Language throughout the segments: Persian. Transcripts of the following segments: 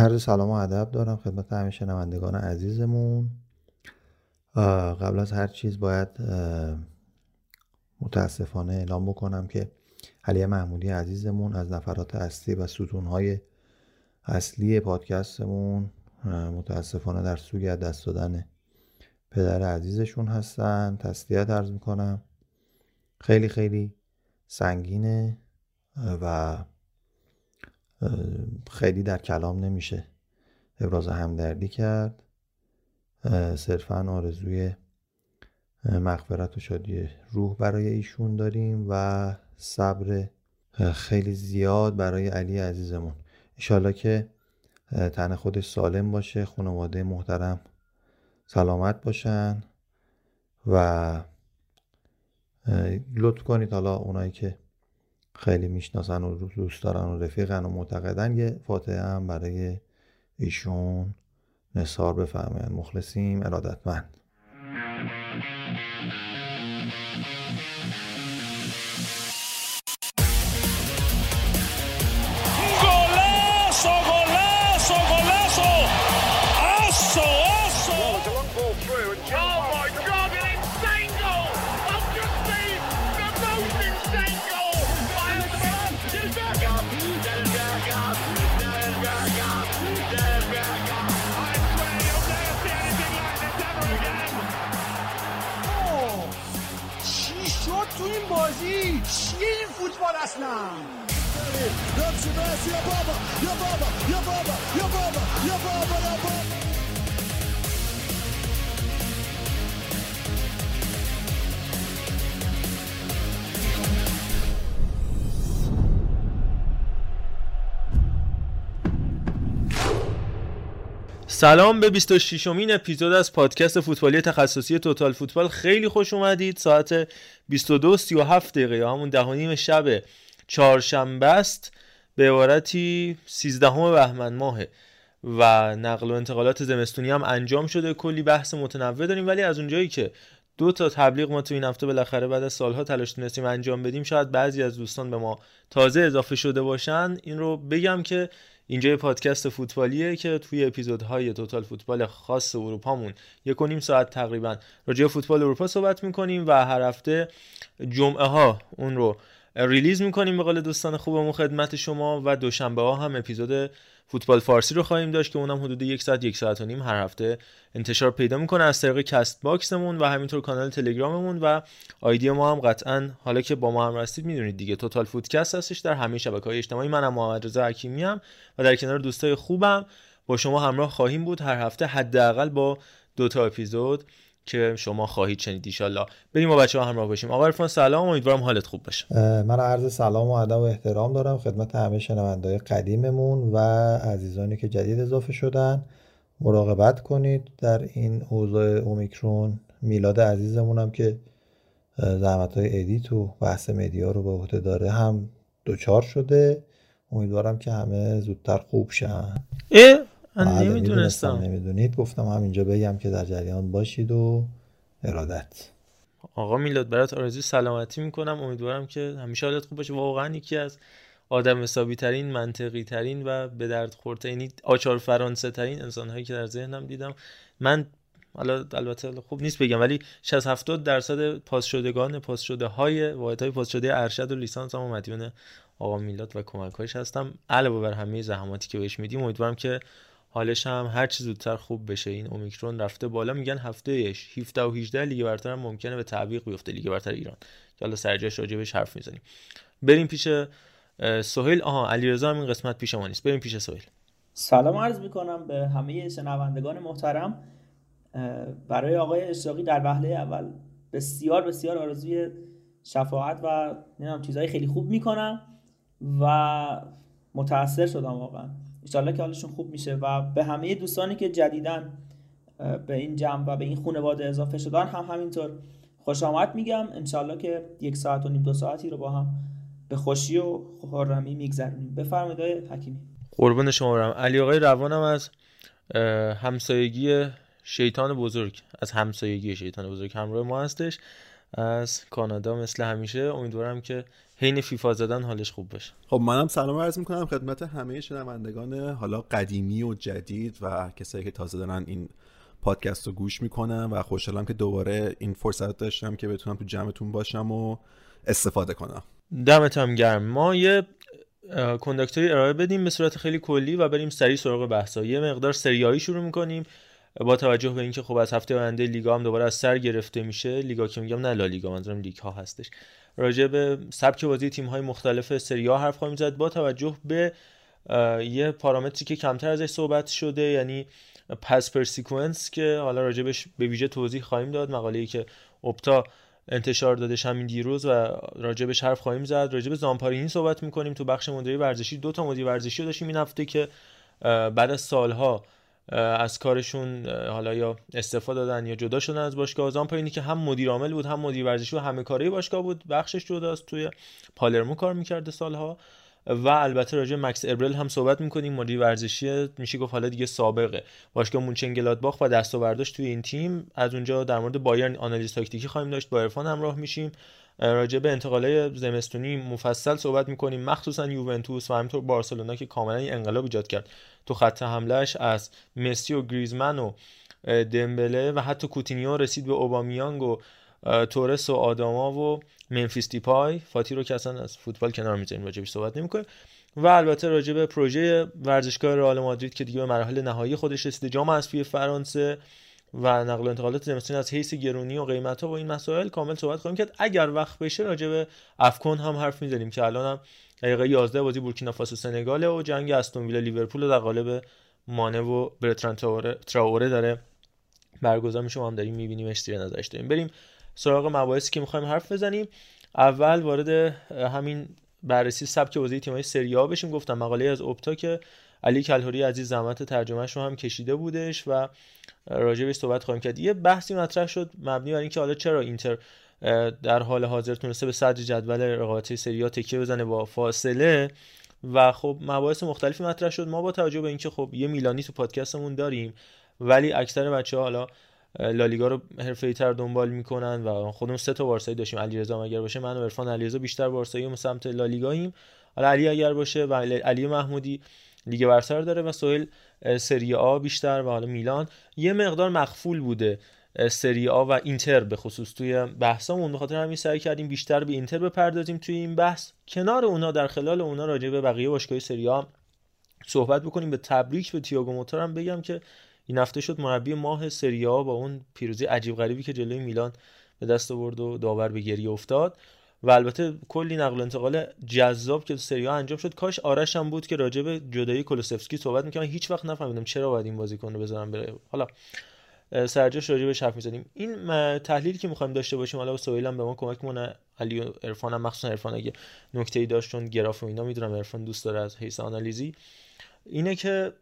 عرض سلام و ادب دارم خدمت همه شنوندگان عزیزمون. قبل از هر چیز باید متاسفانه اعلام بکنم که علی محمودی عزیزمون از نفرات اصلی و ستونهای اصلی پادکستمون متاسفانه در سوی دست دادن پدر عزیزشون هستن. تسلیت عرض می‌کنم. خیلی خیلی سنگینه و خیلی در کلام نمیشه. ابراز همدردی کرد. صرفا آرزوی مغفرت و شادی روح برای ایشون داریم و صبر خیلی زیاد برای علی عزیزمون. انشالله که تن خودش سالم باشه خانواده محترم سلامت باشن و لطف کنید حالا اونایی که خیلی می‌شناسن و دوست دارن و رفیقن و معتقدن. یه فاتحه هم برای ایشون نصار بفرمایند مخلصیم. ارادتمند. us now. Don't your bubble, your bubble, your bubble, your bubble, your bubble, your. سلام به 26 امین اپیزود از پادکست فوتبالی تخصصی توتال فوتبال. خیلی خوش اومدید. ساعت 22 37 دقیقه یا همون دهانیم شب چهارشنبه است. به عبارتی 13 بهمن ماهه و نقل و انتقالات زمستونی هم انجام شده. کلی بحث متنوع داریم ولی از اونجایی که دو تا تبلیغ ما تو این هفته بالاخره بعد از سالها تلاش تونستیم انجام بدیم شاید بعضی از دوستان به ما تازه اضافه شده باشن. این رو بگم که اینجا یه پادکست فوتبالیه که توی اپیزودهای توتال فوتبال خاص اروپامون یک و نیم ساعت تقریبا راجع فوتبال اروپا صحبت می‌کنیم و هر هفته جمعه ها اون رو release می‌کنیم به قول دوستان خوبمون خدمت شما و دوشنبه ها هم اپیزود فوتبال فارسی رو خواهیم داشت که اونم حدود یک ساعت یک ساعت و نیم هر هفته انتشار پیدا می‌کنه از طریق کست باکسمون و همینطور کانال تلگراممون و آیدی ما هم قطعا حالا که با ما هم هستید می‌دونید دیگه توتال فودکست هستش در همه شبکه های اجتماعی. منم محمد رضا حکیمی هم و در کنار دوستای خوبم با شما همراه خواهیم بود. هر هفته حداقل با دو تا اپیزود که شما خواهید شنید ایشالله. بریم با بچه ها همراه باشیم. آقا عرفان سلام. امیدوارم حالت خوب باشه. من عرض سلام و ادب و احترام دارم خدمت همه شنوندهای قدیممون و عزیزانی که جدید اضافه شدن. مراقبت کنید در این اوضاع اومیکرون. میلاد عزیزمونم که زحمت های edit و بحث media رو به عهده داره هم دوچار شده. امیدوارم که همه زودتر خوب شن. نمی‌دونستم. نمی‌دونید. گفتم همینجا بگم که در جریان باشید و ارادت. آقا میلاد برات آرزوی سلامتی می‌کنم. امیدوارم که همیشه حالت خوب باشه. واقعا یکی از آدم حسابی ترین منطقی ترین و به درد خورده یعنی آچار فرانسه ترین انسان هایی که در ذهنم دیدم. من حالا البته خوب نیست بگم ولی 60 70 درصد پاس شدگان پاس شده های واحد های پاس شده ارشد و لیسانس هم مدیون آقا میلاد و کمکاش هستم. علاوه بر همه زحماتی که بهش میدیم امیدوارم که حالش هم هر چی زودتر خوب بشه. این اومیکرون رفته بالا. میگن هفته 17 و 18 لیگ برتر هم ممکنه به تعویق بیفته. لیگ برتر ایران. که حالا سرجاش راجبش حرف می‌زنیم. بریم پیش سهیل. آها علیرضا هم این قسمت پیش ما نیست. بریم پیش سهیل. سلام عرض می‌کنم به همه شنوندگان محترم. برای آقای اشراقی در وهله اول بسیار بسیار آرزوی شفاعت و نمی‌دونم چیزهای خیلی خوب می‌کنم و متاثر شدم واقعا. انشالله که حالشون خوب میشه و به همه دوستانی که جدیدن به این جمع و به این خانواده اضافه شدن هم همینطور خوش آمد میگم. انشالله که یک ساعت و نیم دو ساعتی رو با هم به خوشی و خورمی میگذرونیم. بفرمایید حکیمی. قربون شما برم. علی آقای روانم از همسایگی شیطان بزرگ. از همسایگی شیطان بزرگ همراه ما هستش. از کانادا مثل همیشه. امیدوارم که حین فیفا زدن حالش خوب بشه خب منم سلام عرض می‌کنم خدمت همه شنوندگان حالا قدیمی و جدید و کسایی که تازه دارن این پادکست رو گوش می‌کنم و خوشحالم که دوباره این فرصت داشتم که بتونم تو جمعتون باشم و استفاده کنم. دمت هم گرم. ما یه کنداکتوری ارائه بدیم به صورت خیلی کلی و بریم سریع سراغ بحثا یه مقدار سریایی شروع می‌کنیم. با توجه به اینکه خب از هفته آینده لیگا هم دوباره از سر گرفته میشه لیگا که میگم نه لالیگا منظورم لیگ ها هستش. راجع به سبک بازی تیم های مختلف سری حرف خواهیم زد. با توجه به یه پارامتری که کمتر ازش صحبت شده یعنی pass per sequence که حالا راجبش به ویژه توضیح خواهیم داد. مقاله‌ای که اپتا انتشار دادش همین دیروز و راجبش حرف خواهیم زد. راجب زامپارینی صحبت می‌کنیم. تو بخش مدیری ورزشی دو تا مدیر ورزشی داشتیم این هفته که بعد از سالها از کارشون حالا یا استفاده دادن یا جدا شدن از باشگاه. زامپارینی که هم مدیر عامل بود هم مدیر ورزشی و همه کاره باشگاه بود. بخشش جداست توی پالرمو کار می‌کرده سالها. و البته راجع مکس ابرل هم صحبت می‌کنیم. مدیر ورزشی میشه گفت حالا دیگه سابقه. باشگاه مونچنگلادباخ و دست برداشت توی این تیم. از اونجا در مورد بایرن آنالیز تاکتیکی خواهیم داشت. با عرفان همراه میشیم. راجع به انتقالای زمستونی مفصل صحبت می‌کنیم مخصوصا یوونتوس و همینطور بارسلونا که کاملا انقلاب ایجاد کرد. تو خط حملهش از مسی و گریزمن و دمبله و حتی کوتینیو رسید به اوبامیانگ و تورس و آداما و منفیس دیپای. فاتی رو که اصلا از فوتبال کنار می‌ذاریم راجبش صحبت نمی‌کنه و البته راجع به پروژه ورزشگاه رئال مادرید که دیگه به مراحل نهایی خودش رسیده جام حذفی فرانسه. و نقل و انتقالات زمستانی از حیث گرونی و قیمت ها و این مسائل کامل صحبت خواهیم کرد. اگر وقت بشه راجع به افکن هم حرف می‌زنیم که الان هم دقیقه 11 بازی بورکینافاسو سنگاله و جنگ استون ویلا لیورپول در قالب مانه و برتران تراوره داره برگزار میشه. هم داریم می‌بینیم زیر نظرش داریم. بریم سراغ مباحثی که می‌خوایم حرف بزنیم. اول وارد همین بررسی سبک بازی تیم‌های سری آ بشیم. گفتم مقاله از اپتا که علی کلهوری عزیز زحمت ترجمهش رو هم کشیده بودش و راجبش صحبت خواهیم کرد. یه بحثی مطرح شد مبنی بر اینکه حالا چرا اینتر در حال حاضر تونسته به صدر جدول رقابت سری تکیه بزنه با فاصله. و خب مباحث مختلفی مطرح شد. ما با توجه به اینکه خب یه میلانی تو پادکستمون داریم ولی اکثر بچه ها حالا لالیگا رو حرفه‌ای تر دنبال می‌کنن و خودمون سه تا بارسایی داشتیم. علیرضا اگر باشه من و عرفان علیرضا بیشتر بارسایی و سمت لالیگاییم. حالا علی اگر باشه و علی محمودی لیگ برتر داره و سهیل سری آ بیشتر و حالا میلان. یه مقدار مخفول بوده سری آ و اینتر به خصوص توی بحثمون بخاطر همین سعی کردیم بیشتر به اینتر بپردازیم توی این بحث. کنار اونا در خلال اونا راجع به بقیه باشگاه سری آ صحبت بکنیم. به تبریک به تییاگو موتورم بگم که این هفته شد مربی ماه سری آ با اون پیروزی عجیب غریبی که جلوی میلان به دست آورد و داور به گریه افتاد. و البته کلی نقل و انتقال جذاب که تو سری انجام شد. کاش آرش هم بود که راجع به جدایی کولوسفسکی صحبت می‌کنم هیچ وقت نفهمیدم چرا باید این بازیکن رو بذارم بره. حالا سرجاش راجع به حرف می‌زنیم. این تحلیلی که می‌خوایم داشته باشیم حالا سهیل هم به ما کمک کنه علی و عرفان هم مخصوصا عرفان اگه نکته‌ای داشت چون گراف و اینا می‌دونم عرفان دوست داره از حیث آنالیزی. اینه که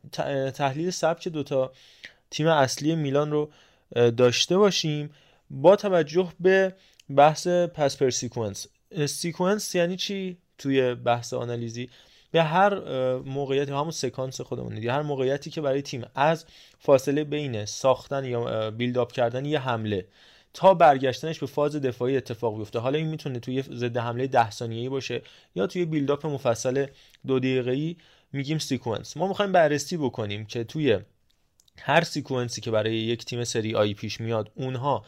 تحلیل سبک دوتا تیم اصلی میلان رو داشته باشیم با توجه به بحث pass per sequence sequence یعنی چی توی بحث آنالیزی؟ به هر موقعیتی همون سکانس خودمون دیگه هر موقعیتی که برای تیم از فاصله بین ساختن یا build کردن یه حمله تا برگشتنش به فاز دفاعی اتفاق بیفته. حالا این می‌تونه توی ضد حمله 10 ثانیه‌ای باشه یا توی build-up مفصل دو دقیقه‌ای میگیم sequence ما می‌خوایم بررسی بکنیم که توی هر sequence ی که برای یک تیم سری آی پیش میاد اونها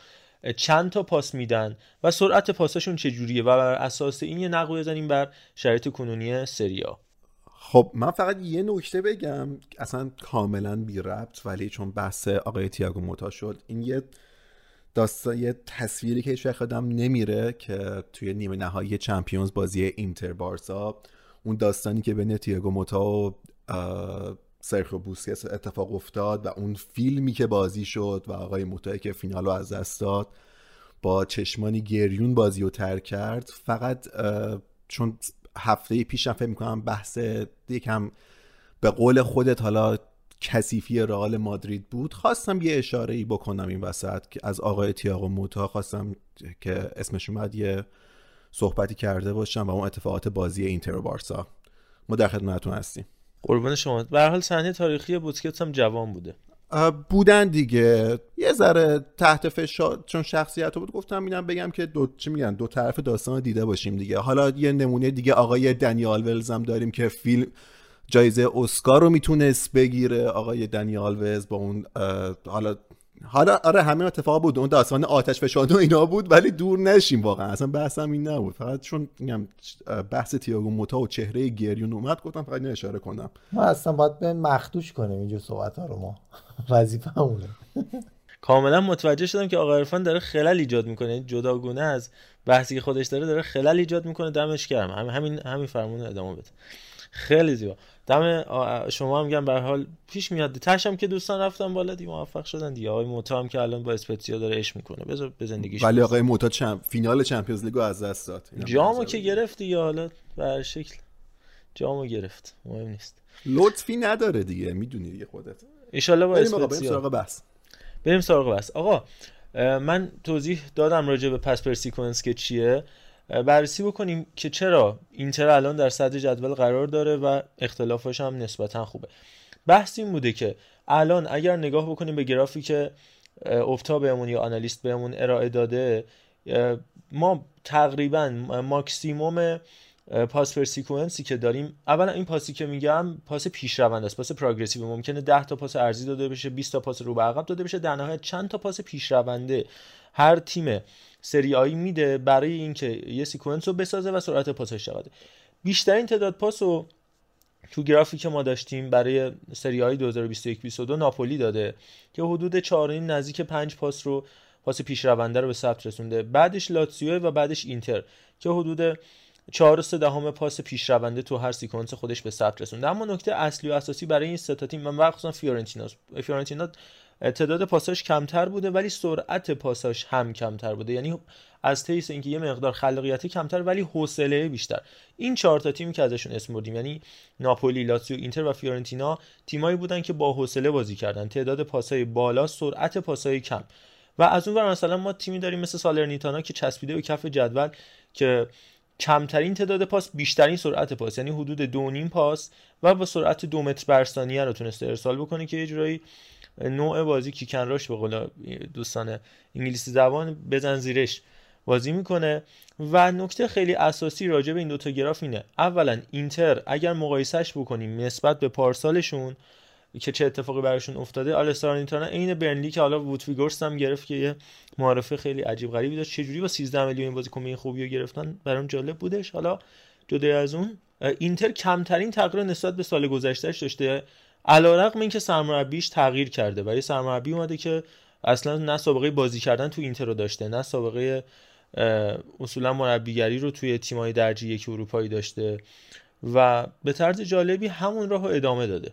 چند تا پاس میدن و سرعت پاساشون چجوریه و بر اساس این یه نقب بزنیم بر شرایط کنونی سریا خب من فقط یه نکته بگم اصلا کاملا بی ربط ولی چون بحث آقای تیاگو موتا شد این یه داستان یه تصویری که هیچ یادم نمیره که توی نیمه نهایی چمپیونز بازی اینتر بارسا اون داستانی که بین تیاگو موتا و سرخو بوسکس اتفاق افتاد و اون فیلمی که بازی شد و آقای موتایی که فینال رو از دست داد با چشمانی گریون بازی رو ترک کرد. فقط چون هفته پیشم فکر می‌کنم بحث یکم به قول خودت حالا کثیفی رئال مادرید بود. خواستم یه اشاره ای بکنم این وسط که از آقای تیاغو موتا. خواستم که اسمش اومد یه صحبتی کرده باشم و اون اتفاقات بازی اینتر و بارسا. ما در خدمتتون هستیم. قربان شما. به حال صحنه تاریخی بوسکتس هم جوان بوده. بودن دیگه. یه ذره تحت فشار چون شخصیت بود گفتم اینم بگم که دو چی میگن؟ دو طرف داستان دیده باشیم دیگه. حالا یه نمونه دیگه آقای دنیال ولز هم داریم که فیلم جایزه اسکار رو می‌تونست بگیره. آقای دنیال ولز با اون حالا حالا آره همین اتفاق بود اون داستان آتش فشانده و اینا بود ولی دور نشیم واقعا. اصلا بحثم این نبود. فقط چون میگم بحث تییاگو موتا و چهره گریون اومد گفتم فقط اینو اشاره کنم. ما اصلا باید به مخدوش کنیم اینجا صحبت ها رو ما. وظیفه همونه کاملا متوجه شدم که آقا عرفان داره خلل ایجاد می‌کنه. جداگونه از بحثی که خودش داره داره خلل ایجاد می‌کنه. دمش گرم. همین همین فرمون ادامه بده. خیلی زیبا. دم شما هم میگم به حال پیش میاد. تاشم که دوستان رفتن بالا دی موفق شدن دیگه. آقای موتا هم که الان با اسپتزیا داره اش می‌کنه. بذار به زندگیش ولی آقای موتا چم... فینال چمپیونز لیگو از دست داد. جامو که گرفت دیگه. حالا به شکل جامو گرفت. مهم نیست. لطفی نداره دیگه. می‌دونی دیگه خودت. ان با اسپتزیا بریم سراغ بحث. بریم سراغ بحث. آقا من توضیح دادم راجع به پس پرسیکونس که چیه. بررسی بکنیم که چرا اینتر الان در صدر جدول قرار داره و اختلافش هم نسبتا خوبه. بحث این بوده که الان اگر نگاه بکنیم به گرافی که Opta بهمون یا analyst بهمون ارائه داده ما تقریبا ماکسیموم پاس per sequence ی که داریم اولا این پاسی که میگم پاس پیشرونده است پاس progressive. ممکنه 10 تا پاس عرضی داده بشه 20 تا پاس رو به عقب داده بشه در نهایت چند تا پاس پیشرونده هر تیم سری آی میده برای اینکه یه sequence رو بسازه و سرعت پاسش چقدره بیشترین تعداد پاس رو تو گرافی که ما داشتیم برای سری آی 2021 22 ناپولی داده که حدود 4 نزدیک 5 پاس رو پاس پیشرونده رو به ثبت رسونده. بعدش لاتسیو و بعدش اینتر که حدود 4 3 دهم پاس پیشرونده تو هر sequence خودش به ثبت رسونده. اما نکته اصلی و اساسی برای این سه تیم من مخصوصا فیورنتینا فیورنتینا تعداد پاساش کمتر بوده ولی سرعت پاساش هم کمتر بوده. یعنی از تیس اینکه یه مقدار خلاقیت کمتر ولی حوصله بیشتر. این چهار تا تیمی که ازشون اسم بردیم یعنی ناپولی، لاتزیو، اینتر و فیورنتینا تیمایی بودن که با حوصله بازی کردن. تعداد پاسای بالا، سرعت پاسای کم. و از اون ور مثلا ما تیمی داریم مثل سالرنیتانا که چسبیده به کف جدول که کمترین تعداد پاس بیشترین سرعت پاس. یعنی حدود دو نیم پاس و با سرعت دو متر بر ثانیه رو تونسته ارسال بکنه که یه نوع بازی کیکن راش به قول دوستان انگلیسی زبان بزن زیرش بازی می‌کنه. و نکته خیلی اساسی راجع به این دوتا گراف اینه. اولا اینتر اگر مقایسهش بکنیم نسبت به پارسالشون که چه اتفاقی براشون افتاده آلستارنیتانا عین برنلی که حالا وودفیگورس هم گرفت که یه معرفه خیلی عجیب غریبی داشت. چجوری با 13 میلیون بازیکن خوبی رو گرفتن؟ برام جالب بودش. حالا جدا از اون اینتر کمترین تغییر نسبت به سال گذشتهش داشته. علیرغم اینکه سرمربیش تغییر کرده و یه سرمربی اومده که اصلا نه سابقه بازی کردن تو اینتر رو داشته نه سابقه اصولا مربیگری رو توی تیمای درجه یک اروپایی داشته و به طرز جالبی همون راه ادامه داده.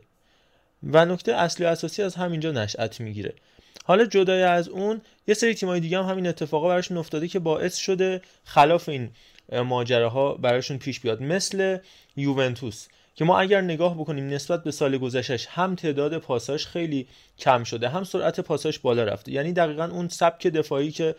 و نکته اصلی و اساسی از همینجا نشأت می‌گیره. حالا جدای از اون یه سری تیمای دیگه هم همین اتفاقا براشون افتاده که باعث شده خلاف این ماجراها براشون پیش بیاد. مثل یوونتوس. که ما اگر نگاه بکنیم نسبت به سال گذشتهش هم تعداد پاساش خیلی کم شده هم سرعت پاساش بالا رفته. یعنی دقیقا اون سبک دفاعی که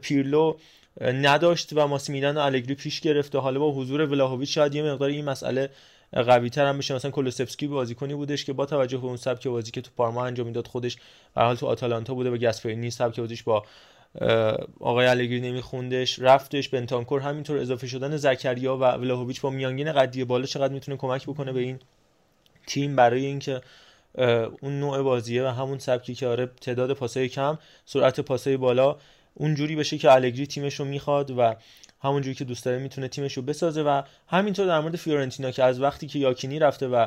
پیرلو نداشت و ماسیمیلان و الگری پیش گرفته حالا با حضور ولاهویچ شاید یه مقدار این مسئله قوی تر هم بشه. مثلا کولوسفسکی بازیکنی بودش که با توجه به اون سبک بازی که تو پارما انجام می‌داد خودش به حال تو آتالانتا بوده و گاسپرینی سبک بازیش با آقای الگری نمیخوندش رفتش بنتانکور همینطور اضافه شدن زکریا و ولاهویچ با میانگین قدی بالا چقدر می‌تونه کمک بکنه به این تیم برای اینکه اون نوع بازیه و همون سبکی که آره تعداد پاسای کم سرعت پاسای بالا اونجوری بشه که الگری تیمش رو می‌خواد و همونجوری که دوست داره می‌تونه تیمش رو بسازه و همینطور در مورد فیورنتینا که از وقتی که یاکینی رفته و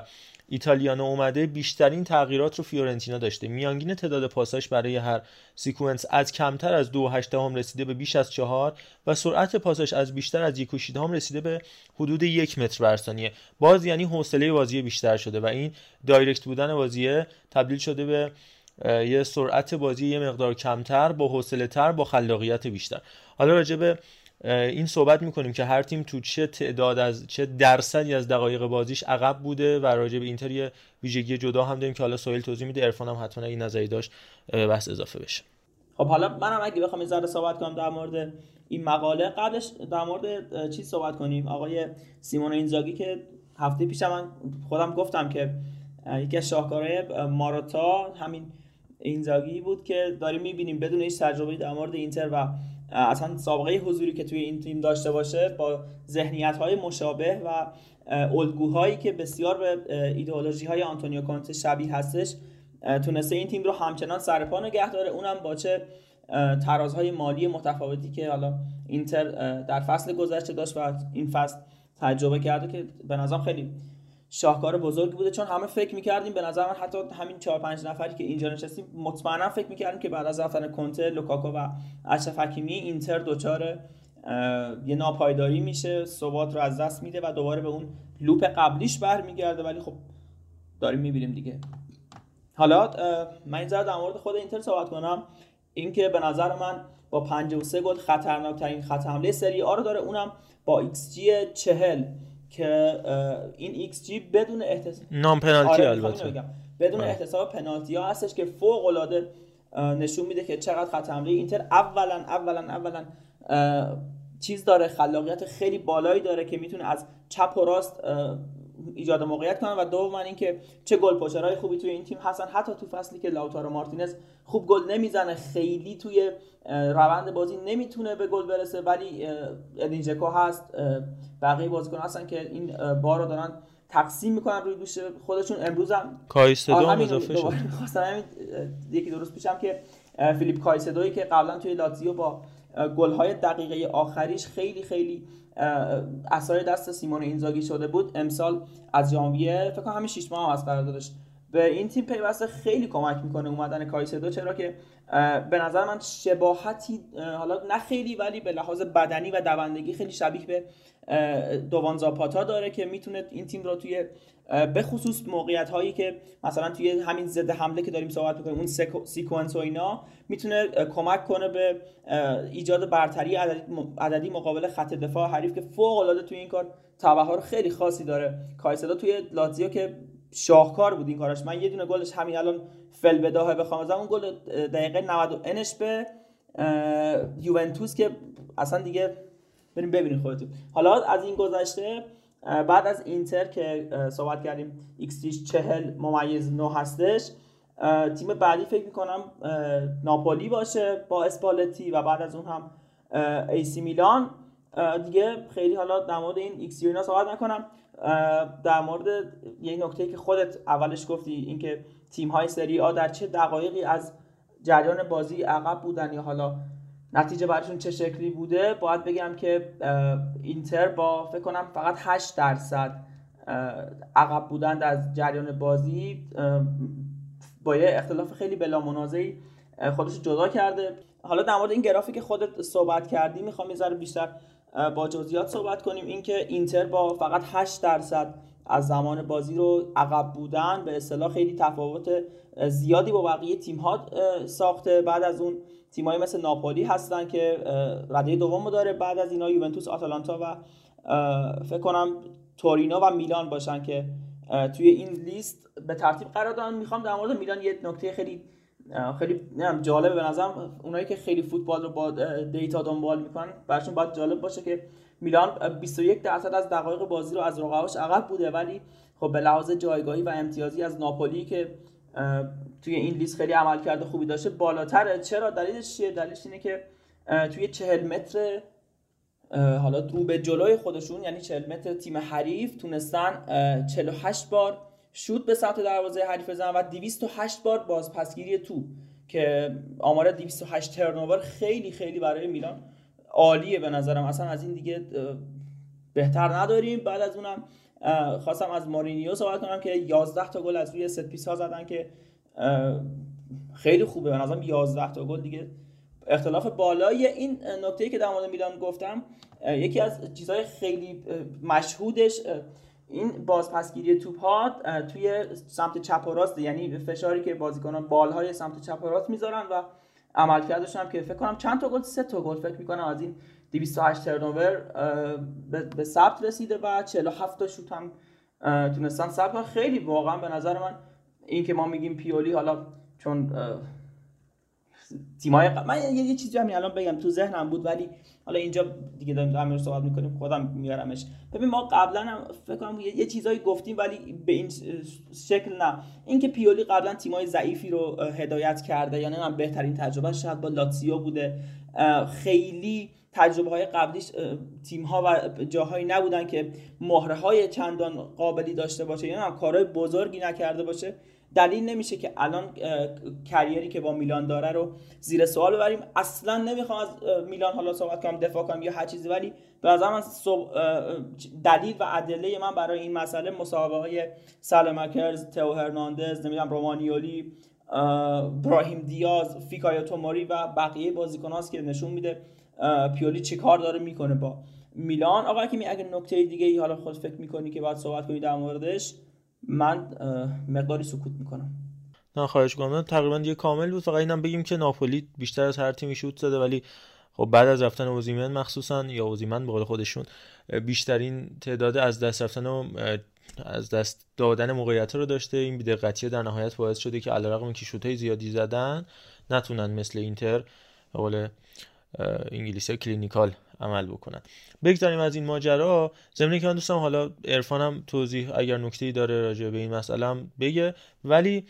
ایتالیانو اومده بیشترین تغییرات رو فیورنتینا داشته. میانگین تعداد پاساش برای هر sequence از کمتر از دو هم رسیده به بیش از چهار و سرعت پاساش از بیشتر از یک هم رسیده به حدود یک متر بر ثانیه. باز یعنی حوصله بازی بیشتر شده و این دایرکت بودن بازی تبدیل شده به یه سرعت بازی یه مقدار کمتر با حوصله تر با خلاقیت بیشتر. حالا راجع به این صحبت می‌کنیم که هر تیم تو چه تعداد از چه درصدی از دقایق بازیش عقب بوده و راجع به اینتر یه ویژگی جدا هم داریم که حالا سویل توضیح میده. عرفان هم حتما این نظری داشت بحث اضافه بشه. خب حالا منم اگه بخوام یه صحبت کنم در مورد این مقاله قبلش در مورد چی صحبت کنیم. آقای سیمون اینزاگی که هفته پیش من خودم گفتم که یکی از شاهکارهای ماراتا همین اینزاگی بود که داریم می‌بینیم بدون هیچ تجربه در مورد اینتر و اصلا سابقه حضوری که توی این تیم داشته باشه با ذهنیت های مشابه و الگوهایی که بسیار به ایدئولوژی های آنتونیو کونته شبیه هستش تونسته این تیم رو همچنان سرپا نگه داره. اونم با چه ترازهای مالی متفاوتی که حالا اینتر در فصل گذشته داشت و این فصل تجربه کرده که به نظرم خیلی شاهکار بزرگی بوده. چون همه فکر می‌کردیم به نظر من حتی همین 4 5 نفری که اینجا نشستیم مطمئنا فکر می‌کردیم که بعد از رفتن کنته لوکاکو و اشرف حکیمی اینتر دوچار یه ناپایداری میشه. ثبات رو از دست میده و دوباره به اون لوپ قبلیش برمیگرده. ولی خب داریم می‌بینیم دیگه. حالا من این در مورد خود اینتر صحبت کنم. اینکه به نظر من با 53 گل خطرناکترین خط حمله سری آ رو داره. اونم با ایکس جی 40 که این ایکس جی بدون احتساب non-penalty آره البته بدون آره. احتساب پنالتی ها هستش که فوق العاده نشون میده که چقدر خط حمله اینتر اولا اولا اولا چیز داره خلاقیت خیلی بالایی داره که می‌تونه از چپ و راست ایجاد موقعیت کنن و دوم اینکه چه goal poacher های خوبی توی این تیم هستن. حتی تو فصلی که لاوتارو مارتینز خوب گل نمی‌زنه خیلی توی روند بازی نمی‌تونه به گل برسه ولی ادین ژکو هست بقیه بازیکن هستن که این بار رو دارن تقسیم می‌کنن روی دوش خودشون. امروز هم کایسدو اضافه شد. خواستم یکی درست پیشم که فیلیپ کایسدوی که قبلا توی لاتزیو با گل‌های دقیقه آخریش خیلی خیلی اثر دست سیمون اینزاگی شده بود. امسال از ژانویه فکر کنم همین 6 ماه هم از قراردادش. به این تیم پیوسته خیلی کمک می‌کنه اومدن کایسدو چرا که به نظر من شباهتی حالا نه خیلی ولی به لحاظ بدنی و دوندگی خیلی شبیه به دوان زاپاتا داره که می‌تونه این تیم رو توی به خصوص موقعیت هایی که مثلا توی همین ضد حمله که داریم صحبت می‌کنیم اون سیکونس و اینا می‌تونه کمک کنه به ایجاد برتری عددی مقابل خط دفاع حریف که فوق العاده توی این کار تبحر خیلی خاصی داره. کایسدو توی لاتزیو که شاهکار بود این کارش من یه دونه گلش همین الان فی‌البداهه بخوام اون گل دقیقه 90 انش به یوونتوس که اصلا دیگه بریم ببینید خودتون. حالا از این گذشته بعد از اینتر که صحبت کردیم ایکس 40 ممیز 9 هستش تیم بعدی فکر می‌کنم ناپولی باشه با اسپالتی و بعد از اون هم ایسی میلان. دیگه خیلی حالا در مورد این ایکس اینا صحبت نکنم. در مورد یه نکته که خودت اولش گفتی اینکه تیم های سری آ در چه دقایقی از جریان بازی عقب بودن یا حالا نتیجه براشون چه شکلی بوده باید بگم که اینتر با فکر کنم فقط 8 درصد عقب بودن از جریان بازی با یه اختلاف خیلی بلا منازعی خودش جدا کرده. حالا در مورد این گرافی که خودت صحبت کردی می‌خوام یه ذره بیشتر با جزئیات صحبت کنیم. اینکه اینتر با فقط 8 درصد از زمان بازی رو عقب بودن به اصطلاح خیلی تفاوت زیادی با بقیه تیم ها ساخته. بعد از اون تیمایی مثل ناپولی هستن که رده دوم داره. بعد از اینا یوونتوس آتالانتا و فکر کنم تورینو و میلان باشن که توی این لیست به ترتیب قرار دارن. می‌خوام در مورد میلان یه نکته خیلی خیلی جالبه به نظرم. اونایی که خیلی فوتبال رو با دیتا دنبال می‌کنن براشون باید جالب باشه که میلان 21 درصد از دقایق بازی رو از رقباش عقب بوده ولی خب به لحاظ جایگاهی و امتیازی از ناپولی که توی این لیست خیلی عمل کرده خوبی داشته بالاتره. چرا؟ دلیلش چیه؟ دلیلش اینه که توی 40 متر حالا رو به جلوی خودشون یعنی 40 متر تیم حریف تونستن 48 بار شوت به سمت دروازه حریف بزنن و 208 بار بازپسگیری تو که آمار 208 turnover خیلی خیلی برای میلان عالیه به نظرم. اصلا از این دیگه بهتر نداریم. بعد از اونم خواستم از مورینیو صحبت کنم که 11 تا گل از روی set piece ها زدن که خیلی خوبه. به نظرم 11 تا گل دیگه اختلاف بالایی این نکته که در مورد میلان گفتم یکی از چیزهای خیلی مشهودش این بازپسگیری توپ ها توی سمت چپ و راست یعنی فشاری که بازیکنان بالهای سمت چپ و راست می‌ذارن و عملکردش هم که فکر کنم چند تا گل سه تا گل فکر می‌کنم از این 208 ترنوور به ثبت رسیده و 47 تا شوت هم تونستن ثبت خیلی واقعا به نظر من این که ما میگیم پیولی حالا چون تیمای من یه, یه چیزی همین الان بگم تو ذهنم بود ولی حالا اینجا دیگه داریم در صحبت می‌کنیم خودم میارمش. ببین ما قبلا هم فکر کنم یه, چیزایی گفتیم ولی به این شکل نه. اینکه پیولی قبلا تیمای ضعیفی رو هدایت کرده یعنی من بهترین تجربه شاید با لاتسیو بوده. خیلی تجربه های قبلیش تیم ها و جاهایی نبودن که مهره های چندان قابلی داشته باشه یعنی هم کارهای بزرگی نکرده باشه. دلیل نمیشه که الان کریری که با میلان داره رو زیر سوال ببریم. اصلا نمی‌خوام از میلان حالا صحبت کنم دفاع کنم یا هر چیزی ولی به من دلیل و ادله من برای این مسئله مسابقه های سالمکرز تو هرناندز نمی‌دونم رومانیولی براهیم دیاز فیکایا توماری و بقیه بازیکناست که نشون میده پیولی چه کار داره می‌کنه با میلان. آقا که اگه نکته دیگه ای حالا خود فکر می‌کنی که باید صحبت کنی در موردش؟ من مقداری سکوت می‌کنم. نه خواهش کنم تقریبا یه کامل بود. فقط اینم بگیم که ناپولی بیشتر از هر تیمی شوت زده ولی خب بعد از رفتن اوزیمن مخصوصا یا اوزیمن به قول خودشون بیشترین تعداد از دست رفتن و از دست دادن موقعیت رو داشته. این بیدقتی در نهایت باعث شده که علیرغم اینکه شوتای زیادی زدن نتونن مثل اینتر قول انگلیسی clinical عمل بکنن. بگذاریم از این ماجرا. ضمن اینکه من دوستم حالا عرفانم توضیح اگر نکته داره راجع به این مسئله هم بگه. ولی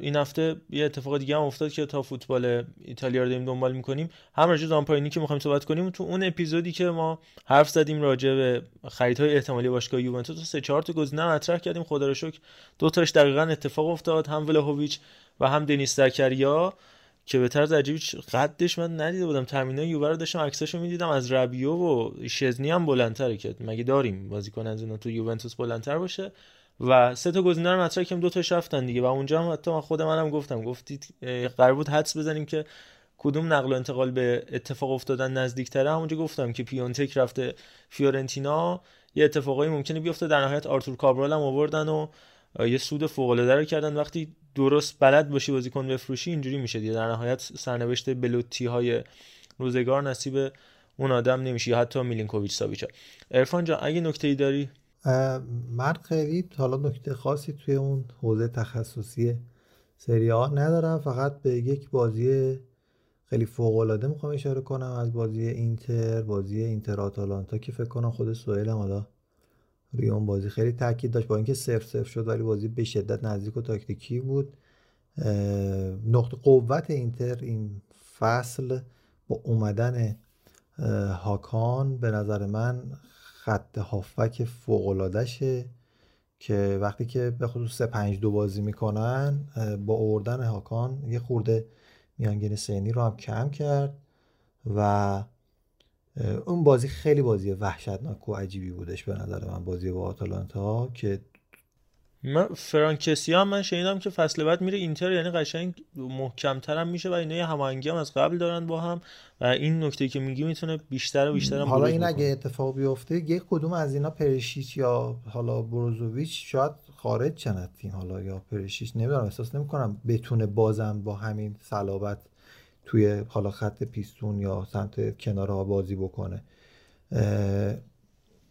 این هفته یه اتفاق دیگه هم افتاد که تا فوتبال ایتالیا رو داریم دنبال می‌کنیم. هم راجع زامپاینی که می‌خوایم صحبت کنیم تو اون اپیزودی که ما حرف زدیم راجع به خریدهای احتمالی باشگاه یوونتوس سه چهار تا گزینه مطرح کردیم. خدا رو شکر دو تاش دقیقا اتفاق افتاد. هم ولهویچ و هم دنیس زکریا. که به طرز عجیبی قدش من ندیده بودم. تامینای یووه رو داشتم عکساشو می‌دیدم. از ربیو و شزنی هم بلندتره که مگه داریم بازیکن از اینا تو یوونتوس بلندتر باشه؟ و سه تا گزینه رو مطرح کردیم. دو تاش رفتن دیگه. و اونجا هم حتی من خود منم گفتم. گفتید قرار بود حدس بزنیم که کدوم نقل و انتقال به اتفاق افتادن نزدیکتره. همونجا گفتم که پیونتک رفته فیورنتینا. یه اتفاقایی ممکنه بیفته. در نهایت آرتور کابرال هم آوردن و یه سود فوق العاده رو کردن. وقتی درست بلد باشی بازیکن بفروشی اینجوری میشه دیگه. در نهایت سرنوشت بلوتی های روزگار نصیب اون آدم نمیشه حتی میلینکوویچ ساویچا. ارفان جان اگه نکته ای داری من خیلی حالا نکته خاصی توی اون حوزه تخصصی سری ها ندارم. فقط به یک بازی خیلی فوق العاده می‌خوام اشاره کنم. از بازی اینتر بازی اینتر آتالانتا که فکر کنم خود سوئیل حالا روی اون بازی خیلی تاکید داشت. با اینکه صفر صفر شد ولی بازی به شدت نزدیک و تاکتیکی بود. نقطه قوت اینتر این فصل با اومدن هاکان به نظر من خط هافک فوقلادشه که وقتی که به خصوص 3 5 دو بازی می‌کنن با اوردن هاکان یه خورده میانگین سنی رو هم کم کرد و اون بازی خیلی بازی وحشتناک و عجیبی بودش به نظر من بازی با آتالانتا که من فرانکسی هم من شنیدم که فصل بعد میره اینتر یعنی قشنگ محکمتر هم میشه و اینا هماهنگی هم از قبل دارن با هم و این نکته که میگی می‌تونه بیشتر و بیشتر هم حالا این اگه اتفاق بیفته یک کدوم از اینا پرشیچ یا حالا بروزوویچ شاید خارج چند تیم حالا یا پرشیچ نمی‌دونم احساس نمی‌کنم بتونه بازم با همین صلابت توی حالا خط پیستون یا سمت کنارها بازی بکنه.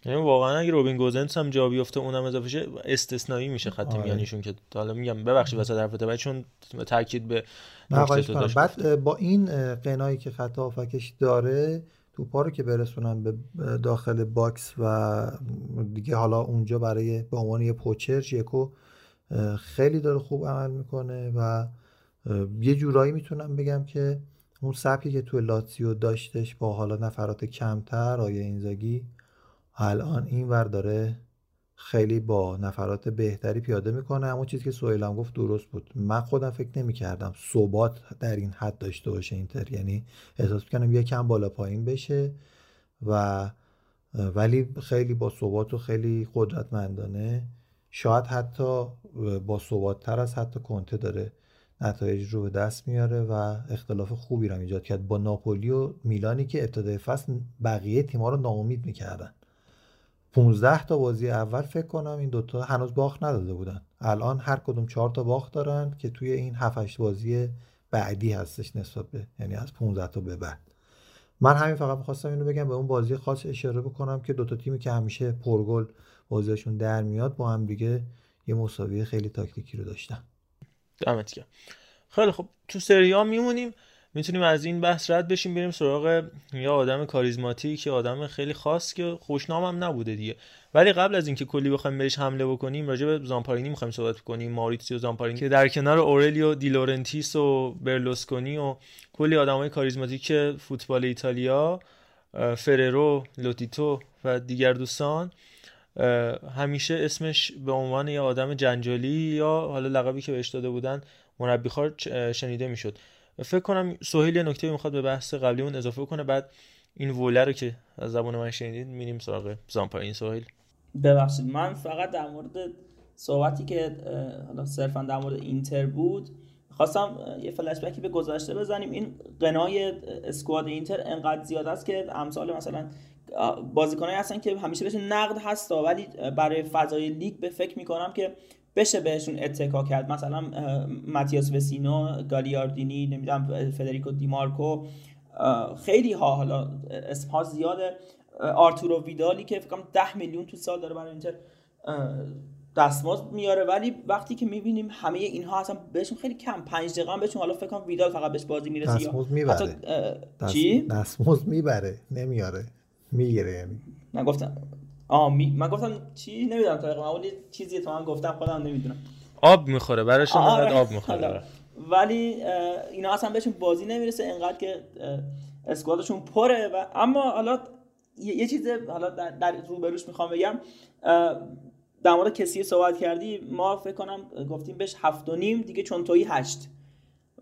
یعنی واقعا اگه روبین گوزنس هم جا بیفته اونم اضافه شه استثنایی میشه خط آره. میانیشون که حالا میگم ببخشید وسط حرفت بعد چون تاکید به بعد با این غنایی که خط هافکش داره توپا رو که برسونن به داخل box و دیگه حالا اونجا برای به عنوان یه poacher ژکو خیلی داره خوب عمل می‌کنه و یه جورایی می‌تونم بگم که اون سبکی که تو لاتسیو داشتش با حالا نفرات کمتر آیا اینزاگی الان این ور داره خیلی با نفرات بهتری پیاده می‌کنه. همون چیزی که سویلم گفت درست بود. من خودم فکر نمی‌کردم ثبات در این حد داشته باشه اینتر. یعنی احساس می‌کنم یکم بالا پایین بشه و ولی خیلی با ثبات و خیلی قدرتمندانه. شاید حتی با ثبات تر از حتی کنته داره. نتایج رو به دست میاره و اختلاف خوبی رو ایجاد کرد با ناپولی و میلانی که ابتدای فصل بقیه تیم‌ها رو ناامید می‌کردن. 15 تا بازی اول فکر کنم این دوتا هنوز باخت نداده بودن. الان هر کدوم 4 تا باخت دارن که توی این 7 بازی بعدی هستش نسبت به یعنی از 15 تا به بعد. من همین فقط می‌خواستم اینو بگم به اون بازی خاص اشاره بکنم که دوتا تیمی که همیشه پرگل بازیشون در میاد با هم دیگه یه مساوی خیلی تاکتیکی رو داشتن. دمت گرم خیلی خب تو سری آ میمونیم می‌تونیم از این بحث رد بشیم بریم سراغ یا آدم کاریزماتیک یا آدم خیلی خاص که خوشنام هم نبوده دیگه. ولی قبل از اینکه کلی بخوایم بهش حمله بکنیم راجع به زامپارینی می‌خوایم صحبت کنیم ماریتسیو زامپارینی که در کنار اورلیو دیلورنتیس و برلوسکونی و کلی آدمای کاریزماتیک فوتبال ایتالیا فررو لوتیتو و دیگر دوستان. همیشه اسمش به عنوان یه آدم جنجالی یا حالا لقبی که بهش داده بودن مربی خار شنیده می‌شد. فکر کنم سهیل یه نکته می‌خواد به بحث قبلیمون اضافه کنه بعد این وله رو که از زبان من شنیدید میریم سراغ زامپارین سهیل. ببخشید من فقط در مورد صحبتی که حالا صرفا در مورد اینتر بود خواستم یه فلش بکی به گذشته بزنیم. این قنای اسکواد اینتر انقدر زیاد است که امثال مثلا بازیکنایی هستن که همیشه بهشون نقد هست ولی برای فضای لیگ به فکر می‌کنم که بشه بهشون اتکا کرد. مثلا ماتیاس وسینو گالیاردینی نمی‌دونم فدریکو دیمارکو. خیلی ها حالا اسمها زیاده. آرتورو ویدالی که فکر کنم 10 میلیون تو سال داره برای اینتر دستمزد میاره. ولی وقتی که می‌بینیم همه اینها اصلا بهشون خیلی کم پنج دقیقه هم بهشون حالا فکر کنم ویدال فقط بهش بازی می‌رسه دستمزد می‌بره. دست... چی؟ دستمزد می‌بره. نمیاره. می‌گیره یعنی. من گفتم آه می... من گفتم چی؟ نمی‌دونم تا ولی چیزی تو من گفتم خودم نمی‌دونم. آب می‌خوره براش آره. آب می‌خوره. ولی اینا اصلا بهشون بازی نمی‌رسه انقدر که اسکوادشون پره و اما حالا یه چیز حالا در, در روبروش می‌خوام بگم در مورد کسی صحبت کردی ما فکر کنم گفتیم بهش هفت و نیم دیگه چون تویی هشت.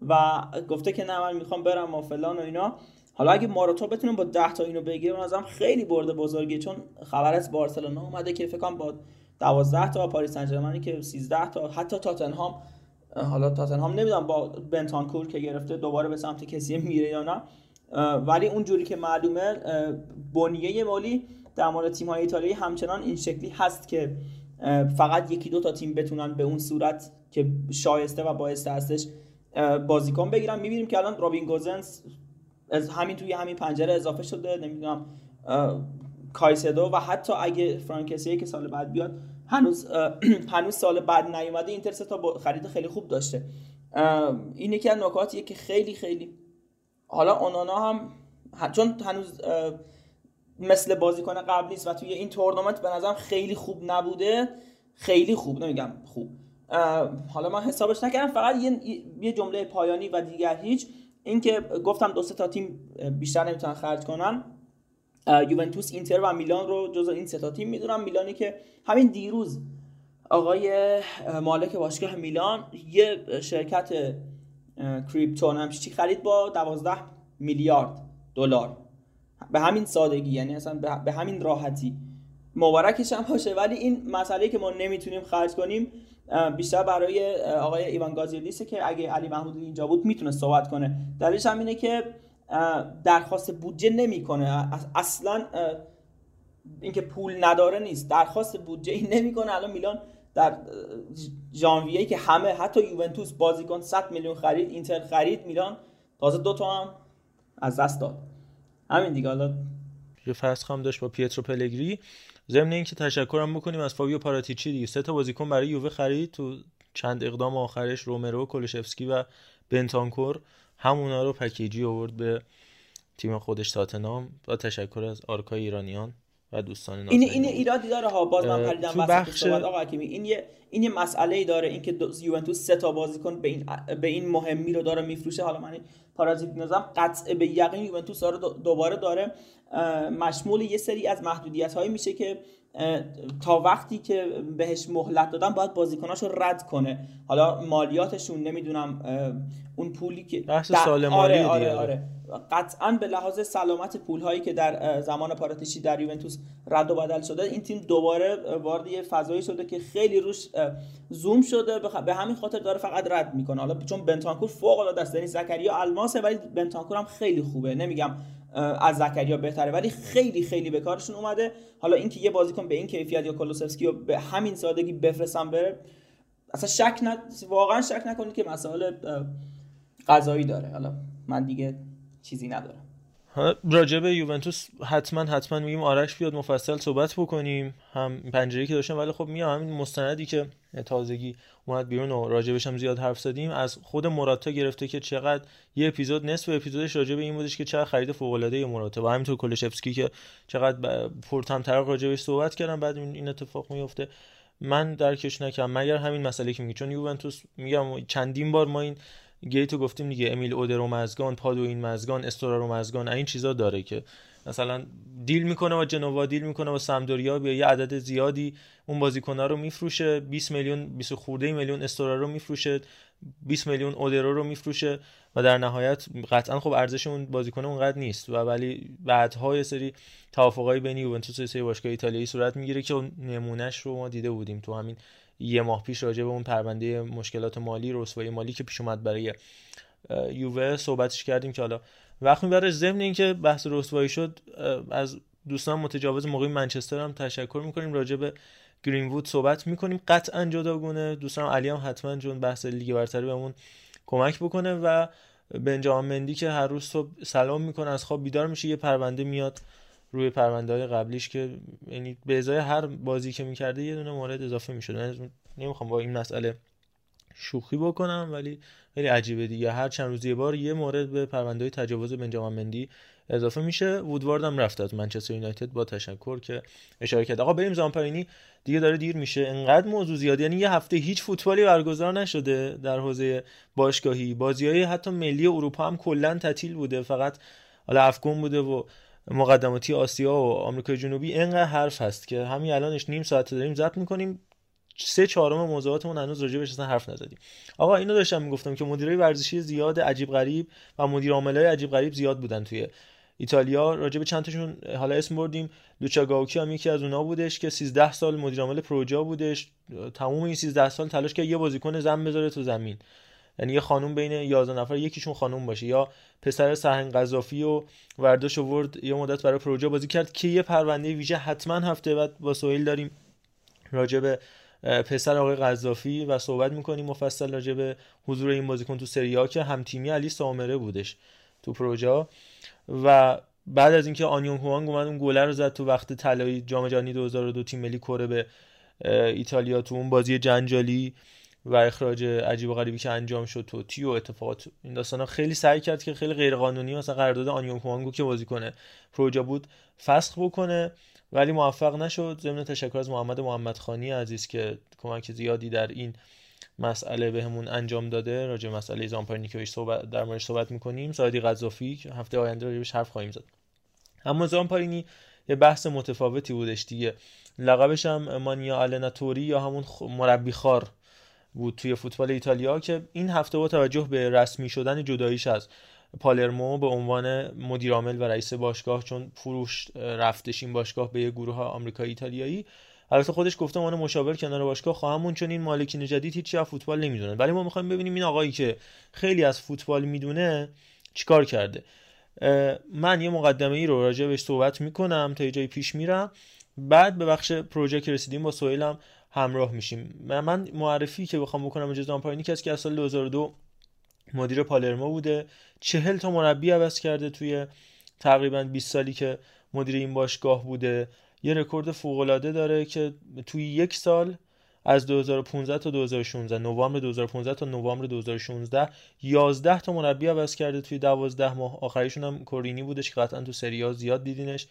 و گفته که نه من می‌خوام برم و فلان و اینا. حالا اگه ماراتا بتونه با 10 تا اینو بگیره ازم خیلی برده بزرگی چون خبر از بارسلونا اومده که فکر کنم با 12 تا پاریس سن که 13 تا حتی تاتنهام حالا تاتنهام نمی‌دونم با بنتانکور که گرفته دوباره به سمت کسی میره یا نه ولی اونجوری که معلومه بنیه مالی در مورد تیم های ایتالیایی همچنان این شکلی هست که فقط یکی دو تا تیم بتونن به اون صورت که شایسته و بایسته هستش بازیکن بگیرن. می‌بینیم که الان رابین گوزنس از همین توی همین پنجره اضافه شده نمی‌دونم کایسدو و حتی اگه فرانکسی که سال بعد بیاد هنوز هنوز سال بعد نیومده اینتر تا خرید خیلی خوب داشته. این یکی از نکاتیه که خیلی خیلی حالا اونانا هم چون هنوز مثل بازیکن قبل نیست و توی این تورنمنت به نظرم خیلی خوب نبوده. خیلی خوب نمیگم خوب. حالا من حسابش نکردم فقط یه, یه جمله پایانی و دیگر هیچ. اینکه گفتم دو تا تیم بیشتر نمی‌تونن خرج کنن. یوونتوس اینتر و میلان رو جزو این سه تا تیم می‌دونم. میلانی که همین دیروز آقای مالک باشگاه میلان یه شرکت کریپتو همچی چی خرید با 12 میلیارد دلار. به همین سادگی یعنی اصلا به همین راحتی. مبارکش هم باشه. ولی این مسئله که ما نمی‌تونیم خرج کنیم بیشتر برای آقای ایوان گازیلیسه که اگه علی محمود اینجا بود می‌تونه صحبت کنه. دلیلش هم اینه که درخواست بودجه نمی‌کنه. اصلا اینکه پول نداره نیست. درخواست بودجه این نمی‌کنه. الان میلان در ژانویه که همه حتی یوونتوس بازیکن 100 میلیون خرید اینتر خرید میلان تازه دو تا هم از دست داد. همین دیگه. حالا یه فصل هم داشت با پیترو پلگری. ضمن اینکه تشکرم بکنیم از فابیو پاراتیچی دیگه. سه تا بازیکن برای یووه خرید. تو چند اقدام آخرش رومرو کولوشفسکی و بنتانکور. همونا رو package ی آورد به تیم خودش تاتنام با تشکر از آرکای ایرانیان. و دوستان این این ایرادی داره ها. باز من پریدم بخش آقا حکیمی این یه این یه مسئله ای داره. اینکه یوونتوس سه تا بازیکن به این به این مهمی رو داره میفروشه. حالا من پارازیت نظام قطع به یقین یوونتوس داره دوباره داره مشمول یه سری از محدودیت هایی میشه که تا وقتی که بهش مهلت دادن باید بازیکناش رو رد کنه. حالا مالیاتشون نمی‌دونم اون پولی که بحث سال مالی آره آره, آره. قطعا به لحاظ سلامت پول هایی که در زمان پاراتیشی در یوونتوس رد و بدل شده این تیم دوباره وارد یه فضایی شده که خیلی روش زوم شده به همین خاطر داره فقط رد می‌کنه. حالا چون بنتانکور فوق العاده است یعنی زکریا الماسه ولی بنتانکور هم خیلی خوبه. نمیگم از زکریا بهتره ولی خیلی خیلی به کارشون اومده. حالا اینکه یه بازیکن به این کیفیت یا کولوسفسکی رو به همین سادگی بفرستن بره اصلا شک ن... واقعا شک نکنید که مسائل قضایی داره. حالا من دیگه چیزی ندارم. راجع به یوونتوس حتما حتما میگیم آرش بیاد مفصل صحبت بکنیم. هم پنجره که داشتم ولی خب میام همین مستندی که تازگی اومد بیرون و راجبش هم زیاد حرف زدیم از خود مراتا گرفته که چقدر یه اپیزود نصف اپیزودش راجع به این بودش که چقدر خرید فوق العاده مراتا و همینطور کولوشفسکی که چقدر پرتم طرق راجبش صحبت کردم بعد این اتفاق میفته من درکش نکردم. مگر همین مسئله که میگه چون یوونتوس میگم چندین بار ما این گیتو گفتیم دیگه امیل اودرو مزگان پادوین مزگان استورارو مزگان این چیزا داره که مثلا دیل می‌کنه با جنوا دیل می‌کنه با سمدوریا بیا یه عدد زیادی اون بازیکن‌ها رو میفروشه 20 میلیون 20 خورده میلیون استورا رو میفروشه 20 میلیون اودرو رو میفروشه و در نهایت قطعا خب ارزش اون بازیکن اونقدر نیست و ولی بعدها یه سری توافقای بین یوونتوس و سری باشگاه ایتالیایی صورت می‌گیره که نمونهش رو ما دیده بودیم تو همین یه ماه پیش راجع به اون پرونده مشکلات مالی رسوایی مالی که پیش اومد برای یووه صحبتش کردیم که حالا وقت می‌بره ضمن اینکه بحث رسوایی شد از دوستان متجاوز مقیم منچستر هم تشکر می‌کنیم راجع به گرینوود صحبت می‌کنیم. قطعا جداگونه. دوستان علی هم حتما جون بحث لیگ برتری بهمون کمک بکنه و بنجامین مندی که هر روز صبح سلام می‌کنه از خواب بیدار میشه یه پرونده میاد. روی پرونده های قبلیش که یعنی به ازای هر بازی که می‌کرده یه دونه مورد اضافه می‌شد. نمی‌خوام با این مسئله شوخی بکنم ولی خیلی عجیبه دیگه. هر چند روز یه بار یه مورد به پرونده تجاوز بنجامین مندی اضافه میشه. وودوارد هم رفت از منچستر یونایتد با تشکر که اشاره کرد. آقا بریم زامپرینی. دیگه داره دیر میشه. انقدر موضوع زیاد. یعنی یه هفته هیچ فوتبالی برگزار نشده در حوزه باشگاهی. بازی های حتی ملی اروپا هم کلا تعطیل بوده. فقط حالا افغان بوده و مقدماتی آسیا و آمریکای جنوبی اینقدر حرف هست که همین الانش نیم ساعت داریم ضبط می‌کنیم. سه چهارم موضوعاتمون هنوز راجع اصلا حرف نزدیم. آقا اینو داشتم می‌گفتم که مدیرای ورزشی زیاد عجیب غریب و مدیر عاملای عجیب غریب زیاد بودن توی ایتالیا. راجع به چند تاشون حالا اسم بردیم. لوچا گاوکی هم یکی از اونها بودش که 13 سال مدیر عامل پروژا بودش. تموم این 13 سال تلاش کرد یه بازیکن زن بذاره تو زمین. یعنی یه خانوم بین 11 نفر یکیشون خانوم باشه. یا پسر سهن قذافی و ورداش آورد یه مدت برای پروژه بازی کرد که یه پرونده ویژه حتما هفته بعد با سویل داریم. راجع به پسر آقای قذافی و صحبت می‌کنیم. مفصل راجع به حضور این بازیکن تو سری که هم تیمی علی سامره بودش تو پروژه. و بعد از اینکه آنیون هوانگ اومد اون گله رو زد تو وقت طلایی جام جهانی 2002 تیم ملی کره به ایتالیا تو اون بازی جنجالی. و اخراج عجیب و غریبی که انجام شد توتی و اتفاقات این داستانا خیلی سعی کرد که خیلی غیر قانونی مثلا قرارداد آنیون کوانگو که بازی کنه پروژه بود فسخ بکنه ولی موفق نشد. ضمن تشکر از محمد محمد خانی عزیز که کمک زیادی در این مسئله بهمون انجام داده. راجع مسئله زامپارنی که صحبت در موردش صحبت می‌کنیم. سادی قذافی هفته آینده راجعش حرف خواهیم زد. اما زامپارینی یه بحث متفاوتی بودش دیگه. لقبش هم مانیا الناتوری یا همون مربی خار بود توی فوتبال ایتالیا که این هفته با توجه به رسمی شدن جداییش از پالرمو به عنوان مدیرعامل و رئیس باشگاه چون فروش رفتش این باشگاه به یه گروه آمریکایی ایتالیایی البته خودش گفته عنوان مشاور کنار باشگاه خواهمون چون این مالکین جدید هیچی از فوتبال نمی‌دونن. ولی ما می‌خوایم ببینیم این آقایی که خیلی از فوتبال می‌دونه چیکار کرده. من یه مقدمه ای رو راجع بهش صحبت می‌کنم تا یه پیش میرم. بعد به بخش پروژه که رسیدیم با سویلم همراه میشیم. من معرفی که بخوام بکنم اجازه آمپاینی کسی که از سال 2002 مدیر پالرمو بوده. چهل تا مربی عوض کرده توی تقریبا 20 سالی که مدیر این باشگاه بوده. یه رکورد فوق العاده داره که توی یک سال از 2015 تا 2016 نوامبر 2015 تا نوامبر 2016 11 تا مربی عوض کرده توی 12 ماه. آخریشون هم کورینی بودش که قطعا تو سری زیاد دیدینش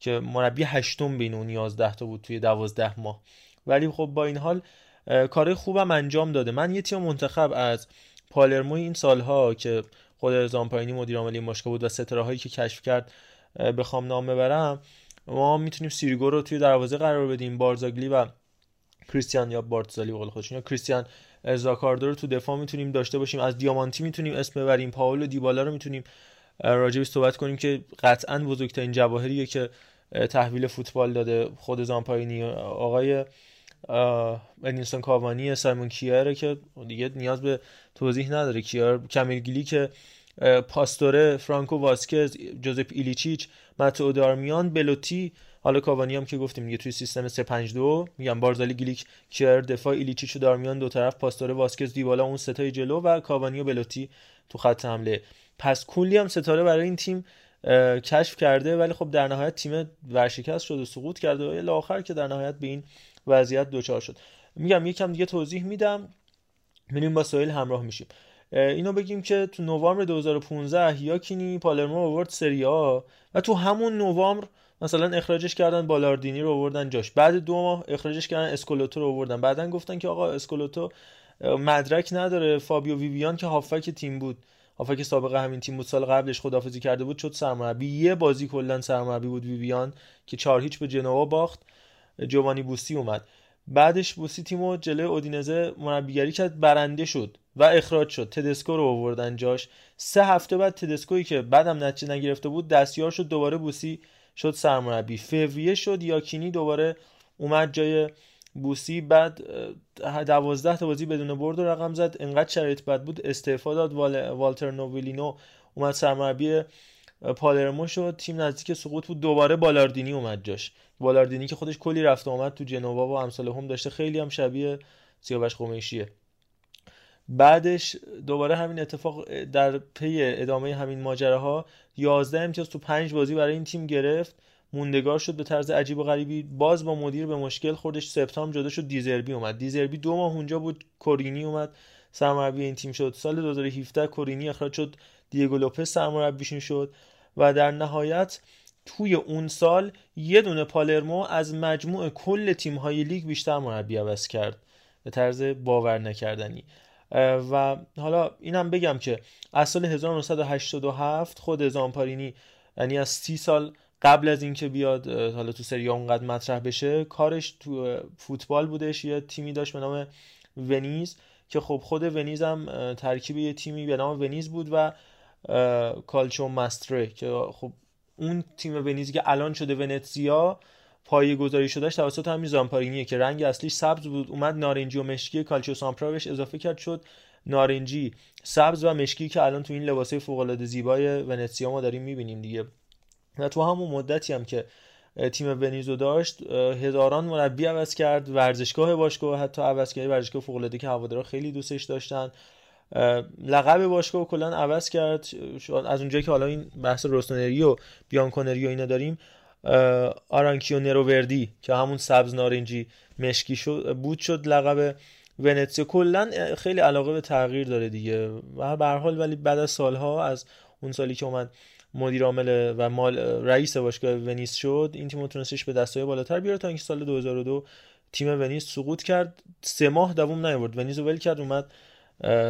که مربی هشتم بین اون 11 تا بود توی 12 ماه. ولی خب با این حال کار خوبم انجام داده. من یه تیم منتخب از پالرمو این سالها که خود زامپاینی مدیر عامل باشگاه بود و ستاره هایی که کشف کرد بخوام نام ببرم ما می‌تونیم سیریگو رو توی دروازه قرار بدیم. بارزاگلی و کریستیان یا بارتزالی به قول خودشون یا کریستیان زاکاردو رو تو دفاع می‌تونیم داشته باشیم. از دیامانتی می‌تونیم اسم ببریم. پاولو دیبالا رو می‌تونیم راجبش صحبت کنیم که قطعا بزرگترین جواهریه که تحویل فوتبال داده خود زامپاینی آقای ادینسون کاوانی سایمون کیاره که دیگه نیاز به توضیح نداره. کیار کمیل که پاستوره فرانکو واسکز جوزپ ایلیچیچ ماتو دارمیان بلوتی. حالا کاوانی هم که گفتیم دیگه توی سیستم 352 میگم بارزالی گلیک کیر دفاع ایلیچیچ و دارمیان دو طرف پاستوره واسکز دیوالا اون سه تای جلو و کاوانی و بلوتی تو خط حمله. پس کلی هم ستاره برای این تیم کشف کرده ولی خب در نهایت تیم ورشکست شد و سقوط کرده و الی آخر که در نهایت به این وضعیت دوچار شد. میگم یکم دیگه توضیح میدم. میریم با سویل همراه میشیم. اینو بگیم که تو نوامبر 2015 یاکینی پالرمو آورد سری آ و تو همون نوامبر مثلا اخراجش کردن بالاردینی رو آوردن جاش. بعد دو ماه اخراجش کردن اسکولوتو رو آوردن. بعدا گفتن که آقا اسکولوتو مدرک نداره. فابیو ویویان که هافک تیم بود. هافک سابق همین تیم بود. سال قبلش خدافزی کرده بود شد سرمربی. یه بازی کلا سرمربی بود ویویان که چهار هیچ به جنوا باخت. جوانی بوسی اومد. بعدش بوسی تیمو جلوی اودینزه مربیگری کرد برنده شد و اخراج شد. تدسکو رو آوردن جاش. سه هفته بعد تدسکویی که بعدم نتیجه نگرفته بود دستیار شد دوباره بوسی شد سرمربی. فوریه شد یاکینی دوباره اومد جای بوسی. بعد دوازده تا بازی بدون برد رقم زد. انقدر شرایط بد بود. استعفا داد. والتر نوولینو اومد سرمربی پالرمو شد تیم نزدیک سقوط بود. دوباره بالاردینی اومد جاش. بالاردینی که خودش کلی رفت اومد تو جنوا و امثال هم داشته. خیلی هم شبیه سیاوش قمیشیه. بعدش دوباره همین اتفاق در پی ادامه همین ماجراها 11 امتیاز تو 5 بازی برای این تیم گرفت. موندگار شد به طرز عجیب و غریبی. باز با مدیر به مشکل خوردش. سپتامبر جدا شد دیزربی اومد. دیزربی دو ماه اونجا بود. کورینی اومد. سرمربی این تیم شد. سال 2017 کورینی اخراج شد. دیگو لوپز سرمربیشون شد و در نهایت توی اون سال یه دونه پالرمو از مجموع کل تیم های لیگ بیشتر مربی عوض کرد به طرز باور نکردنی. و حالا اینم بگم که از سال 1987 خود زامپارینی یعنی از سی سال قبل از اینکه بیاد حالا تو سری اونقدر مطرح بشه کارش تو فوتبال بودش. یه تیمی داشت به نام ونیز که خب خود ونیز هم ترکیب یه تیمی به نام ونیز بود و کالچو ماستره که خب اون تیم ونیزی که الان شده ونتزیا پایه گذاری شدهش توسط همین زامپارینیه که رنگ اصلیش سبز بود. اومد نارنجی و مشکی کالچو سامپرا بهش اضافه کرد شد نارنجی سبز و مشکی که الان تو این لباسه فوق العاده زیبای ونتسیا ما داریم می‌بینیم دیگه. و تو همون مدتی هم که تیم ونیزو داشت هزاران مربی عوض کرد ورزشگاه باشگاه حتی عوض کرد ورزشگاه فوق که هوادارا خیلی دوستش داشتن. لقب باشگاه کلا عوض کرد. از اونجایی که حالا این بحث روستونری و بیانکونری و اینا داریم آرانکیو نرووردی که همون سبز نارنجی مشکی شد بود شد لقب ونتسیا کلا خیلی علاقه به تغییر داره دیگه. و به حال ولی بعد از سالها از اون سالی که اومد مدیر عامل و مال رئیس باشگاه ونیس شد این تیم تونستش به دستای بالاتر بیاره تا اینکه سال 2002 تیم ونیس سقوط کرد. سه ماه دووم نیاورد. ونیز ول کرد اومد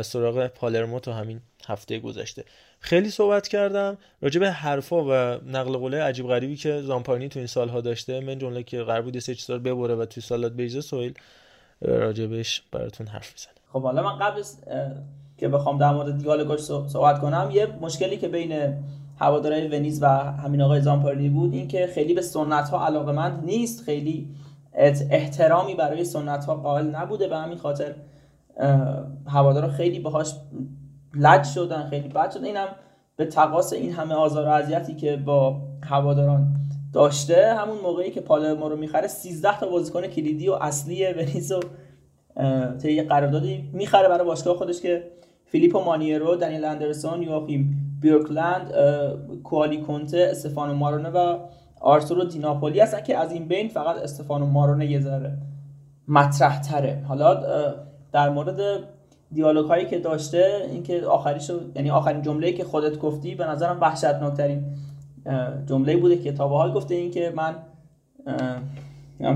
سراغ پالرمو تو همین هفته گذشته. خیلی صحبت کردم راجع به حرفا و نقل قوله عجیب غریبی که زامپارنی تو این سالها داشته. من جمله که قرار بود سه ببره و توی سالات بیزه سویل راجبش براتون حرف بزنه خب حالا من قبل که بخوام در مورد دیالوگش صحبت کنم یه مشکلی که بین هوادارهای ونیز و همین آقای زامپارنی بود این که خیلی به سنت ها علاقمند نیست. خیلی احترامی برای سنت ها قائل نبوده. به همین خاطر هوادارا خیلی باهاش لج شدن خیلی بد شدن. اینم به تقاس این همه آزار و اذیتی که با هواداران داشته همون موقعی که پالرمو رو می‌خره 13 تا بازیکن کلیدی و اصلی ونیز و طی قراردادی می‌خره برای باشگاه خودش که فیلیپو مانیرو، دنیل اندرسون، یواخیم بیرکلند، کوالی کونته، استفانو مارونه و آرتورو دیناپولی هستن که از این بین فقط استفانو مارونه یه ذره مطرح تره حالا در مورد دیالوگ هایی که داشته اینکه آخریشو یعنی آخرین جمله‌ای که خودت گفتی به نظرم وحشتناکترین جمله بوده که تا به حال گفته این که من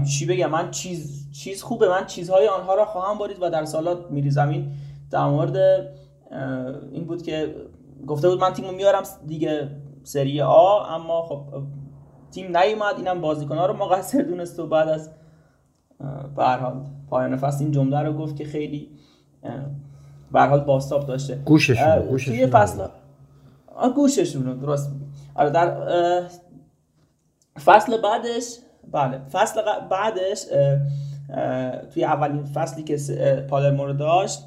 چی بگم من چیز چیز خوبه من چیزهای آنها را خواهم برید و در سالات میری زمین در مورد این بود که گفته بود من تیمو میارم دیگه سری آ اما خب تیم نیومد اینم بازیکن‌ها رو مقصر دونست و بعد از به پایان فصل. این جمله رو گفت که خیلی به حال باستاب داشته. گوششون گوششون توی فصل گوششون درست. آره در فصل بعدش بله فصل بعدش توی اولین فصلی که پالرمو رو داشت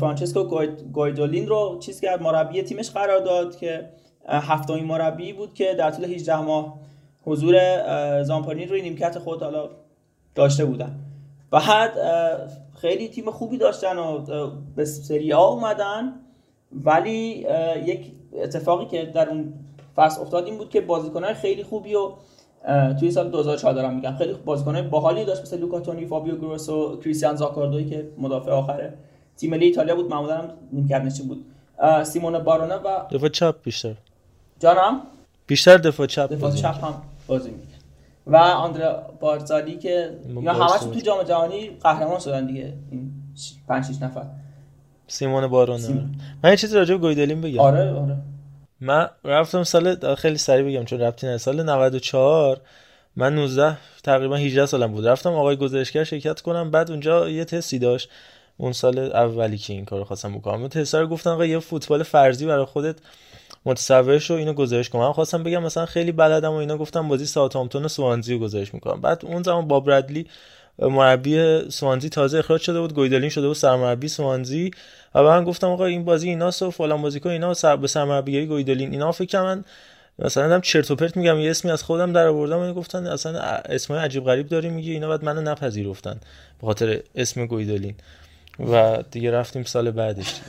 فرانچسکو گویدولین رو چیز کرد مربی تیمش قرار داد که هفتمین مربی بود که در طول 18 ماه حضور زامپارینی روی نیمکت خود حالا داشته بودن. بعد خیلی تیم خوبی داشتن و به سری آ اومدن. ولی یک اتفاقی که در اون فصل افتاد این بود که بازیکنان خیلی خوبی و توی سال 2004 دارم میگم خیلی بازیکنان باحالی داشت مثل لوکا تونی، فابیو گروس و کریستیان زاکاردوی که مدافع آخره تیم ملی ایتالیا بود معمولا هم نیمکت بود. سیمون بارونا و دفاع چپ بیشتر. جانم؟ بیشتر دفاع چپ دفاع چپ هم بازی می‌کرد. و آندرا بارزالی که یا همش تو جام جهانی قهرمان شدن دیگه. این 5 6 نفر. سیمون بارونا سیم. من یه چیزی راجع به گویدلین بگم. آره آره. من رفتم سال خیلی سریع بگم چون ربطی نه سال 94 من 19 تقریبا 18 سالم بود. رفتم آقای گزارشگر شرکت کنم. بعد اونجا یه تستی داشت. اون سال اولی که این کارو خواستم بکنم. اون تست رو گفتن آقا یه فوتبال فرضی برای خودت. متصور شو اینو گزارش کنم. خواستم بگم مثلا خیلی بلدم و اینا گفتم بازی ساوثهامپتون و سوانزی رو گزارش می‌کنم. بعد اون زمان با برادلی مربی سوانزی تازه اخراج شده بود گویدلین شده بود سرمربی سوانزی. و من گفتم آقا این بازی اینا و فلان بازیکن اینا سر به سرمربیگری گویدلین اینا. فکر من مثلا دارم چرت و پرت میگم یه اسمی از خودم در آوردم و گفتن اصلا اسمای عجیب غریب داری میگی اینا بعد منو نپذیرفتن به خاطر اسم گویدلین و دیگه رفتیم سال بعدش.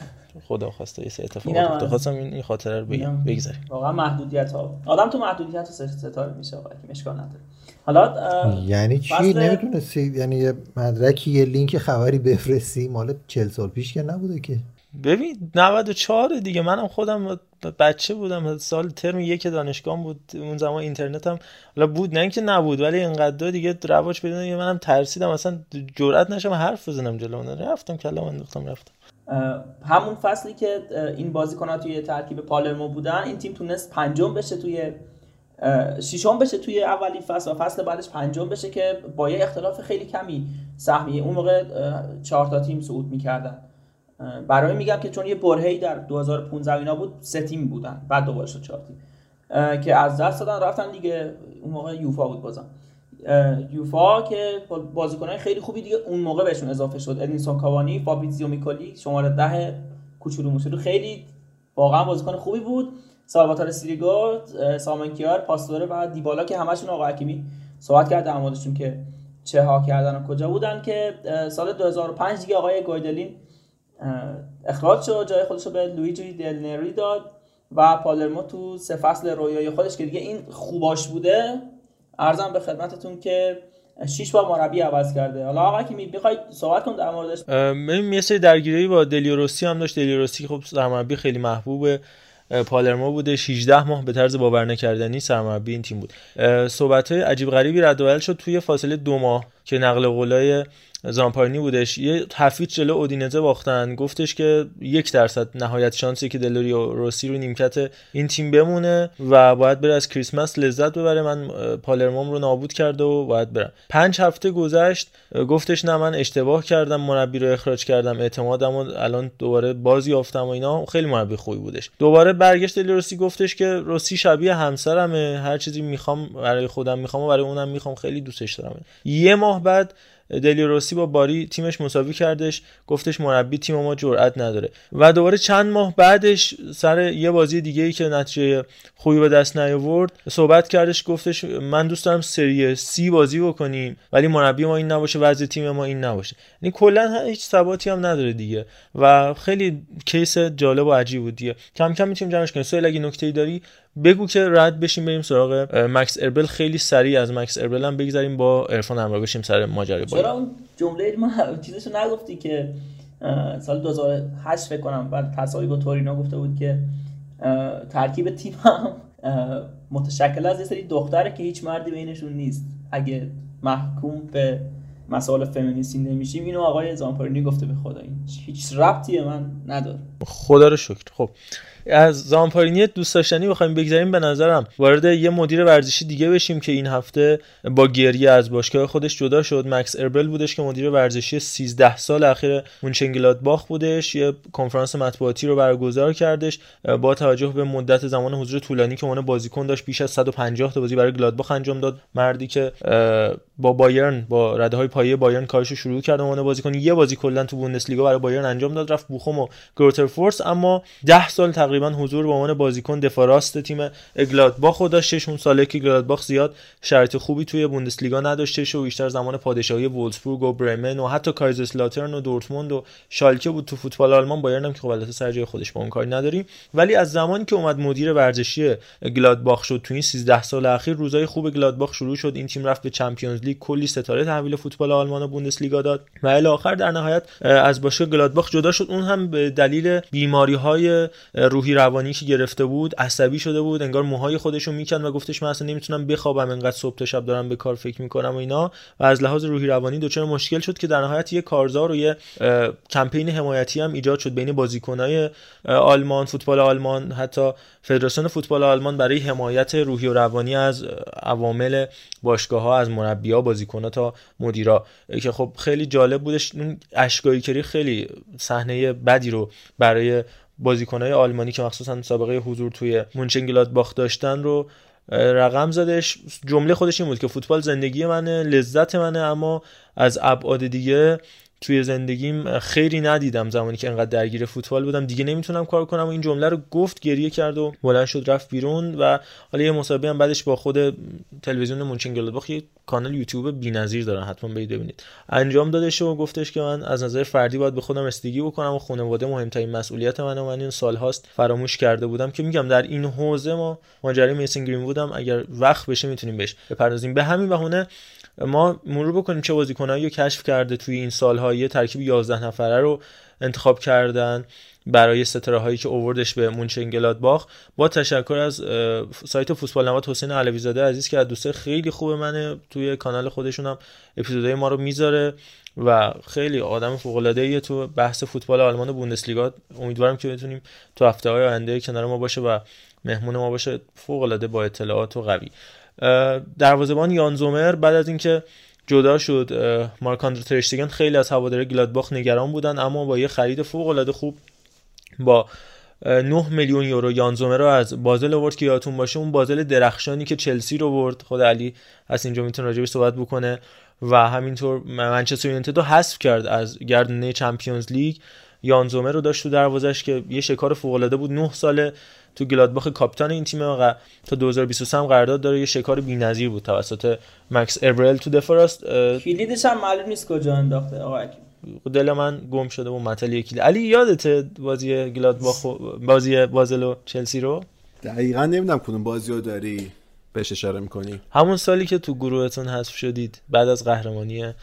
خدا خواسته یه اتفاق افتاد. خواستم این این خاطره رو بگم. بگذاریم. واقعا محدودیت ها. آدم تو محدودیت ستاره میشه واقعا که مشکل نداره. حالا یعنی چی؟ فصل... نمی‌تونستی یعنی یه مدرکی یه لینک خبری بفرستی؟ مال 40 سال پیش که نبوده که. ببین 94 دیگه. منم خودم بچه بودم. سال ترم یک دانشگاه بود. اون زمان اینترنت هم حالا بود نه اینکه نبود ولی اینقدر دیگه رواج پیدا منم ترسیدم. اصلا جرئت نشم حرف بزنم جلو. اون رفتم کلام انداختم رفتم. همون فصلی که این بازیکن‌ها توی ترکیب پالرمو بودن این تیم تونست پنجم بشه توی ششم بشه توی اولی فصل و فصل بعدش پنجم بشه که با یه اختلاف خیلی کمی سهمیه. اون موقع چهار تا تیم صعود می‌کردن. برای میگم که چون یه برهی در 2015 اینا بود سه تیم بودن. بعد دوباره شد چهار تیم. که از دست دادن رفتن دیگه اون موقع یوفا بود بازم. یوفا که بازیکنای خیلی خوبی دیگه اون موقع بهشون اضافه شد. ادینسون کاوانی فابریزیو میکولی شماره ده کوچولو موچولو خیلی واقعا بازیکن خوبی بود. سالواتار سیریگو سایمون کیار پاستوره و دیبالا که همشون آقا حکیمی صحبت کرد در موردشون که چه ها کردن و کجا بودن که سال 2005 دیگه آقای گویدلین اخراج شد. جای خودش رو به لویجی دل نری داد و پالرمو تو سه فصل رویای خودش که دیگه این خوباش بوده ارزم به خدمتتون که شش بار مربی عوض کرده. حالا آقا که می‌خوای صحبت کن در موردش؟ ببین یه درگیری با دلیوروسی هم داشت. دلیوروسی خب سرمربی خیلی محبوبه پالرمو بوده. 16 ماه به طرز باور نکردنی سرمربی این تیم بود. صحبت های عجیب غریبی رد شد. توی فاصله دو ماه که نقل قولای زامپارنی بودش. یه تفیت جلو اودینزه باختن. گفتش که یک درصد نهایت شانسی که دلوری روسی رو نیمکت این تیم بمونه و باید بره از کریسمس لذت ببره. من پالرموم رو نابود کرده و باید برم. پنج هفته گذشت. گفتش نه من اشتباه کردم. مربی رو اخراج کردم. اعتمادم و الان دوباره بازی یافتم و اینا. خیلی مربی خوبی بودش. دوباره برگشت روسی. گفتش که روسی شبیه همسرمه. هر چیزی می‌خوام برای خودم می‌خوام و برای اونم می‌خوام. خیلی دوستش دارم. یه ماه بعد دلیروسی با باری تیمش مساوی کردش گفتش مربی تیم ما جرئت نداره. و دوباره چند ماه بعدش سر یه بازی دیگه ای که نتیجه خوبی به دست نیاورد صحبت کردش گفتش من دوست دارم سری سی بازی بکنیم ولی مربی ما این نباشه وضع تیم ما این نباشه. یعنی کلا هیچ ثباتی هم نداره دیگه. و خیلی کیس جالب و عجیب بود دیگه. کم کم می‌تونیم جمعش کنیم. سوال اگه نکته‌ای داری بگو که رد بشیم بریم سراغ مکس اربل. خیلی سریع از مکس اربل هم بگذاریم با ارفان همراه بشیم سر ماجرای چرا اون جمله ما چیزشو نگفتی که سال 2008 فکر کنم بعد تصاوی با تورینو گفته بود که ترکیب تیم هم متشکل از یه سری دختره که هیچ مردی بینشون نیست. اگه محکوم به مسائل فمینیستی نمیشیم. اینو آقای زامپارینی گفته به خدا. این هیچ ربطی من نداره. خدا رو شکر. خب از زامپارینی دوست داشتنی بخوایم بگذاریم. به نظرم وارد یه مدیر ورزشی دیگه بشیم که این هفته با گریه از باشگاه خودش جدا شد. مکس اربل بودش که مدیر ورزشی 13 سال اخیر باخ بودش. یه کنفرانس مطبوعاتی رو برگزار کردش. با توجه به مدت زمان حضور طولانی که اون بازیکن داشت بیش از 150 تا بازی برای گلادباخ انجام داد. مردی که با بایرن با رده های پایه بایرن کارش شروع کرد اون بازیکن. یه بازی کلا تو بوندسلیگا برای بایرن انجام داد رفت بوخوم و گروتر فورس. اما 10 سال تقریبا حضور به عنوان بازیکن دفاع راست تیم اگلادباخ داشتش اون ساله که اگلادباخ زیاد شرط خوبی توی بوندسلیگا نداشتش و بیشتر زمان پادشاهی وولسبورگ و برمن و حتی کایزرسلاترن و دورتموند و شالکه بود. تو فوتبال آلمان بایرن هم که خب البته سر جای خودش با اون کاری نداریم. ولی از زمانی که اومد مدیر ورزشی گلادباخ شد تو این 13 سال اخیر روزای خوب گلادباخ شروع شد. این تیم رفت به چمپیونز لیگ. کلی ستاره تحویل فوتبال آلمان و بوندسلیگا داد. و الی آخر در نهایت از باشگاه گلادباخ جدا شد. اون هم به دلیل بیماری های روحی روانی که گرفته بود عصبی شده بود انگار موهای خودشو می‌کند و گفتش من اصلا نمی‌تونم بخوابم انقدر صبح تا شب دارم به کار فکر می‌کنم و اینا. و از لحاظ روحی روانی دچار مشکل شد که در نهایت یه کارزار و یه کمپین حمایتی هم ایجاد شد بین بازیکنای آلمان فوتبال آلمان حتی فدراسیون فوتبال آلمان برای حمایت روحی و روانی از عوامل باشگاه ها از مربیا بازیکن تا مدیرا. که خب خیلی جالب بودش اون اشکایی کری خیلی صحنه بدی رو برای بازیکنهای آلمانی که مخصوصا سابقه حضور توی باخت داشتن رو رقم زدش. جمله خودش این بود که فوتبال زندگی منه لذت منه اما از ابعاد دیگه توی زندگیم خیلی ندیدم زمانی که انقدر درگیر فوتبال بودم. دیگه نمی‌تونم کار کنم و این جمله رو گفت گریه کرد و بلند شد رفت بیرون و حالا یه مصاحبه هم بعدش با خود تلویزیون مونچنگلادباخ یه کانال یوتیوب بی‌نظیر دارن حتما برید ببینید. انجام دادش و گفتش که من از نظر فردی باید به خودم استیگی بکنم و خانواده مهمترین مسئولیت منه من این سال هاست. فراموش کرده بودم که میگم در این حوزه ما ماجرای میسن گرین بودم اگر وقت بشه می‌تونیم بهش بپردازیم. به همین بهونه ما مرور بکنیم چه بازیکنایی رو کشف کرده توی این سالها یه ترکیب 11 نفره رو انتخاب کردن برای ستاره هایی که اووردش به مونچن باخ با تشکر از سایت فوتبال نوات حسین علوی زاده عزیز که از دوسته خیلی خوب منه توی کانال خودشون هم اپیزودهای ما رو می‌ذاره و خیلی آدم فوق العاده تو بحث فوتبال آلمان و بوندسلیگا. امیدوارم که بتونیم تو هفته های آینده کنار ما باشه و مهمون ما باشه فوق العاده با اطلاعات و قوی. دروازه‌بان یان زومر بعد از اینکه جدا شد مارک آندر ترشتگن خیلی از هواداره گلادباخ نگران بودن اما با یه خرید فوق العاده خوب با 9 میلیون یورو یان زومر رو از بازل آورد که یادتون باشه اون بازل درخشانی که چلسی رو برد. خود علی از اینجا می‌تونه راجع صحبت بکنه. و همینطور منچستر یونایتد رو حذف کرد از گردنه چمپیونز لیگ. یان زومر رو داشت تو دروازش که یه شکار فوق العاده بود 9 ساله. تو گلادباخ کاپیتان این تیم و تا 2023 هم قرارداد داره. یه شکار بی‌نظیر بود توسط مکس ابرل تو دفراست کلیدش هم معلوم نیست کجا انداخته آقا دل من گم شده با متل یکی علی یادته بازی گلادباخ بازی بازل و چلسی رو؟ دقیقا نمی‌دونم کدوم بازی رو داری بهش اشاره می‌کنی. همون سالی که تو گروهتون حذف شدید بعد از قهرمانی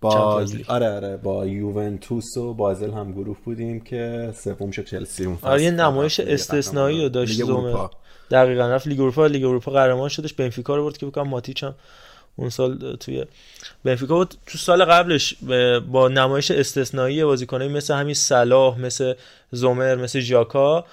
با آره آره با یوونتوس و بازل هم گروه بودیم که سوم شد چلسی اون آره یه نمایش استثنایی رو داشت زومه. دقیقا رفت لیگ اروپا. لیگ اروپا قهرمان شدش. بنفیکا رو برد که بکنم ماتیچ هم اون سال توی بنفیکا بود. تو سال قبلش با نمایش استثنایی بازیکنایی مثل همین صلاح مثل زومر مثل ژاکا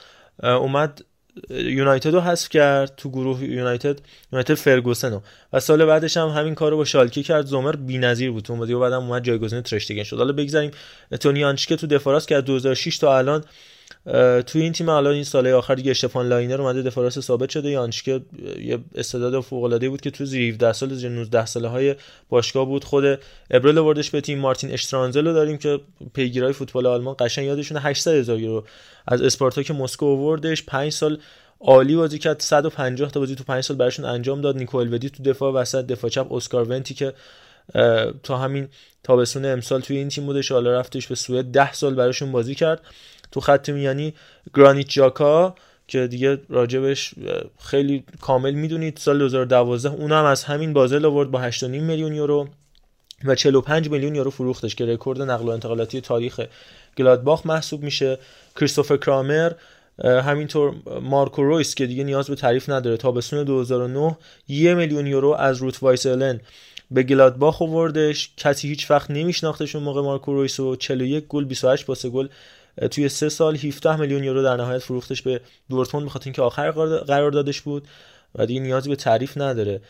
اومد یونایتد رو حذف کرد تو گروه یونایتد یونایتد فرگوسن و سال بعدش هم همین کارو با شالکی کرد. زومر بی‌نظیر بود اون و بعدم اومد جایگزین ترشتگن شد. حالا بگذاریم تونی یانچکه تو دفاع راست که از 2006 تا الان توی این تیم الان این سال آخر دیگه اشتفان لاینر اومده دفاع راست ثابت شده. یانچکه یه استعداد فوق العاده بود که تو زیر 17 سال زیر 19 ساله های باشگاه بود. خود ابرل آوردش به تیم. مارتین اشترانزل رو داریم که پیگیرای فوتبال آلمان قشنگ یادشونه. 800 هزار یورو از اسپارتاک مسکو آوردش. 5 سال عالی بازی کرد. 150 تا بازی تو 5 سال براشون انجام داد. نیکول ودی تو دفاع وسط دفاع چپ. اسکار ونتی که تا همین تابستون امسال توی این تیم بودش. حالا رفتش به سوئد. 10 سال براشون بازی کرد. تو خط میانی گرانیت جاکا که دیگه راجبش خیلی کامل می‌دونید سال 2012 اونم از همین بازل آورد با 8.5 میلیون یورو و 45 میلیون یورو فروختش که رکورد نقل و انتقالاتی تاریخ گلادباخ محسوب میشه. کریستوفر کرامر همینطور مارکو رویس که دیگه نیاز به تعریف نداره تابستون 2009 یه میلیون یورو از روت وایس آلن به گلادباخ آوردش. کسی هیچ وقت نمیشناختش اون موقع مارکو رویس و 41 گل 28 پاس گل توی سه سال 17 میلیون یورو در نهایت فروختش به دورتموند بخاطر اینکه آخر قرار دادش بود و دیگه نیازی به تعریف نداره.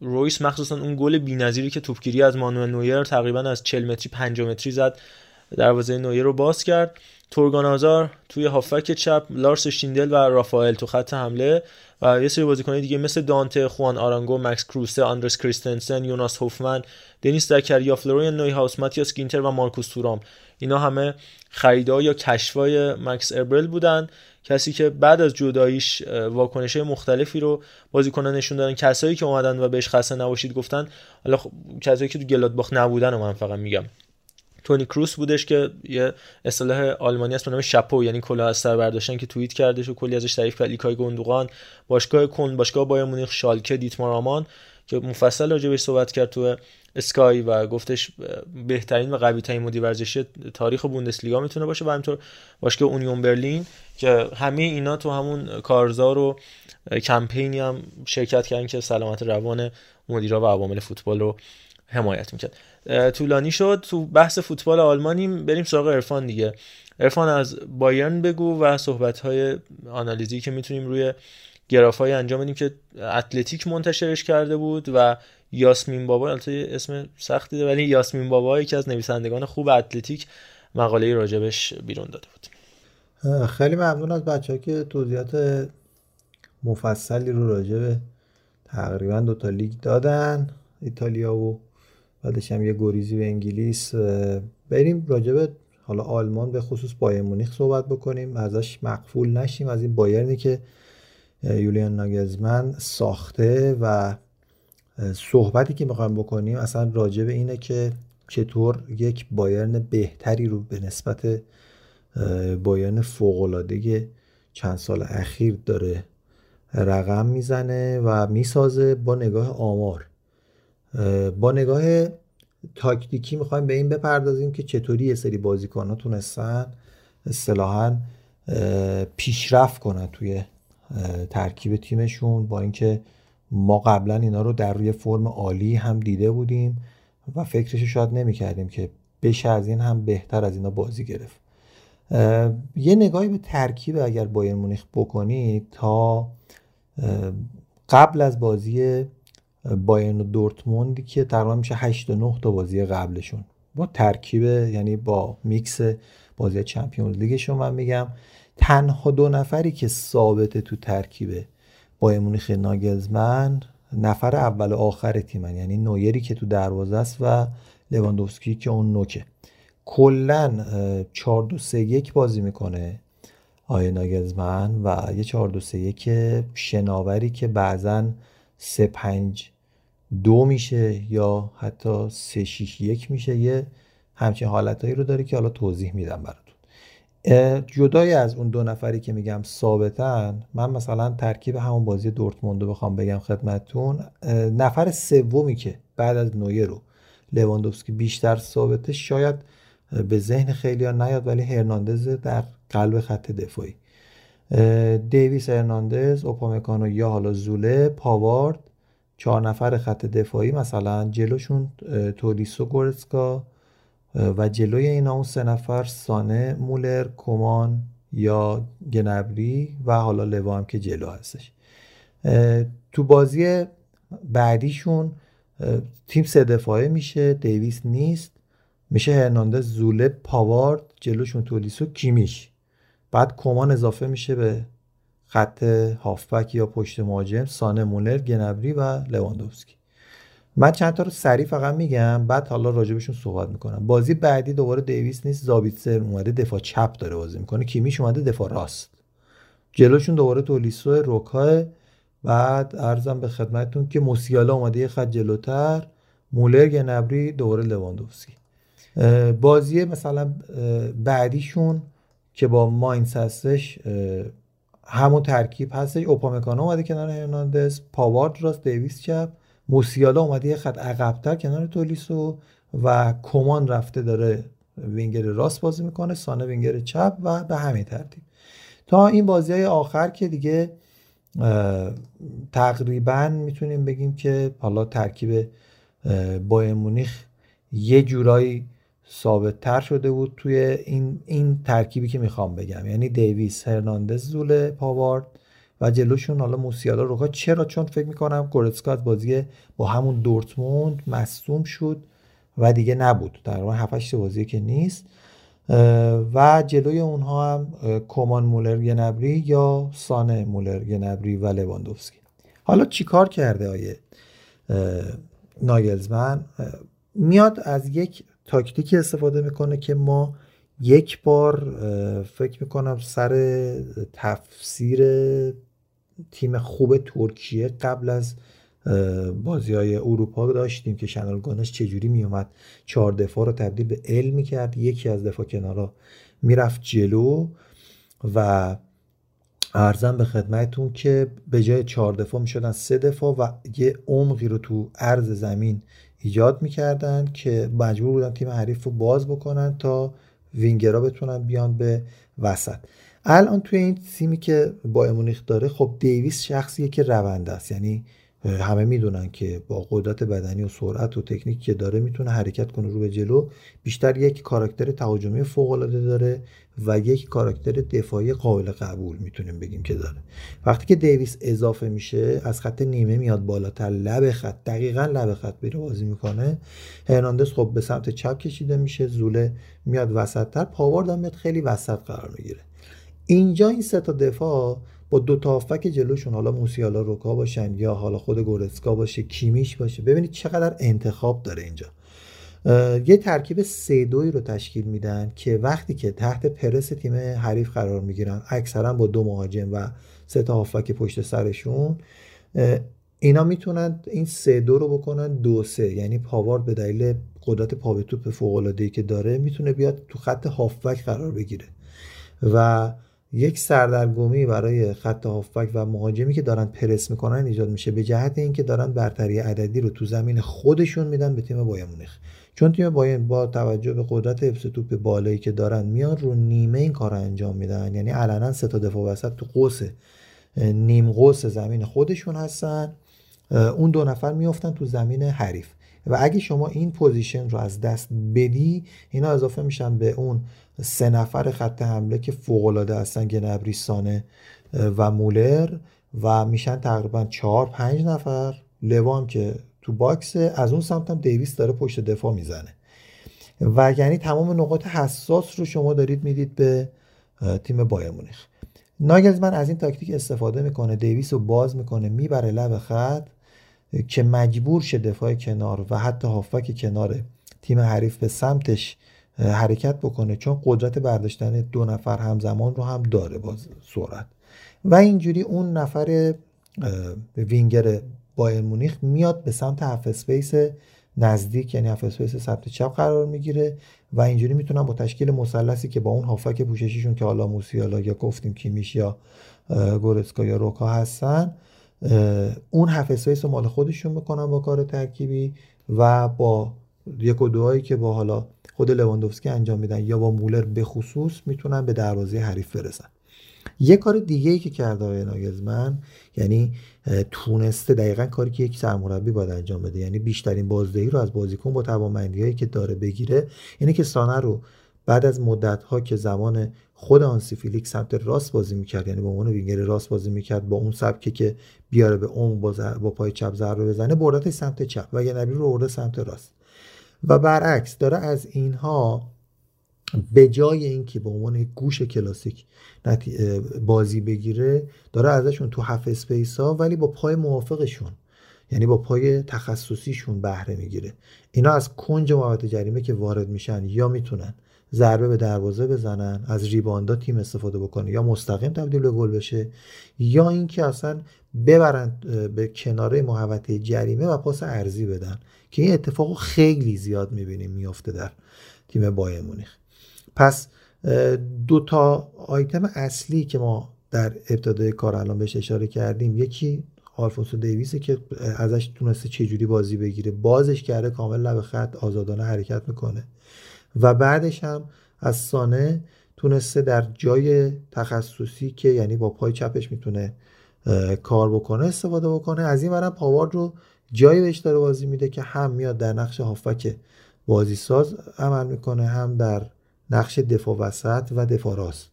رویس مخصوصا اون گل بی‌نظیری که توپگیری از مانوئل نویر تقریبا از 40 متری 5 متری زد دروازه نویر رو باز کرد. تورگان آزار توی هافک چپ لارس شیندل و رافائل تو خط حمله و یه سری بازیکنان دیگه مثل دانته خوان آرانگو مکس کروسه آندرس کریستنسن یوناس هوفمن دنیس دکریا فلوریان نوی هاوس ماتیاس گینتر و مارکوس تورام. اینا همه خریدها یا کشفای مکس ابرل بودن. کسی که بعد از جداییش واکنش مختلفی رو بازیکنان نشون دادن کسایی که اومدن و بهش خسته نباشید گفتن. حالا خب کسایی که تو گلادباخ نبودن و من فقط میگم. تونی کروس بودش که یه اصطلاح آلمانی است به نام Chapeau یعنی کلاه از سر برداشتن که توییت کردش و کلی ازش تعریف کرد. ایلکای گوندوغان باشگاه کن باشگاه بایر مونیخ شالکه دیتمار آمان. که مفصل راجع بهش صحبت کرد تو اسکای و گفتش بهترین و قوی ترین مدیر ورزشی تاریخ بوندسلیگا می‌تونه باشه و همینطور باشگاه اونیون برلین که همه اینا تو همون کارزار و کمپینی هم شرکت کردن که سلامت روان مدیرا و عوامل فوتبال رو حمایت می‌کرد. طولانی شد تو بحث فوتبال آلمانیم بریم سراغ ارفان دیگه. ارفان از بایرن بگو و صحبت های آنالیزی که می‌تونیم روی گرافای انجام بدیم که اتلتیک منتشرش کرده بود و یاسمین بابا البته اسم سختی ولی یاسمین بابا یکی از نویسندگان خوب اتلتیک مقاله راجبش بیرون داده بود. خیلی ممنون از بچه که توضیحات مفصلی رو راجع تقریبا دو تا لیگ دادن ایتالیا و بعدش هم یه گریزی به انگلیس. بریم راجع حالا آلمان به خصوص بایر مونیخ صحبت بکنیم. ازش مقفول نشیم از این بایرنی که یولیان ناگزمن ساخته و صحبتی که می‌خوایم بکنیم اصلا راجع به اینه که چطور یک بایرن بهتری رو به نسبت بایرن فوقلاده چند سال اخیر داره رقم می‌زنه و می‌سازه با نگاه آمار. با نگاه تاکتیکی می‌خوایم به این بپردازیم که چطوری یه سری بازیکن ها تونستن اصطلاحا پیشرفت کنن توی ترکیب تیمشون با اینکه ما قبلا اینا رو در روی فرم عالی هم دیده بودیم و فکرش شاید نمی‌کردیم که بشه از این هم بهتر از اینا بازی گرفت. یه نگاهی به ترکیب اگر بایر مونیخ بکنید تا قبل از بازی بایرن و دورتموندی که تقریبا میشه 8 و 9 تا بازی قبلشون. با ترکیب یعنی با میکس بازی Champions League شون من میگم. تنها دو نفری که ثابته تو ترکیب بایرن مونیخ ناگلزمن نفر اول و آخر تیمن. یعنی نویری که تو دروازه است و لواندوفسکی که اون نوکه. کلا 4 2 3 1 بازی می‌کنه آیه ناگلزمن و یه 4 2 3 1 شناوری که بعضا 3 5 دو میشه یا حتی 3 6 1 میشه. یه همچین حالتهایی رو داره که حالا توضیح میدم براتون. جدای از اون دو نفری که میگم ثابتن من مثلا ترکیب همون بازی دورتموند رو بخوام بگم خدمتتون نفر سومی که بعد از نویر رو لواندوفسکی بیشتر ثابته شاید به ذهن خیلی ها نیاد ولی هرناندز در قلب خط دفاعی. دیویس هرناندز اوپامکانو یا حالا زوله پاوارد چهار نفر خط دفاعی مثلا جلوشون تولیسو گورسکا و جلوی اینا اون سه نفر سانه مولر کمان یا گنبری و حالا لوا هم که جلو هستش. تو بازی بعدیشون تیم سه دفاعه میشه دیویس نیست میشه هرناندز زوله پاوارد جلوشون تولیسو کیمیش. بعد کمان اضافه میشه به خط هافبک یا پشت مهاجم سانه مولر گنبری و لواندوفسکی. من چند تا رو سریع فقط میگم بعد حالا راجبشون صحبت می‌کنم. بازی بعدی دوباره دیویس نیست زابیتسر اومده دفاع چپ داره بازی می‌کنه. کیمیش اومده دفاع راست. جلوشون دوباره تولیسو روکا بعد عرضم به خدمتتون که موسیالا اومده یه خط جلوتر. مولر گنابری دوباره لواندوفسکی. بازی مثلا بعدیشون که با ماینس هستش همون ترکیب هستش. اوپامکانو اومده کنار هرناندز. پاوارد راست دیویس چپ. موسیالا اومده یه خط عقبتر کنار تولیسو و کمان رفته داره وینگر راست بازی می‌کنه سانه وینگر چپ و به همین ترتیب. تا این بازی های آخر که دیگه تقریبا می‌تونیم بگیم که حالا ترکیب با مونیخ یه جورایی ثابت تر شده بود توی این, این ترکیبی که می‌خوام بگم. یعنی دیویس هرناندز زوله پاوارد و جلوشون حالا موسیالا روکا چرا؟ چون فکر می‌کنم گورتسکا بازی با همون دورتموند مصوم شد و دیگه نبود. در واقع 7 بازی که نیست. و جلوی اونها هم کمان مولر گنبری یا سانه مولر گنبری و لواندوفسکی. حالا چیکار کرده آیه ناگلزمن میاد از یک تاکتیکی استفاده می‌کنه که ما یک بار فکر می‌کنم سر تفسیر تیم خوب ترکیه قبل از بازی های اروپا داشتیم که شنال گانش چجوری میومد چهار دفاع رو تبدیل به ال می‌کرد. یکی از دفاع کنارا می‌رفت جلو و ارزم به خدمتتون که به جای چهار دفاع می‌شدن سه دفاع و یه عمقی رو تو عرض زمین ایجاد می‌کردن که مجبور بودن تیم حریف رو باز بکنن تا وینگرا بتونن بیان به وسط. الان توی این تیمی که با مونیخ داره خب دیویس شخصیه که رونده است. یعنی همه می‌دونن که با قدرت بدنی و سرعت و تکنیک که داره می‌تونه حرکت کنه رو به جلو. بیشتر یک کاراکتر تهاجمی فوق العاده داره و یک کاراکتر دفاعی قابل قبول می‌تونیم بگیم که داره. وقتی که دیویس اضافه میشه از خط نیمه میاد بالاتر لب خط دقیقا لب خط میره بازی می‌کنه. هرناندز خب به سمت چپ کشیده میشه زوله میاد وسط تر پاوارد میاد خیلی وسط قرار می‌گیره. اینجا این سه تا دفاع با دو تا هافبک جلوشون حالا موسیالا روکا باشن یا حالا خود گورسکا باشه کیمیش باشه. ببینید چقدر انتخاب داره اینجا. یه ترکیب سه دوی رو تشکیل میدن که وقتی که تحت پرس تیم حریف قرار می‌گیرن اکثرا با دو مهاجم و سه تا هافبک پشت سرشون اینا می‌تونن این سه دو رو بکنن دو سه. یعنی پاوارد به دلیل قدرت پا به توپ فوق که داره می‌تونه بیاد تو خط هافبک قرار بگیره. و یک سردرگمی برای خط هافبک و مهاجمی که دارن پرس می‌کنن ایجاد میشه به جهت اینکه دارن برتری عددی رو تو زمین خودشون میدن به تیم بایرن مونیخ. چون تیم بایرن با توجه به قدرت حفظ توپ بالایی که دارن میان رو نیمه این کار انجام میدن یعنی علنا سه تا دفاع وسط تو قوس نیم قوس زمین خودشون هستن اون دو نفر میافتن تو زمین حریف. و اگه شما این position رو از دست بدی اینا اضافه میشن به اون سه نفر خط حمله که فوق العاده هستن گنابری سانه و مولر و میشن تقریبا چهار پنج نفر. لوا هم که تو box از اون سمت هم دیویس داره پشت دفاع می‌زنه. و یعنی تمام نقاط حساس رو شما دارید می‌دید به تیم بایرن مونیخ. ناگلزمن از این تاکتیک استفاده می‌کنه دیویس رو باز می‌کنه می‌بره لب خط که مجبور شه دفاع کنار و حتی هافبک کنار تیم حریف به سمتش حرکت بکنه چون قدرت برداشتن دو نفر همزمان رو هم داره با سرعت. و اینجوری اون نفر وینگر بایرن مونیخ میاد به سمت half space نزدیک یعنی half space سمت چپ قرار می‌گیره و اینجوری می‌تونن با تشکیل مثلثی که با اون هافبک پوششیشون که حالا موسیالا یا گفتیم کیمیش یا گورتسکا یا روکا هستن اون half space رو مال خودشون می‌کنن با کار ترکیبی و با یک و دوهایی که با حالا خود لواندوفسکی انجام میدن یا با مولر به خصوص می‌تونن به دروازه حریف برسن. یه کار دیگه ای که کرده آقای ناگلزمن یعنی تونسته دقیقا کاری که یک سرمربی باید انجام بده یعنی بیشترین بازدهی رو از بازیکن با توانمندی که داره بگیره اینه که سانه رو بعد از مدت ها که زمان خود هانسی فلیک سمت راست بازی می‌کرد یعنی به عنوان وینگر راست بازی می‌کرد با اون سبکی که بیاره به اون با, با پای چپ ضربه بزنه بردتش سمت چپ و گنابری رو برده سمت راست. و برعکس داره از اینها به جای اینکه به عنوان گوش کلاسیک بازی بگیره داره ازشون تو half space ها ولی با پای موافقشون یعنی با پای تخصصیشون بهره می‌گیره. اینا از کنج محوطه جریمه که وارد میشن یا می‌تونن ضربه به دروازه بزنن از ریباندا تیم استفاده بکنه یا مستقیم تبدیل به گل بشه یا اینکه اصلا ببرن به کناره محوطه جریمه و پاس ارزی بدن. که این اتفاق خیلی زیاد می‌بینیم میافته در تیم بایر مونیخ. پس دو تا آیتم اصلی که ما در ابتدای کار الان بهش اشاره کردیم یکی آلفونسو دیویسه که ازش تونسته چجوری بازی بگیره. بازش کرده کامل لب خط آزادانه حرکت می‌کنه. و بعدش هم از سانه تونسته در جای تخصصی که یعنی با پای چپش می‌تونه کار بکنه استفاده بکنه. از این ورم پاوارد رو جایی بهش داره بازی میده که هم میاد در نقش هافک بازی ساز عمل می‌کنه هم در نقش دفاع وسط و دفاع راست.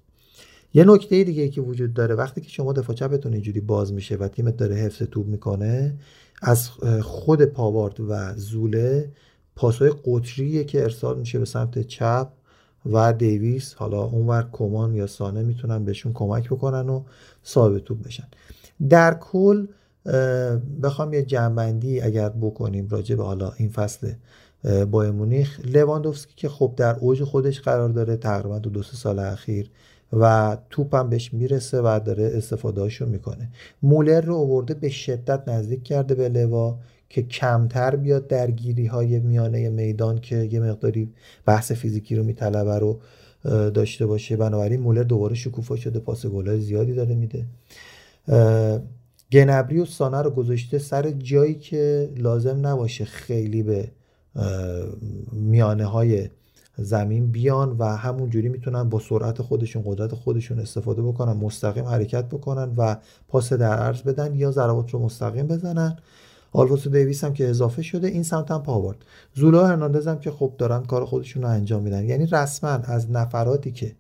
یه نکته دیگه که وجود داره وقتی که شما دفاع چپتون اینجوری باز میشه و تیمت داره حفظ توپ می‌کنه از خود پاوارد و زوله پاسای قطریه که ارسال میشه به سمت چپ و دیویس حالا اونور کمان یا سانه می‌تونن بهشون کمک بکنن و صاحب توپ بشن. در کل بخوام یه جنبندی اگر بکنیم راجع به حالا این فصل با مونیخ. لواندوفسکی که خب در اوج خودش قرار داره تقریبا تو دو سه سال اخیر و توپ هم بهش می‌رسه و داره استفاده می‌کنه. مولر رو آورده به شدت نزدیک کرده به لوا که کمتر بیاد درگیری های میانه میدان که یه مقداری بحث فیزیکی رو میطلبه رو داشته باشه. بنابراین مولر دوباره شکوفا شده پاس گلای زیادی داره میده. گنبری و سانه رو گذاشته سر جایی که لازم نباشه خیلی به میانه های زمین بیان و همون جوری می‌تونن با سرعت خودشون قدرت خودشون استفاده بکنن مستقیم حرکت بکنن و پاس در عرض بدن یا ضربات رو مستقیم بزنن. آلفوسو دیویس هم که اضافه شده این سمت هم پاورد زولا هرناندز هم که خب دارن کار خودشون رو انجام میدن. یعنی رسما از نفراتی که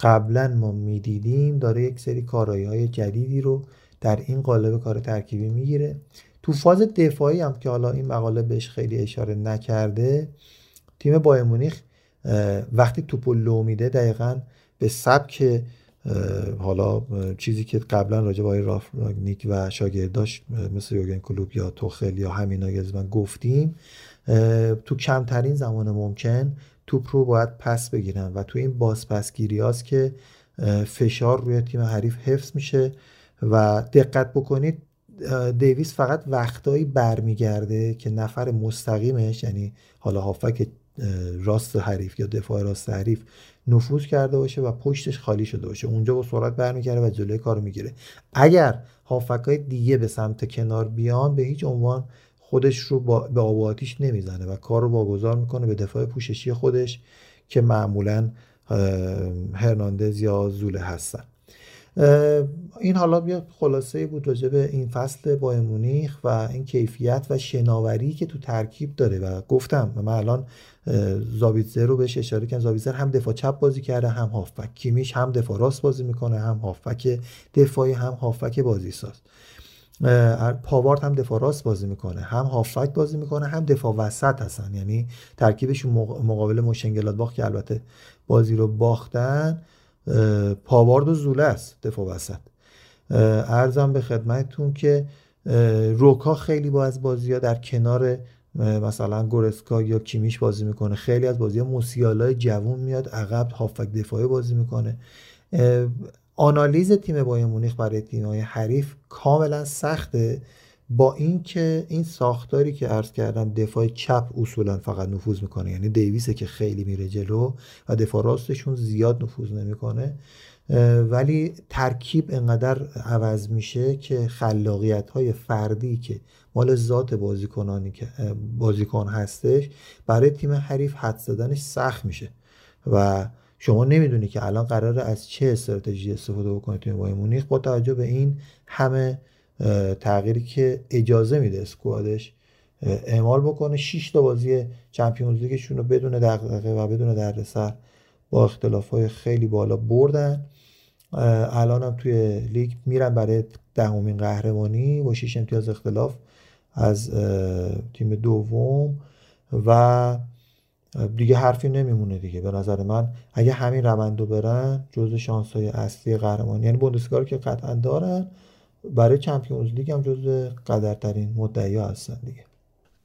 قبلا ما می‌دیدیم داره یک سری کارایی های جدیدی رو در این قالب کار ترکیبی می‌گیره. تو فاز دفاعی هم که حالا این مقاله بهش خیلی اشاره نکرده تیم بایر مونیخ وقتی توپو لو میده دقیقا به سبک حالا چیزی که قبلا راجع با راف و شاگرداش مثل یوگن کلوب یا توخل یا همین من گفتیم تو کمترین زمان ممکن توپ رو باید پس بگیرن و تو این بازپسگیری هاست که فشار روی تیم حریف حفظ میشه. و دقت بکنید دیویس فقط وقتایی برمیگرده که نفر مستقیمش یعنی حالا هافک راست حریف یا دفاع راست حریف نفوذ کرده باشه و پشتش خالی شده باشه. اونجا با سرعت برمیگرده و جلوی کارو می‌گیره. اگر هافک های دیگه به سمت کنار بیان به هیچ عنوان خودش رو با به آب نمی‌زنه و کار رو واگذار می‌کنه به دفاع پوششی خودش که معمولا هرناندز یا زوله هستن. این حالا بیا خلاصه بود راجع به این فصل با مونیخ و این کیفیت و شناوری که تو ترکیب داره و گفتم من الان زابیتزر رو بهش اشاره کردم. زابیتزر هم دفاع چپ بازی کرده هم هافبک. کیمیش هم دفاع راست بازی می‌کنه هم هافبک دفاعی هم هافبک بازی ساز. پاوارد هم دفاع راست بازی می‌کنه هم هافبک بازی می‌کنه هم دفاع وسط هستن. یعنی ترکیبشون مقابل باخ که البته بازی رو باختن. پاوارد و زوله است دفاع وسط. ارزم به خدمتتون که روکا خیلی با از بازی ها در کنار مثلا گورسکا یا کیمیش بازی می‌کنه. خیلی از بازی ها موسیالای جوون میاد عقب هافک دفاعی بازی می‌کنه. آنالیز تیم بایر مونیخ برای تیم های حریف کاملا سخته. با اینکه این ساختاری که عرض کردم دفاع چپ اصولا فقط نفوذ می‌کنه یعنی دیویسه که خیلی میره جلو و دفاع راستشون زیاد نفوذ نمی‌کنه ولی ترکیب انقدر عوض میشه که خلاقیت های فردی که مال ذات بازیکنانی که بازیکن هستش برای تیم حریف حد زدنش سخت میشه. و شما نمی‌دونی که الان قراره از چه استراتژی استفاده بکنه تیم بایر مونیخ. با توجه به این همه تغییری که اجازه میده اسکوادش اعمال بکنه. 6 تا بازی چمپیونز لیگشون رو بدون دغدغه و بدون دردسر با اختلاف های خیلی بالا بردن. الان هم توی لیگ میرن برای دهمین قهرمانی با 6 امتیاز اختلاف از تیم دوم و دیگه حرفی نمیمونه دیگه. به نظر من اگه همین روندو برن جز شانس های اصلی قهرمانی یعنی بوندسلیگا که قطعا دارن برای چمپیونز لیگ هم جز قدرترین مدعی هستن دیگه.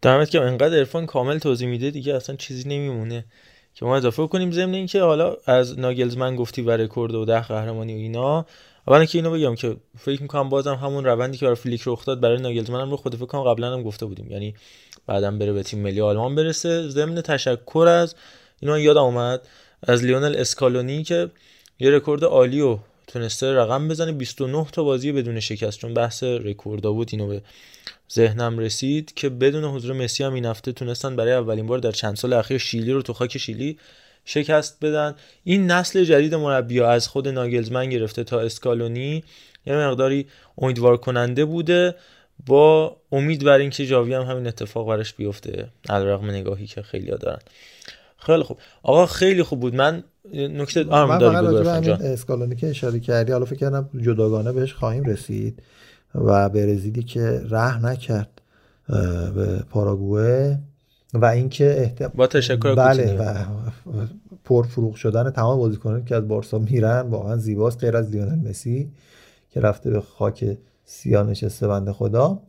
دمت که انقدر عرفان کامل توضیح میده دیگه اصلا چیزی نمیمونه. که ما اضافه کنیم ضمن اینکه حالا از ناگلزمن گفتی و رکورد و ده قهرمانی و اینا. اولا که اینو بگم که فکر می‌کنم بازم همون روندی که برای فلیک رخ داد برای ناگلزمن هم رو خود فکر کنم قبلا هم گفته بودیم. یعنی بعدم بره به تیم ملی آلمان برسه. ضمن تشکر از اینا یادم اومد از لیونل اسکالونی که یه رکورد عالی و تونسته رقم بزنه. 29 تا بازی بدون شکست چون بحث رکوردا بود اینو به ذهنم رسید که بدون حضور مسی هم این هفته تونستن برای اولین بار در چند سال اخیر شیلی رو تو خاک شیلی شکست بدن. این نسل جدید مربی از خود ناگلزمن گرفته تا اسکالونی یه مقداری امیدوار کننده بوده. با امید بر اینکه جاوی هم همین اتفاق برش بیفته علیرغم نگاهی که خیلی دارن. خیلی خوب. آقا خیلی خوب بود. من نکته آرم داری اسکالونی که اشاره کردی حالا فکر کردم جداگانه بهش خواهیم رسید و برزیلی که ره نکرد به پاراگوئه و اینکه احت... با تشکر بله و پرفروغ شدن تمام بازیکنان که از بارسا میرن واقعا زیباست غیر از لیونل مسی که رفته به خاک سیاه نشسته بنده خدا.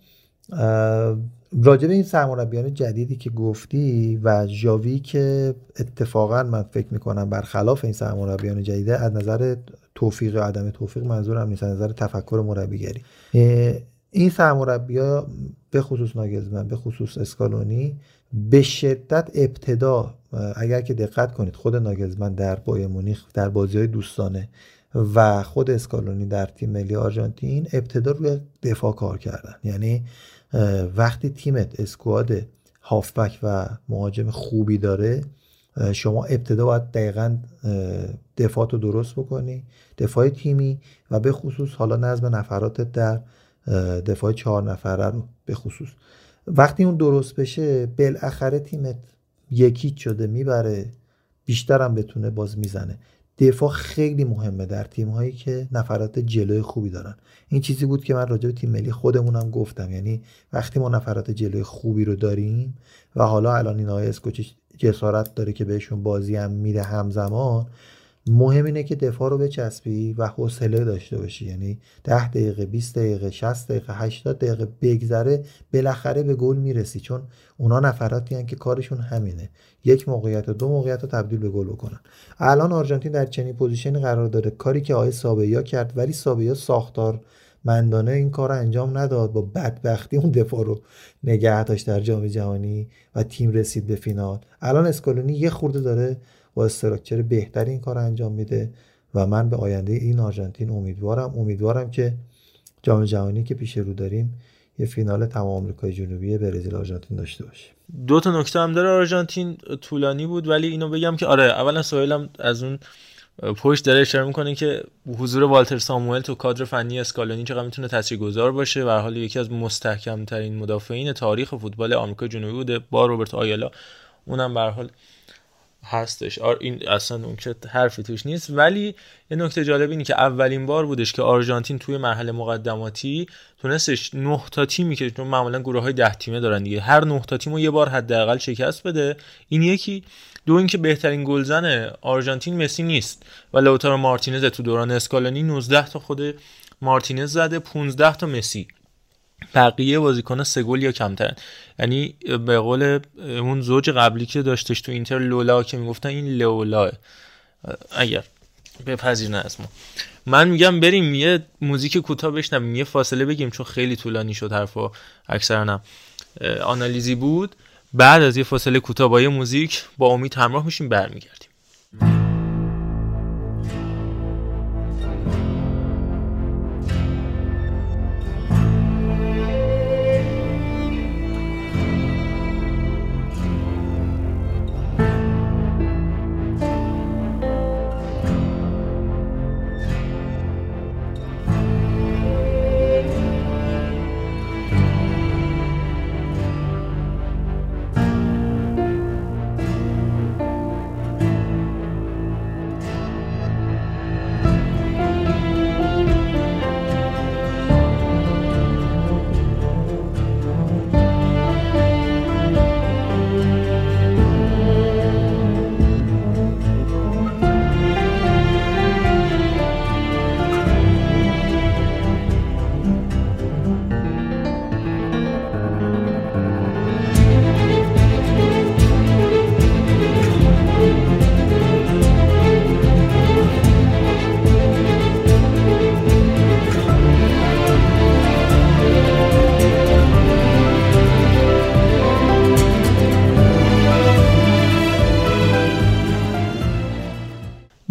راجع این سرمربیان جدیدی که گفتی و جاوی که اتفاقا من فکر می‌کنم برخلاف این سرمربیان جدیده از نظر توفیق و عدم توفیق منظورم نیست از نظر تفکر مربیگری. این سرمربیا به خصوص ناگزمن به خصوص اسکالونی به شدت ابتدا اگر که دقت کنید خود ناگزمن در بایر مونیخ در بازی های دوستانه و خود اسکالونی در تیم ملی آرژانتین ابتدا روی دفاع کار کردن. یعنی وقتی تیمت اسکواد هافبک و مهاجم خوبی داره شما ابتدا باید دقیقا دفاع رو درست بکنی دفاع تیمی و به خصوص حالا نظم نفراتت در دفاع چهار نفره رو به خصوص. وقتی اون درست بشه بالاخره تیمت یکیت شده می‌بره بیشتر هم بتونه باز می‌زنه. دفاع خیلی مهمه در تیم هایی که نفرات جلوی خوبی دارن. این چیزی بود که من راجع به تیم ملی خودمونم گفتم. یعنی وقتی ما نفرات جلوی خوبی رو داریم و حالا الان این آقای اسکوچی جسارت داره که بهشون بازی هم میده همزمان مهم اینه که دفاع رو بچسبی و حوصله داشته باشی. یعنی 10 دقیقه 20 دقیقه 60 دقیقه 80 دقیقه بگذره بالاخره به گل می‌رسی. چون اونا نفراتی هن که کارشون همینه. یک موقعیت و دو موقعیت رو تبدیل به گل بکنن. الان آرژانتین در چنین position ی قرار داره. کاری که آقای سابلا کرد ولی سابلا ساختار مندانه این کار رو انجام نداد. با بدبختی اون دفاع رو نگه داشت در جام جهانی و تیم رسید به فینال. الان اسکالونی یه خورده داره استراکچر بهتری این کار انجام میده و من به آینده این آرژانتین امیدوارم امیدوارم که جام جهانی که پیش رو داریم یه فینال تمام آمریکای جنوبی برزیل آرژانتین داشته باشه. دو تا نکته هم داره. آرژانتین طولانی بود ولی اینو بگم که آره اولا سوالم از اون پشت داره اشاره می‌کنه که حضور والتر ساموئل تو کادر فنی اسکالونی چقدر می‌تونه تاثیرگذار باشه. و حال یکی از مستحکم ترین مدافعین تاریخ فوتبال آمریکا جنوبی بوده با روبرت آیالا اونم به حال هستش. آر این اصلا اون که حرفی توش نیست. ولی یه نکته جالب اینه که اولین بار بودش که آرژانتین توی مرحله مقدماتی تونستش نه تا تیمی که چون معمولا گروه های ده تیمه دارن دیگه هر نه تا تیمو یه بار حداقل شکست بده. این یکی. دو اینکه بهترین گلزن آرژانتین مسی نیست. و لوتارو مارتینز تو دوران اسکالانی 19 تا خود مارتینز زده 15 تا مسی. بقیه بازیکن سه گل یا کمترن. یعنی به قول اون زوج قبلی که داشتش تو اینتر لولا که می‌گفتن این لولا اگر بپذیر نه اسمو من میگم بریم یه موزیک کوتاه بشنویم یه فاصله بگیم چون خیلی طولانی شد حرفا اکثرا آنالیزی بود. بعد از یه فاصله کوتاه با یه موزیک با امید همراه میشیم برمیگردیم.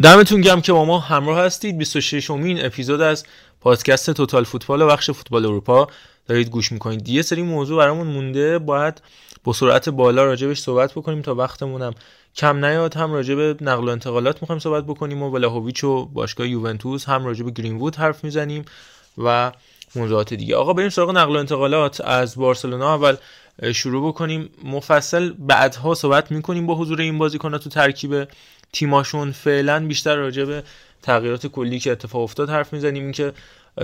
دمتون گم که با ما همراه هستید. 26 امین اپیزود از پادکست توتال فوتبال و بخش فوتبال اروپا. دارید گوش می‌کنید. یه سری موضوع برامون مونده. باید با سرعت بالا راجبش صحبت بکنیم تا وقتمونم کم نیاد. هم راجب نقل و انتقالات می‌خوایم صحبت بکنیم و ولاهویچ و باشگاه یوونتوس هم راجب گرینوود حرف می‌زنیم و موضوعات دیگه. آقا بریم سراغ نقل و انتقالات. از بارسلونا اول شروع بکنیم. مفصل بعدها صحبت می‌کنیم با حضور این بازیکن‌ها تو ترکیب تیماشون فعلا بیشتر راجع به تغییرات کلی که اتفاق افتاد حرف می‌زنیم. اینکه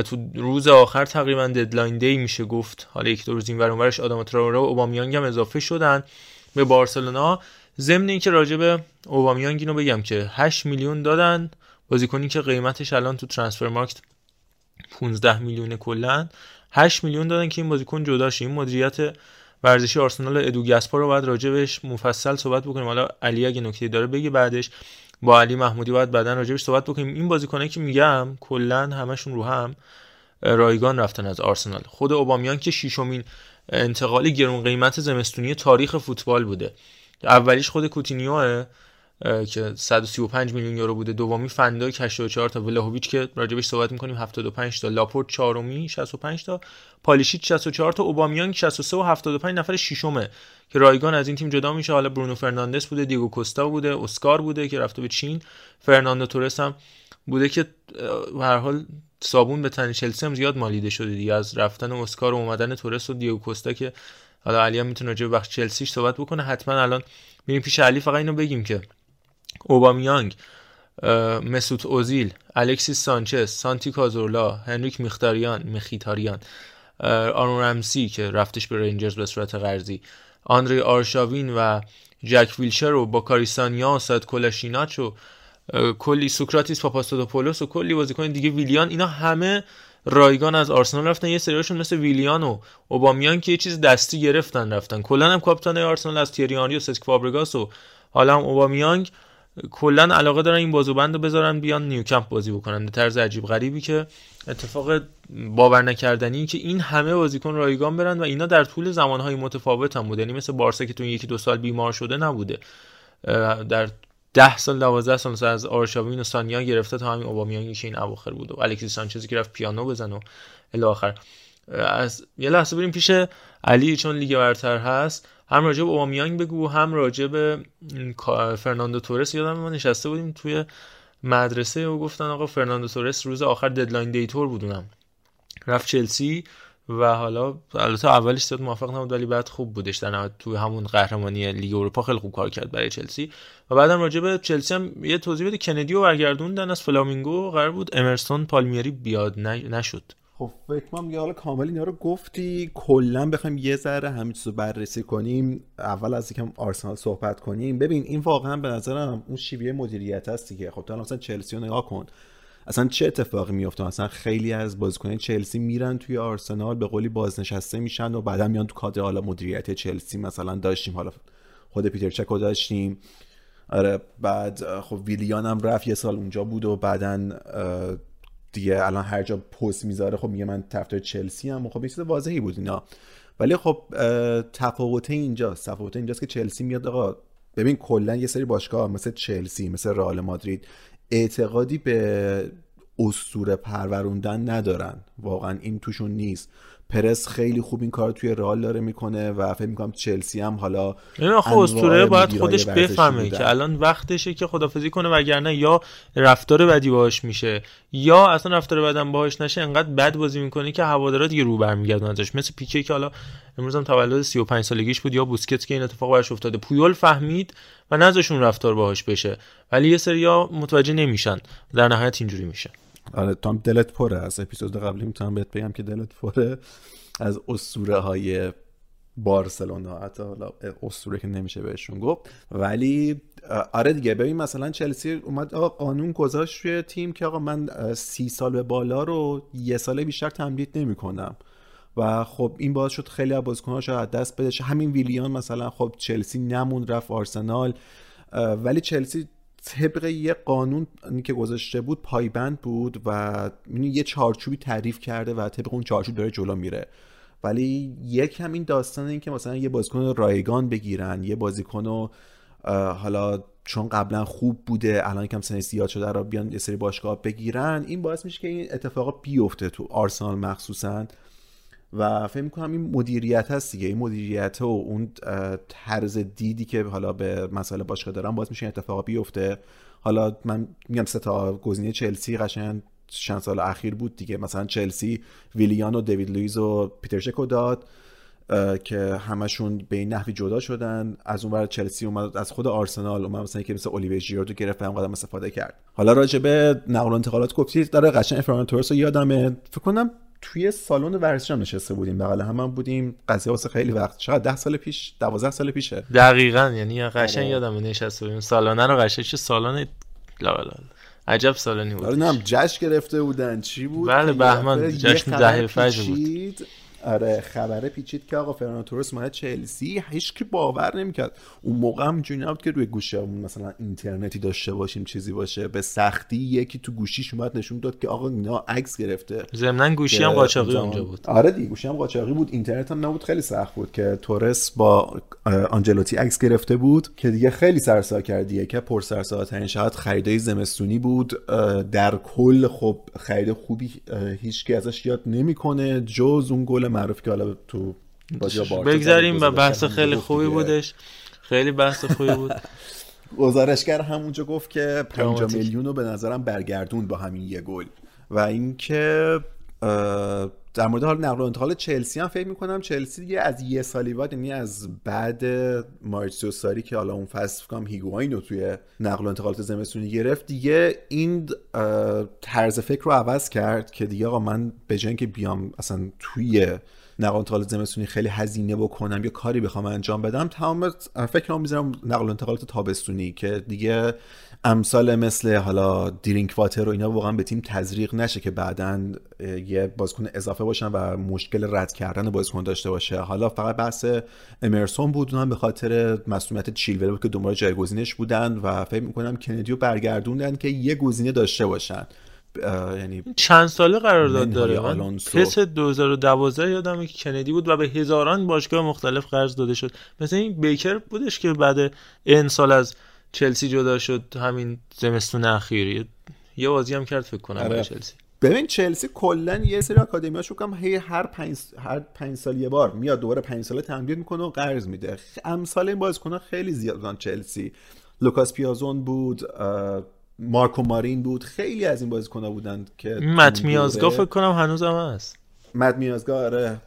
تو روز آخر تقریبا deadline day میشه گفت. حالا یک دو روز این ورش آداما تراوره و اوبامیانگ هم اضافه شدن به بارسلونا. ضمن اینکه راجع به اوبامیانگ اینو بگم که 8 میلیون دادن. بازیکنی که قیمتش الان تو ترانسفر مارکت 15 میلیون کلا. 8 میلیون دادن که این بازیکن جدا شه این مدیریت ورزشی آرسنال ادو گاسپار رو باید راجبش مفصل صحبت بکنیم. حالا علی اگه نکته داره بگی بعدش با علی محمودی باید بعدا راجبش صحبت بکنیم. این بازیکنایی که میگم کلا همشون رو هم رایگان رفتن از آرسنال. خود اوبامیان که شیشمین انتقالی گرون قیمت زمستونی تاریخ فوتبال بوده. اولیش خود کوتینیوه. که 135 میلیون یورو بوده. دومی فندای 84 تا ولاهویچ که راجبش صحبت می‌کنیم 75 تا لاپورت چهارمی 65 تا پالیشیت 64 تا اوبامیانگ 63 و 75 نفر ششمه که رایگان از این تیم جدا میشه. حالا برونو فرناندس بوده دیگو کوستا بوده اسکار بوده که رفته به چین. فرناندو تورس هم بوده که به هر حال صابون به تن چلسی هم زیاد مالیده شده دیگه. از رفتن اسکار و اومدن تورس و دیگو کوستا که حالا علی هم می‌تونه راجع به بخش چلسیش صحبت بکنه. حتما الان میریم پیش علی فقط اینو بگیم که اوبامیانگ مسوت اوزیل الکسیس سانچز سانتی کازورلا هنریک میختاریان مخیتاریان آرون رمسی که رفتش به رنجرز به صورت قرضی آندری آرشاوین و جک ویلشر و باکاری سانیا و سئاد کولاشیناچ و کلی سوکراتیس پاپاستودوپولوس و کلی بازیکن دیگه ویلیان. اینا همه رایگان از آرسنال رفتن. یه سریاشون مثل ویلیان و اوبامیانگ که یه چیز دستی گرفتن رفتن. کلا هم کاپیتان آرسنال از تیری و سسک فابرگاس و حالا هم اوبامیانگ. کلا علاقه دارن این بازوبند رو بذارن بیان نیوکمپ بازی بکنن. به طرز عجیب غریبی که اتفاق باور نکردنی که این همه بازیکن رایگان برن و اینا در طول زمانهای متفاوت هم بوده. یعنی مثل بارسا که تو یکی دو سال بیمار شده نبوده. در ده سال دوازده سال مثلا از آرشاوین و سانیا گرفته تا همین اوبامیانگی که این اواخر بود و الکسی سانچزی که رفت پیانو بزن و الی آخر. از یه لحظه بریم پیش علی چون لیگ برتر هست. هم راجع به اوبامیانگ بگو هم راجع به فرناندو تورس. یادم ما نشسته بودیم توی مدرسه و گفتن آقا فرناندو تورس روز آخر deadline day تورس بود اونم رفت چلسی و حالا البته اولش زیاد موفق نبود ولی بعد خوب بودش. در نهایت تو همون قهرمانی لیگ اروپا خیلی خوب کار کرد برای چلسی. و بعدم راجع به چلسی هم یه توضیح بده. کندی رو برگردوندن از فلامینگو قرار بود امرسون پالمیری بیاد نشد. خب فکر کنم یه حالا کامل اینا رو گفتی. کلا بخوایم یه ذره همین چیزو بررسی کنیم. اول از یکم آرسنال صحبت کنیم. ببین این واقعا به نظرم اون شیوه مدیریت هست دیگه. خب تو مثلا چلسی رو نگاه کن. اصلا چه اتفاقی میفته مثلا خیلی از بازیکنان چلسی میرن توی آرسنال به قولی بازنشسته میشن و بعدا میان تو کادر حالا مدیریت چلسی مثلا داشتیم. حالا خود پیتر چکو داشتیم. آره بعد خب ویلیان هم رفت یه سال اونجا بود و بعدا دیگه الان هر جا پست می‌ذاره خب میگه من طرفدار چلسی ام. خب یه چیز واضحی بود اینا. ولی خب تفاوت اینجاست. تفاوت اینجاست که چلسی میاد آقا ببین کلا یه سری باشگاه مثل چلسی مثل رئال مادرید اعتقادی به اسطوره پروروندن ندارن. واقعا این توشون نیست. پرس خیلی خوب این کار توی رئال داره می‌کنه و فکر می‌کنم چلسی هم حالا نه خب اسطوره باید خودش بفهمه که الان وقتشه که خدافزی کنه وگرنه یا رفتار بدی باهاش میشه یا اصلا رفتار بدم باهاش نشه انقدر بد بازی می‌کنه که هوادارا دیگه رو برمیگردن ازش. مثل پیکه که حالا امروز هم تولد 35 سالگیش بود یا بوسکت که این اتفاق براش افتاده. پویول فهمید و نذاشون رفتار باهاش بشه. ولی یه سریا متوجه نمیشن. در نهایت اینجوری میشه. آره تو هم دلت پره. از اپیزود قبلی می‌تونم بهت بگم که دلت پره. از اسطوره های بارسلونا. حتی حالا اسطوره که نمیشه بهشون گفت. ولی آره دیگه ببین مثلا چلسی اومد آقا قانون گذاشت روی تیم که آقا من سی سال به بالا رو یه ساله بیشتر تمدید نمی کنم و خب این باعث شد خیلی از بازیکن‌هاش از دست بده. همین ویلیان مثلا خب چلسی نموند رفت آرسنال. ولی چلسی طبق یه قانون که گذاشته بود پایبند بود و یه چارچوبی تعریف کرده و طبق اون چارچوب داره جلو میره. ولی یک همین داستان این که مثلا یه بازیکن رایگان بگیرن یه بازیکن حالا چون قبلا خوب بوده الان کم سن زیاد شده رو بیان یه سری باشگاه بگیرن این باعث میشه که این اتفاقا بیفته تو آرسنال مخصوصا. و فکر می‌کنم این مدیریت هست دیگه. این مدیریت و اون طرز دیدی که حالا به مسئله باشگاه دارن باعث میشه اتفاقا بیفته. حالا من میگم سه تا گزینه. چلسی قشنگ چند سال اخیر بود دیگه. مثلا چلسی ویلیان و دیوید لویز و پیتر چک و داد که همشون به این نحوی جدا شدن. از اون ور چلسی اومد از خود آرسنال اومد مثلا که مثل الیویه ژیرو گرفت هم قدم استفاده کرد. حالا راجع به نقل و انتقالات گفتید داره قشنگ فرناندو تورس یادمه. فکر کنم توی سالن ورزشی هم نشسته بودیم بغل هم, هم بودیم. قضیه واسه خیلی وقت چقدر ده سال پیش دوازده سال پیشه. دقیقا یعنی قشنگ آره. یادم نشسته بودیم. سالانه رو قشنگ چه سالن لا لا عجب سالنی بود. آره نم جشن گرفته بودن چی بود؟ بله بهمن جشن ده فجر بود. آره خبره پیچید که آقا فرناندو تورس اومد چلسی هیچ کی باور نمی‌کرد. اون موقع هم جوری نبود که روی گوشیمون مثلا اینترنتی داشته باشیم چیزی باشه. به سختی یکی تو گوشیش اومد نشون داد که آقا اینا عکس گرفته. ضمن گوشی هم قاچاقی اونجا بود. آره دی گوشی هم قاچاقی بود. اینترنت هم نبود خیلی سخت بود که تورس با آنجلوتی عکس گرفته بود که دیگه خیلی سرسا کردیه که پر سرسا ترین شاید خریدای زمستونی بود. در کل خب خرید خوبی هیچکی ازش یاد نمی‌کنه. جز اون گل معروف که حالا تو بگذاریم و بحث خیلی خوبی بودش. خیلی بحث خوبی بود. گزارشگر همونجا گفت که 5 میلیون رو به نظرم برگردون با همین یه گل. و اینکه در مورد حال نقل و انتقال چلسی هم فکر می‌کنم چلسی دیگه از یه سالی بعد یعنی از بعد مارچیو ساری که حالا اون فصل کنم هیگواین رو توی نقل و انتقالات زمستونی گرفت دیگه این طرز فکر رو عوض کرد که دیگه آقا من به که بیام اصلا توی نقل و انتقالات زمستونی خیلی هزینه بکنم یا کاری بخوام انجام بدم تمام فکرام می‌ذارم نقل و انتقالات تابستونی که دیگه امثال مثل حالا درینک واتر و اینا واقعا به تیم تزریق نشه که بعدا یه بازیکن اضافه باشن و مشکل رد کردن بازیکن داشته باشه. حالا فقط بحث امرسون بود اونم به خاطر مسئولیت چیلول بود که دنبال جایگزینش بودن و فکر می‌کنم کندیو برگردوندن که یه گزینه داشته باشن. یعنی چند ساله قرارداد داره؟ من پس 2012 یادمه که کندی بود و به هزاران باشگاه مختلف قرض داده شد. مثل این بیکر بودش که بعد این سال از چلسی جدا شد همین زمستون اخیر یه بازی هم کرد فکر کنم آره. چلسی. ببین چلسی کلا یه سری آکادمیاشو کم هی هر پنج هر پنج سال یه بار میاد دوباره پنج ساله تمدید می‌کنه و قرض میده. امسال این بازیکن‌ها خیلی زیادن چلسی. لوکاس پیازون بود مارکو مارین بود. خیلی از این بازیکن‌ها بودند که مت میازگا فکر کنم هنوز هم هست. مت میازگا آره.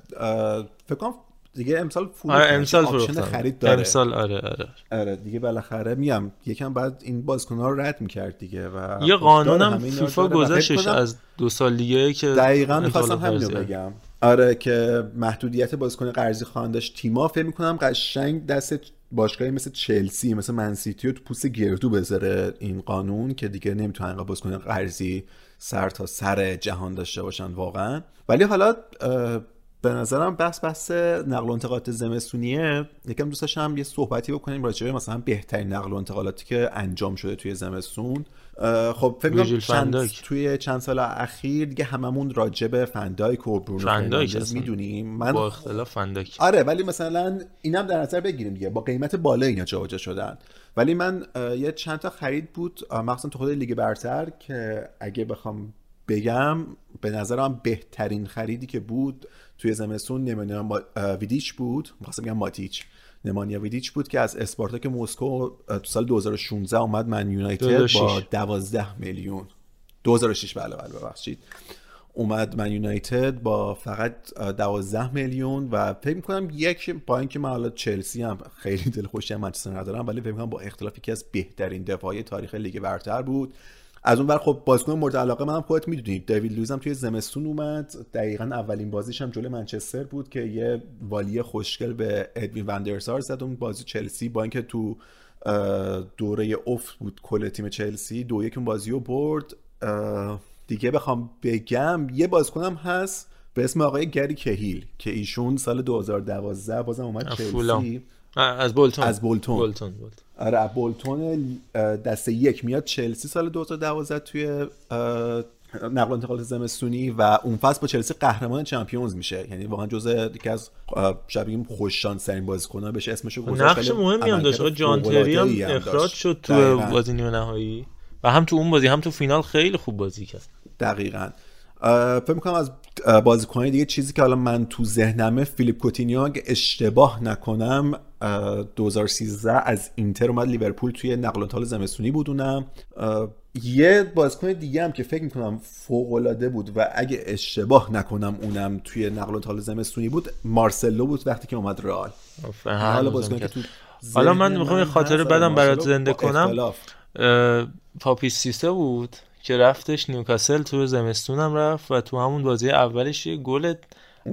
فکر کنم دیگه امسال آره امسال فروختن خرید. داره. امسال آره آره. آره دیگه بالاخره میام یکم بعد این بازیکن‌ها رو رد می‌کرد دیگه و یه قانونم فیفا گذاشتش از دو سال دیگه که دقیقاً می‌خواستم همین رو بگم. آره که محدودیت بازیکن قرضی خواهان داشت. تیما فکر می‌کنم قشنگ دست باشگاهی مثل چلسی مثل منسیتی رو تو پوست گردو بذاره این قانون که دیگه نمی‌تونن بازیکن قرضی سر تا سر جهان داشته باشن واقعا. ولی حالا به نظرم بحث بحث نقل و انتقالات زمستونیه. یکم دوست داشتم یه صحبتی بکنیم راجع به مثلا بهترین نقل و انتقالاتی که انجام شده توی زمستون. خب فکر چند توی چند سال اخیر دیگه هممون راجع به فندایک و برونو فرناندز می‌دونیم. من با اختلاف فندایک آره ولی مثلا اینم در نظر بگیریم دیگه. با قیمت بالا اینا جابجا شدن. ولی من یه چند تا خرید بود مخصوصا تو خود لیگ برتر که اگه بخوام بگم به نظرم بهترین خریدی که بود توی زمستون نمانیا ویدیچ بود. می‌خواستم بگم ماتیچ. نمانیا ویدیچ بود که از اسپارتاک مسکو تو سال 2016 اومد من یونایتد با 12 میلیون. 2006 بله بله ببخشید. اومد من یونایتد با فقط 12 میلیون و فکر می‌کنم یک با اینکه من حالا چلسی هم خیلی دل خوشی هم منچستر ندارم ولی فکر می‌کنم با اختلاف یکی از بهترین دفاعی تاریخ لیگ برتر بود. از اون ور خب بازیکن مورد علاقه منم خودت می‌دونید دیوید لویز هم توی زمستون اومد. دقیقا اولین بازیش هم جلوی منچستر بود که یه volley خوشگل به ادوین وندرسار زد. اون بازی چلسی با اینکه تو دوره افت بود کل تیم چلسی دو یک اون بازی رو برد. دیگه بخوام بگم یه بازیکنم هست به اسم آقای گری کهیل که ایشون سال 2012 بازم اومد چلسی. از بولتون. از بولتون بولتون, آره بولتون دسته یک میاد چلسی سال 2012 توی نقل و انتقالات زمستونی و اون فصل با چلسی قهرمان چمپیونز میشه. یعنی واقعا جزء یکی از شبیه خوش شانس ترین بازیکن‌ها بشه اسمشو گذاشت نقش مهمی هم داشت. جان تری هم اخراج شد تو بازی نیمه نهایی. و هم تو اون بازی هم تو فینال خیلی خوب بازی کرد. دقیقاً. فکر می‌کنم از بازیکنهای دیگه چیزی که حالا من تو ذهنمه فیلیپ کوتینیو اگه اشتباه نکنم 2013 از اینتر اومد لیورپول توی نقل و انتقال زمستونی بود اونم. یه بازیکن دیگه هم که فکر می‌کنم فوق العاده بود و اگه اشتباه نکنم اونم توی نقل و انتقال زمستونی بود مارسلو بود وقتی که اومد رئال. حالا بازیکن که تو حالا من می‌خوام خاطره بدم برات زنده کنم. پاپی سیسه بود که رفتش نیوکاسل تو زمستونم رفت و تو همون بازی اولش یه گل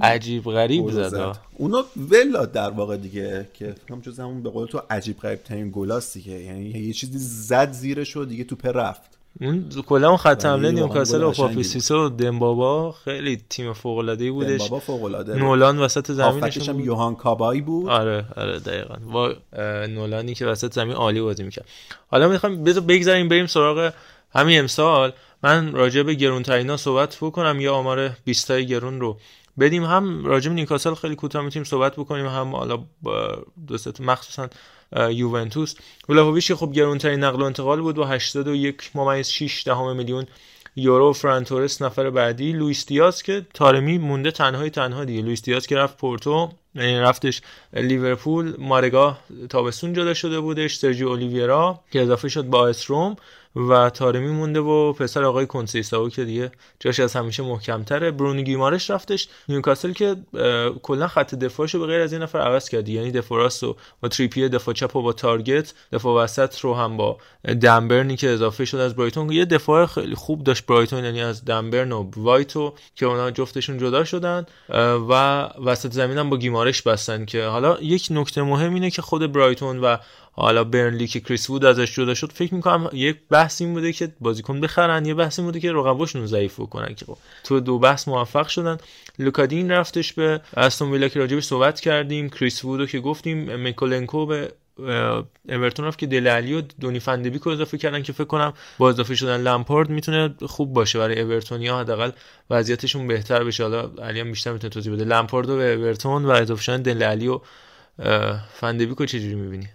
عجیب غریب زد اونو ولا در واقع دیگه که فکرم همون به قول تو عجیب غریب ترین گلاست دیگه یعنی یه چیزی زد زیرش و دیگه توپ رفت. اون کلا اون خط حمله نیوکاسل و پاپی سیسه و و دمبابا خیلی تیم فوق العاده ای بودش. بابا فوق العاده نولان وسط زمینش هم. یوهان کابای بود. آره آره دقیقا. با نولانی که وسط زمین عالی بازی می‌کرد. حالا می‌خوام بذار بگذاریم بریم سراغ همین امسال. من راجع به گرونترینا صحبت بکنم یا آمار 20 تای گرون رو. بدیم هم راجع به نیوکاسل خیلی کوتاه می‌تونیم صحبت بکنیم هم حالا با دو سه تا مخصوصا یوونتوس. ولاهویچ که خب گرونترین نقل و انتقال بود با 81 ممیز 6 دهم میلیون یورو فران تورس نفر بعدی. لوئیس دیاز که تارمی مونده تنهای تنها دیگه. لوئیس دیاز که رفت پورتو یعنی رفتش لیورپول. ماره‌گا تابستون جدا شده بودش. سرجیو اولیویرا که اضافه شد به آ اس رم. و تارمی مونده و پسر آقای کنسیساو که دیگه جاش از همیشه محکمتره. برونو گیمارش رفتش. نیوکاسل که کلا خط دفاعشو به غیر از این نفر عوض کرد. یعنی دفاع راست رو با تریپیه دفاع چپ و با تارگت دفاع وسط رو هم با دن برنی که اضافه شد از برایتون. یه دفاع خیلی خوب داشت برایتون یعنی از دن برن و وایت و که اونا جفتشون جدا شدن و وسط زمین هم با گیمارش بستن که حالا یک نکته مهم اینه که خود برایتون و حالا برنلی که کریس وود ازش جدا شد فکر می‌کنم یک بحث این بوده که بازیکن بخرن یه بحث این بوده که رقباشون ضعیف بکنن که خب تو دو بحث موفق شدن. لوکا دین رفتش به استون ویلا که راجبش صحبت کردیم. کریس وودو که گفتیم میکولنکو به اورتون رفت که دله الی و دونی فندبیک رو اضافه کردن که فکر کنم با اضافه شدن لمپارد می‌تونه خوب باشه برای اورتونیا حداقل وضعیتشون بهتر بشه. حالا علی هم بیشتر می‌تونه توضیح بده. لمپارد و اورتون و اضافه شدن دل علی و اه، فندبیک رو چجوری می‌بینی؟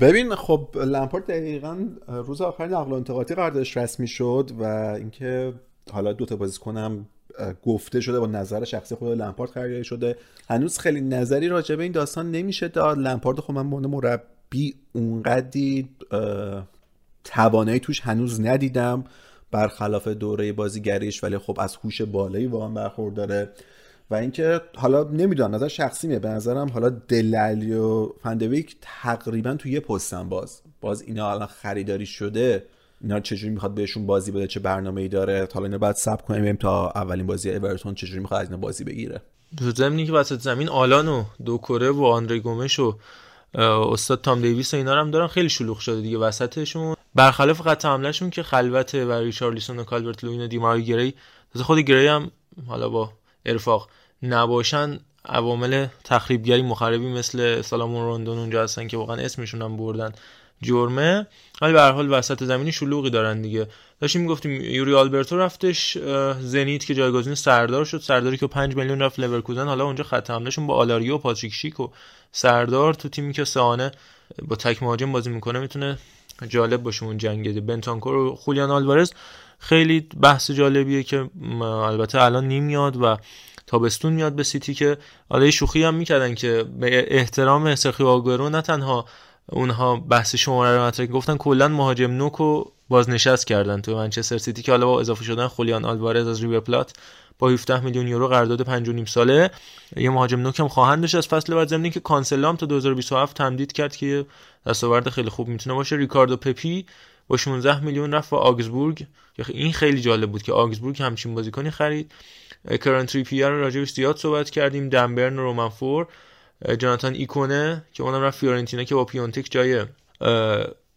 ببین خب لمپارد دقیقا روز آخر نقل و انتقالاتی قراردادش رسمی شد و اینکه حالا دوتا بازیکنم گفته شده با نظر شخصی خود لمپارد خریداری شده. هنوز خیلی نظری راجع به این داستان نمیشه داد. لمپارد خب من به مربی اونقدی توانایی توش هنوز ندیدم. برخلاف دوره بازیگریش ولی خب از هوش بالایی واقعا برخورداره. و اینکه حالا نمی‌دونم نظر شخصی میه به نظرم حالا دلالی و فندویک تقریبا تو یه پستن باز. باز اینا الان خریداری شده. اینا چجوری می‌خواد بهشون بازی بده چه برنامه ای داره حالا اینا بعد سب کنیم تا اولین بازی اورتون چجوری می‌خواد از اینا بازی بگیره. تو زمینی که وسط زمین آلان و دوکوره و آندری گومش و استاد تام دیویس و اینا هم دارن خیلی شلوغ شده دیگه وسطشون. برخلاف خط حملهشون که خلوته و ریچارلیسون و کالورت لوین و دیماری گری خود گری هم حالا با ارفاق نباشن عوامل تخریبگری مخربی مثل سالامون روندون اونجا هستن که واقعا اسمشون هم بردن جرمه. ولی به هر حال وسط زمینی شلوغی دارن دیگه. داشتیم می‌گفتیم یوری آلبرتو رفتش زنیت که جایگزین سردار شد سرداری که 5 میلیون رفت لورکوزن حالا اونجا خط حملهشون با آلاریو و پاتریک شیک و سردار تو تیمی که سئوانه با تک مهاجم بازی می‌کنه می‌تونه جالب باشه اون جنگ. بنتانکور و خولیان آلوارز خیلی بحث جالبیه که البته الان نمیاد و تابستون میاد به سیتی که حالا شوخی هم می‌کردن که به احترام سرخیو آگوئرو نه تنها اونها بحث شماره رو مطرح گفتن کلا مهاجم نوکو بازنشست کردن تو منچستر سیتی که حالا با اضافه شدن خولیان آلوارز از ریور پلات با 17 میلیون یورو قرارداد 5 و نیم ساله. یه مهاجم نوک هم خواهند داشت از فصل بعد ضمن اینکه کانسلو هم تا 2027 تمدید کرد که دستاورد خیلی خوب می‌تونه باشه. ریکاردو پپی با 16 میلیون رفت آگزبورگ. این خیلی جالب بود که آگزبورگ همچین بازیکنی خرید. کرن تریپیر رو راجبش زیاد صحبت کردیم. دن برن و رومن فور جاناتان ایکونه که اونم رفت فیورنتینا که با پیونتک جای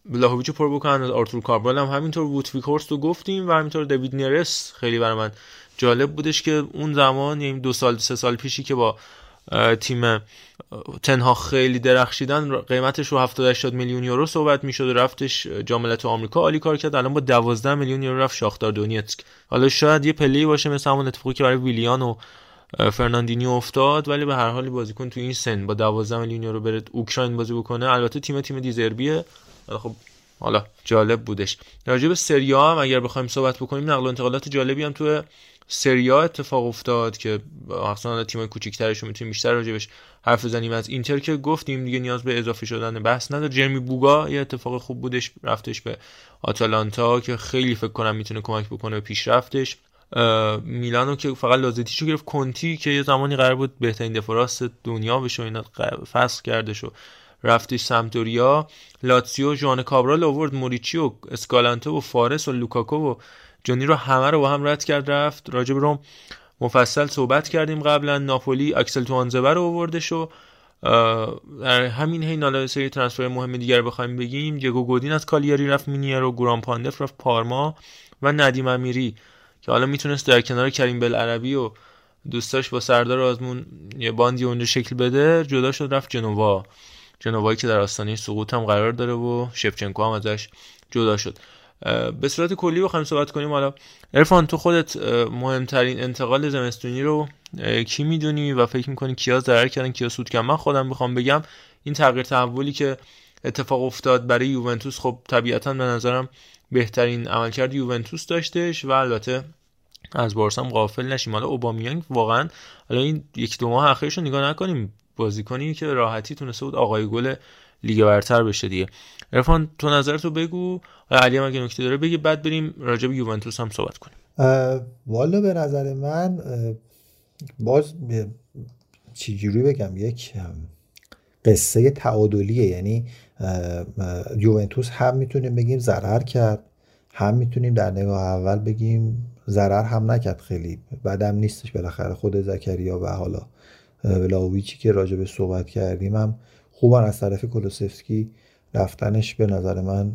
ولاهویچ پر بکنن آرتور کاربال هم همینطور ووت وگهورست رو گفتیم و همینطور دیوید نیرس خیلی برای من جالب بودش که اون زمان یعنی دو سال سه سال پیشی که با تیم تن هاخ خیلی درخشیدن قیمتش رو 70 80 میلیون یورو صحبت می‌شد و رفتش جام آمریکا عالی کار کرد. الان با 12 میلیون یورو رفت شاختار دونیتسک. حالا شاید یه پلی باشه مثل همون اتفاقی که برای ویلیان و فرناندینیو افتاد ولی به هر حال بازیکن تو این سن با 12 میلیون یورو بره اوکراین بازی بکنه. البته تیم تیم دزربیه. خب حالا جالب بودش. راجع به سریا هم اگر بخوایم صحبت بکنیم نقل و انتقالات جالبی هم تو سریا اتفاق افتاد که اصلا تیم کوچیک‌ترش می‌تونیم بیشتر راجبش حرف بزنیم. از اینتر که گفتیم دیگه نیاز به اضافه شدن بحث نداره. جرمی بوگا یه اتفاق خوب بودش رفتش به آتالانتا که خیلی فکر کنم می‌تونه کمک بکنه به پیشرفتش. میلانو که فقط لازتیشو گرفت. کنتی که یه زمانی قرار بود بهترین دفاع دنیا بشه اینا فسخ کرده شو رفتش سمپدوریا لاتسیو ژوان کابرال آورد. موریچی و اسکالانتو و فارس و لوکاکو و جونی رو همه رو با هم رد کرد رفت. راجب روم مفصل صحبت کردیم قبلا. ناپولی اکسل توانزبه رو آوردش و در همین حین حالا سری transfer مهم دیگر بخوایم بگیم. دیگو گودین از کالیاری رفت مینیرو و گوران پاندف رفت پارما و نادیم امیری که حالا می‌تونست در کنار کرم دمیربای و دوستاش با سردار آزمون یه باندی اونجا شکل بده جدا شد رفت جنوا. جنوایی که در آستانه سقوط هم قرار داره و شفچنکو هم ازش جدا شد. به صورت کلی بخوایم صحبت کنیم. حالا ارفان تو خودت مهمترین انتقال زمستونی رو کی می‌دونی و فکر می‌کنی کیا ضرر کردن کیا سود کردن؟ من خودم بخوام بگم این تغییر تحولی که اتفاق افتاد برای یوونتوس خب طبیعتا به نظرم بهترین عملکرد یوونتوس داشتش و البته از بارسا هم غافل نشیم. حالا اوبامیانگ واقعا حالا این یک دو ماه اخیرش رو نگاه نکنیم بازیکنی که راحتی تونسته بود آقای گل لیگ برتر بشه دیگه. عرفان تو نظرتو بگو علی هم اگه نکته داره بگی بعد بریم راجع به یوونتوس هم صحبت کنیم. والا به نظر من باز چجوری بگم یک قصه تعادلیه. یعنی یوونتوس هم می‌تونیم بگیم ضرر کرد هم می‌تونیم در نگاه اول بگیم ضرر هم نکرد. خیلی بعدم نیستش بالاخره. خود زکریا و حالا ولاویچی که راجع به صحبت کردیم هم خوبان از طرف کلوسفسکی رفتنش به نظر من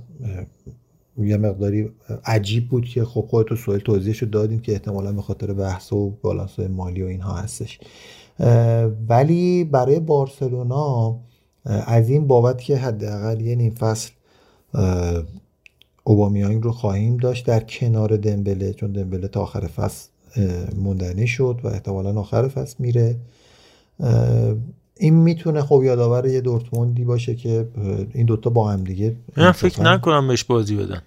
یه مقداری عجیب بود که خب خودتو سوال توضیحش رو دادیم که احتمالا به خاطر بحث و بالانس مالی و اینها هستش. ولی برای بارسلونا از این بابت که حداقل یه نیم فصل اوبامیانگ رو خواهیم داشت در کنار دمبله چون دمبله تا آخر فصل موندنی شد و احتمالا آخر فصل میره. این می‌تونه خب یادآور یه دورتموندی باشه که این دوتا با هم دیگه من فکر نکنم بهش بازی بدن.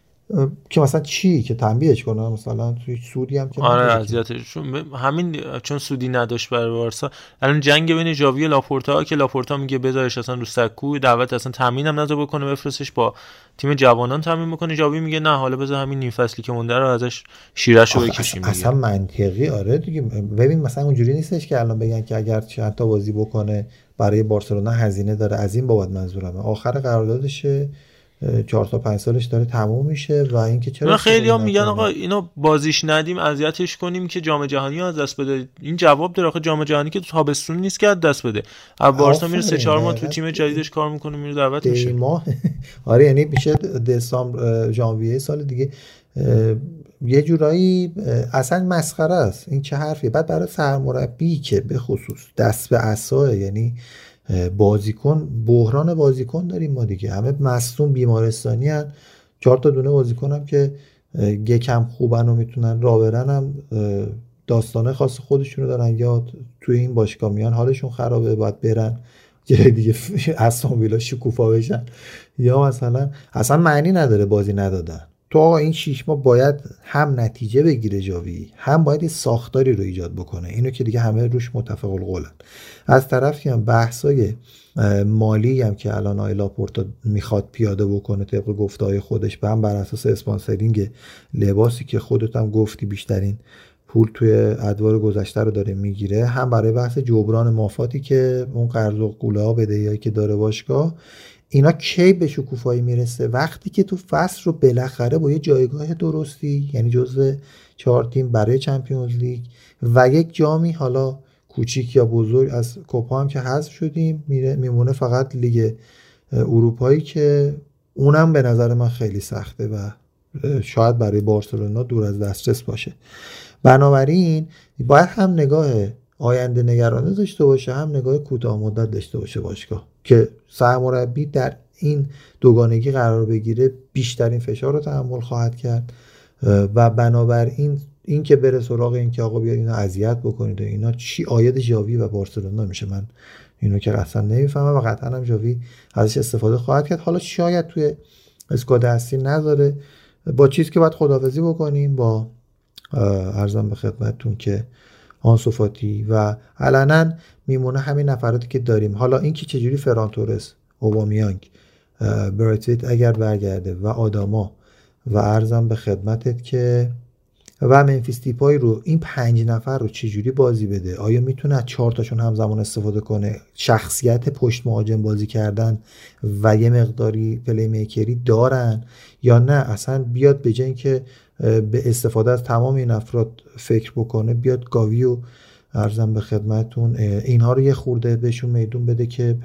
که مثلا چی؟ که تنبیهش کنم مثلا توی سودی هم که آره اذیتش همین چون سودی نداشت برای بارسا. الان جنگ بین جاوی و لاپورتا که لاپورتا میگه بذارش اصلا رو سکو دعوت اصلا تامین هم نذار بکنه بفرستش با تیم جوانان تامین می‌کنه جاوی میگه نه حالا بذار همین نیم فصلی که مونده رو ازش شیرش رو بکشیم اصلا منطقی آره دیگه. ببین مثلا اونجوری نیستش که الان بگن که اگر چند تا بازی بکنه برای بارسلونا هزینه داره. از این بابت منظورمه. آخر قراردادشه. چهار تا پنج سالش داره تموم میشه و اینکه چرا خیلی هم میگن آقا اینو بازیش ندیم اذیتش کنیم که جام جهانی از دست بده. این جواب داره آخه جام جهانی که تو تابستون نیست که از دست بده. بارسا میره سه چهار ماه تو تیم جدیدش کار می‌کنه میره دعوت میشه. ماه. آره یعنی میشه دسامبر ژانویه سال دیگه. یه جورایی اصلا مسخره است. این چه حرفیه؟ بعد برای سرمربی که به خصوص دست به عصا یعنی بازیکن بحران بازیکن داریم ما دیگه. همه مصوم بیمارستانی هن. چهار تا دونه بازیکن هم که یکم خوبن و می‌تونن را برن هم داستانه خاص خودشون رو دارن. یا توی این باشگاه میان حالشون خرابه باید برن یه دیگه اصلا ویلا شکوفا بشن. یا مثلا اصلا معنی نداره بازی ندادن. تو آقا این شیش ماه باید هم نتیجه بگیره جاوی هم باید یه ساختاری رو ایجاد بکنه. اینو که دیگه همه روش متفق القولن. از طرفی هم بحثای مالی هم که الان آیلا پورتا می‌خواد پیاده بکنه طبق گفته خودش به هم بر اساس اسپانسرینگ لباسی که خودت هم گفتی بیشترین پول توی ادوار گذشته رو داره می‌گیره هم برای بحث جبران مافاتی که اون قرض و قوله ها بدهی که داره باشگاه اینا کی به شکوفایی می‌رسه؟ وقتی که تو فصل رو بالاخره با یه جایگاه درستی یعنی جزو چهار تیم برای چمپیونز لیگ و یک جامی حالا کوچیک یا بزرگ از کوپا هم که حذف شدیم میره میمونه فقط لیگ اروپایی که اونم به نظر من خیلی سخته و شاید برای بارسلونا دور از دسترس باشه. بنابراین باید هم نگاه آینده نگرانه داشته باشه هم نگاه کوتاه مدت داشته باشه باشگاه. که سرمربی در این دوگانگی قرار بگیره بیشترین فشار رو تحمل خواهد کرد. و بنابراین این که بره سراغ این که آقا بیاد اینا اذیت بکنید اینا چی؟ آید جاوی و بارسلونا میشه. من اینو که اصلا نمی‌فهمم و قطعا هم جاوی ازش استفاده خواهد کرد. حالا شاید توی اسکواد اصلی نداره. با چیزی که باید خدافزی بکنیم با ارزم به خدمتتون که آنسوفاتی و علنا میمونه همین نفراتی که داریم. حالا اینکه چجوری فران تورس اوبامیانگ برایتویت اگر برگرده و آداما و ارزم به خدمتت که و منفیس دیپای رو این پنج نفر رو چجوری بازی بده؟ آیا می‌تونه از چهار تاشون همزمان استفاده کنه؟ شخصیت پشت مهاجم بازی کردن و یه مقداری پلی میکری دارن یا نه؟ اصلا بیاد به که به استفاده از تمام این افراد فکر بکنه بیاد گاوی و ارزم به خدمتون اینها رو یه خورده بهشون میدون بده که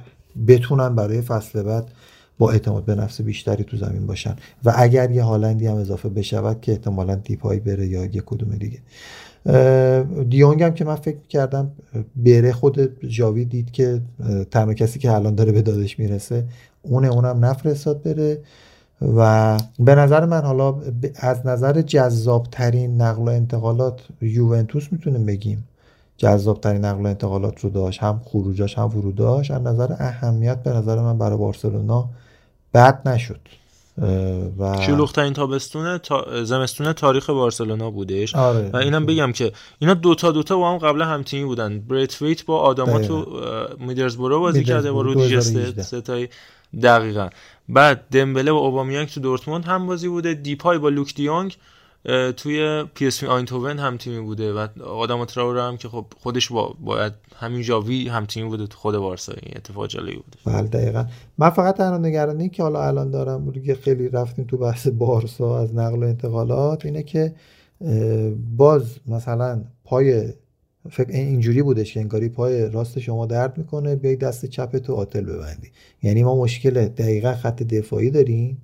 بتونن برای فصل بعد با اعتماد به نفس بیشتری تو زمین باشن. و اگر یه هالندی هم اضافه بشود که احتمالا دیپایی بره یا یه کدوم دیگه. دیونگ هم که من فکر کردم بره خود جاوی دید که تنها کسی که الان داره به دادش می‌رسه اونه اونم نفرستاد بره. و به نظر من حالا از نظر جذاب ترین نقل و انتقالات یوونتوس می‌تونیم بگیم. جذاب ترین نقل و انتقالات رو داشت هم خروجاش هم وروداش. از نظر اهمیت به نظر من برای بارسلونا بد نشد. و شلوغترین تابستون تا... زمستون تاریخ بارسلونا بودش. آره. و اینم بگم که اینا دوتا دوتا با هم قبل هم تیمی بودن. بریت ویت با آداما تو میدلزبورو بازی کرده با رودی ستایی. دقیقا. بعد دمبله و اوبامیانگ تو دورتموند هم بازی بوده دیپای با لوک دیونگ توی پی اس وی آیندهوون هم تیمی بوده و آداما ترائوره هم که خب خودش با باید همین جاوی هم تیمی بوده تو خود بارسا این اتفاق جالبی بوده. بله دقیقا. من فقط تنها نگرانی که حالا الان دارم که خیلی رفتیم تو بحث بارسا از نقل و انتقالات اینه که باز مثلا پای فکر اینجوری بودش که انگاری پای راست شما درد می‌کنه بیای دست چپ تو آتل ببندی. یعنی ما مشکل دقیقا خط دفاعی داریم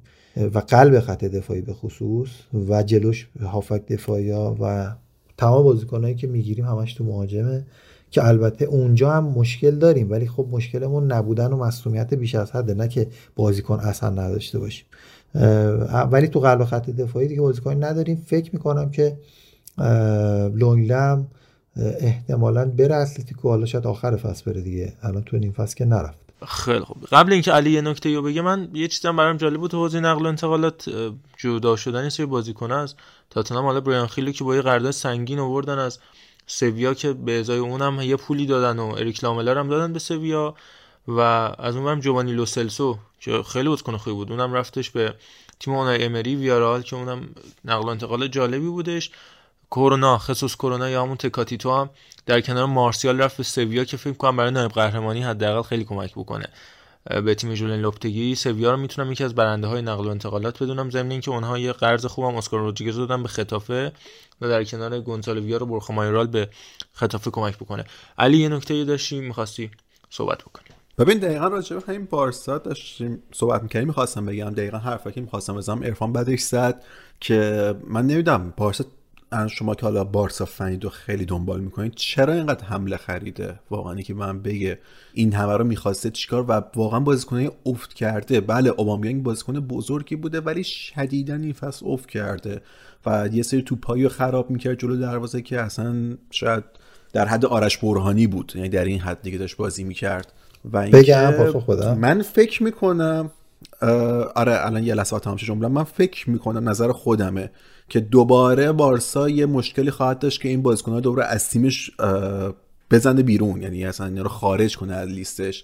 و قلب خط دفاعی به خصوص و جلوش هافک دفاعی ها و تمام بازیکنهایی که می‌گیریم همش تو مهاجمه که البته اونجا هم مشکل داریم. ولی خب مشکلمون نبودن و مصومیت بیش از حده نه که بازیکن اصلا نداشته باشیم. ولی تو قلب خط دفاعی دیگه بازیکن نداریم. فکر می‌کنم که لونگلم احتمالا بره اتلتیکو حالا شاید آخر فصل بره دیگه. الان تو این فصل که نرفت. خیلی خوب. قبل اینکه علی یه نکته رو بگه من یه چیزم برام جالب بود. حوزه نقل و انتقالات جدا شدن سری بازیکن از تاتنهام حالا برایان خیلی که با یه قرارداد سنگین آوردن از سویا که به ازای اونم یه پولی دادن و اریک لاملر هم دادن به سویا و از اونم جوانی لوسلسو که خیلی بازیکن خوبی بود. اونم رفتش به تیم اونای امری ویارال که اونم نقل و انتقال جالبی بودش. کرونا خصوص کرونا یا همون تکاتیتو هم در کنار مارسیال رفت به سویا که فکر کنم برای نایب قهرمانی حداقل خیلی کمک بکنه. به تیم جولین لوپتگی سویا رو می‌تونم یکی از برنده های نقل و انتقالات بدونم. ضمن اینکه اونها یه قرض خوبم اسکار رودریگز دادن به خطافه و در کنار گونزالو ویار و برخمایرال به خطافه کمک بکنه. علی یه نکته داشتی می‌خواستی صحبت بکنی؟ ببین دقیقا راجع به همین بارسا داشتیم صحبت می‌کردیم. می‌خواستم بگم دقیقا حرفی که می‌خواستم بزنم. عرفان بعدش زد که من نمی‌دونم بارسا شما که حالا بارسا فنید رو خیلی دنبال می‌کنید چرا اینقدر حمله خریده؟ واقعا که من بگه این همه رو می‌خواسته چیکار و واقعا بازیکنه افت کرده. بله اوبامیانگ بازیکن بزرگی بوده ولی شدیدا این فصل افت کرده و یه سری توپایی رو خراب می‌کرد جلو دروازه که اصلا شاید در حد آرش برهانی بود یعنی در این حد دیگه داشت بازی می‌کرد. و بگم پاسخ من فکر می‌کنم آره الان یه لحظه تمام جمله. من فکر می‌کنم نظر خودمه که دوباره بارسا یه مشکلی خواهد داشت که این بازیکن‌ها دوباره از تیمش بزنه بیرون. یعنی اصلا اینا رو خارج کنه از لیستش.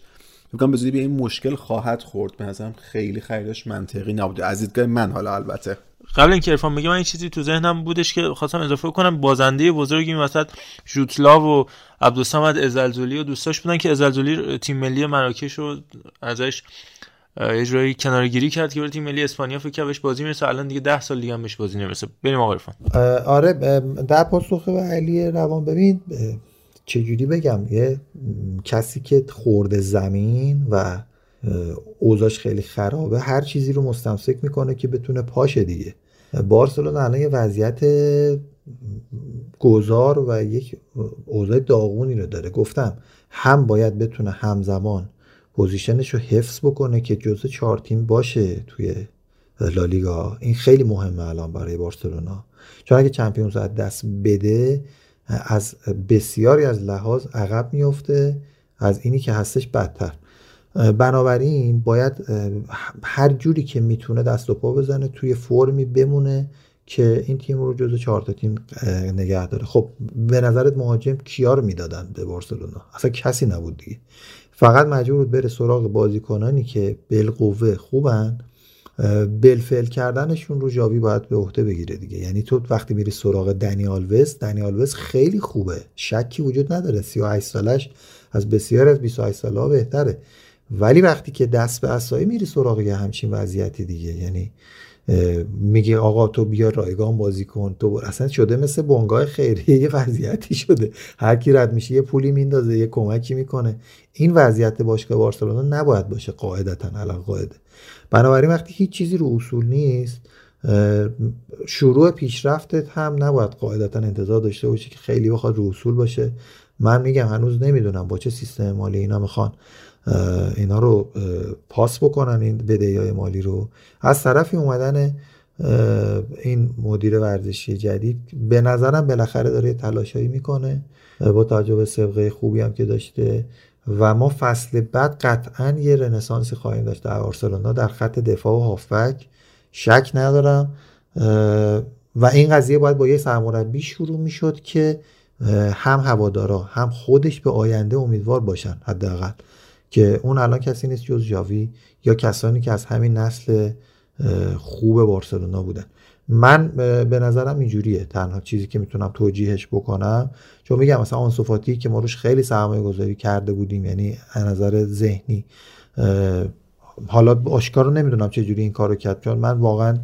میگم به به این مشکل خواهد خورد. به نظرم خیلی خریدش منطقی نبوده. از دیدگاه من حالا البته. قبل اینکه ارفان بگم من این چیزی تو ذهنم بودش که خواستم اضافه کنم. بازنده بزرگی این وسط جوتلا و عبدالصمد ازلزولی و دوستاش بودن که ازلزولی تیم ملی مراکش رو ازش یه جورایی کنارگیری کرد که برای تیم ملی اسپانیا فکر بهش بازی می‌رسه. الان دیگه 10 سال دیگه هم بهش بازی نمی‌رسه. بریم آقا آره در پاسخ به علی روان ببین چجوری بگم؟ یه کسی که خورده زمین و اوضاعش خیلی خرابه هر چیزی رو مستمسک می‌کنه که بتونه پاشه دیگه. بارسلونا الان یه وضعیت گذار و یک اوضاع داغونی رو داره. گفتم هم باید بتونه همزمان پوزیشنش رو حفظ بکنه که جزء چهار تیم باشه توی لالیگا. این خیلی مهمه الان برای بارسلونا. چون اگه چمپیونز از دست بده از بسیاری از لحاظ عقب میفته از اینی که هستش بدتر. بنابراین باید هر جوری که می‌تونه دست و پا بزنه توی فرمی بمونه که این تیم رو جزو چهار تا تیم نگه داره. خب به نظرت مهاجم کیا رو می‌دادن به بارسلونا؟ اصلا کسی نبود دیگه. فقط مجبور بود بره سراغ بازیکنانی که بالقوه خوبن بلفل کردنشون رو جاوی باید به عهده بگیره دیگه. یعنی تو وقتی میری سراغ دنیال وست دنیال وست خیلی خوبه. شکی وجود نداره. 38 سالش از بسیار از 28 ساله بهتره. ولی وقتی که دست به اسایی میری سراغ یه همچین وضعیتی دیگه یعنی میگه آقا تو بیا رایگان بازی کن. تو اصلا شده مثل بنگاه خیریه. یه وضعیتی شده. هر کی رد میشه یه پولی میندازه یه کمکی می‌کنه. این وضعیت باشگاه بارسلونا نباید باشه قاعدتا الان قاعده. بنابراین وقتی هیچ چیزی رو اصول نیست شروع پیشرفتت هم نباید قاعدتا انتظار داشته باشی که خیلی بخواد رو اصول باشه. من میگم هنوز نمی‌دونم با چه سیستم مالی اینا می‌خوان. اینا رو پاس بکنن این بدهی های مالی رو. از طرفی اومدن این مدیر ورزشی جدید به نظرم بالاخره داره تلاشایی می‌کنه با توجه به سابقه خوبی هم که داشته و ما فصل بعد قطعا یه رنسانسی خواهیم داشت در بارسلونا در خط دفاع و هافبک. شک ندارم و این قضیه باید با یه سرمربی شروع می‌شد که هم هوادارا هم خودش به آینده امیدوار باشن حداقل. که اون الان کسی نیست جز جاوی یا کسانی که از همین نسل خوب بارسلونا بودن. من به نظرم اینجوریه. تنها چیزی که می‌تونم توجیهش بکنم چون میگم مثلا آنسوفاتی که ما روش خیلی سرمایه گذاری کرده بودیم یعنی از نظر ذهنی حالا آشکار رو نمی‌دونم چه جوری این کارو کرد چون من واقعا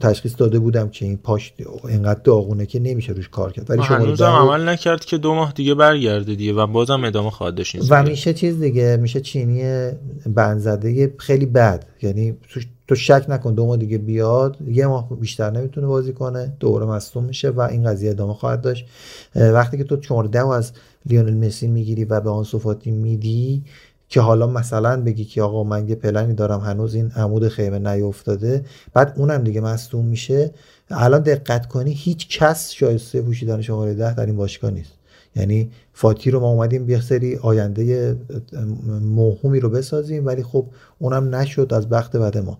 تشخیص داده بودم که این پاش اینقدر داغونه که نمیشه روش کار کرد. ولی شما هم عمل نکرد که دو ماه دیگه برگرده دیگه و بازم ادامه خواهد داشت و میشه چیز دیگه میشه چینی بنزده خیلی بد. یعنی تو شک نکن دو ماه دیگه بیاد یه ماه بیشتر نمی‌تونه بازی کنه دوباره مصدوم میشه و این قضیه ادامه خواهد داشت. وقتی که تو چورده از لیونل مسی می‌گیری و به آن صفاتی میدی که حالا مثلا بگی که آقا من یه پلنی دارم هنوز این عمود خیمه نیافتاده بعد اونم دیگه مصدوم میشه. الان دقت کنی هیچ کس شایسته پوشیدن شماره ده در این باشگاه نیست. یعنی فاتی رو ما اومدیم یه سری آینده موهومی رو بسازیم ولی خب اونم نشد از بخت بد ما.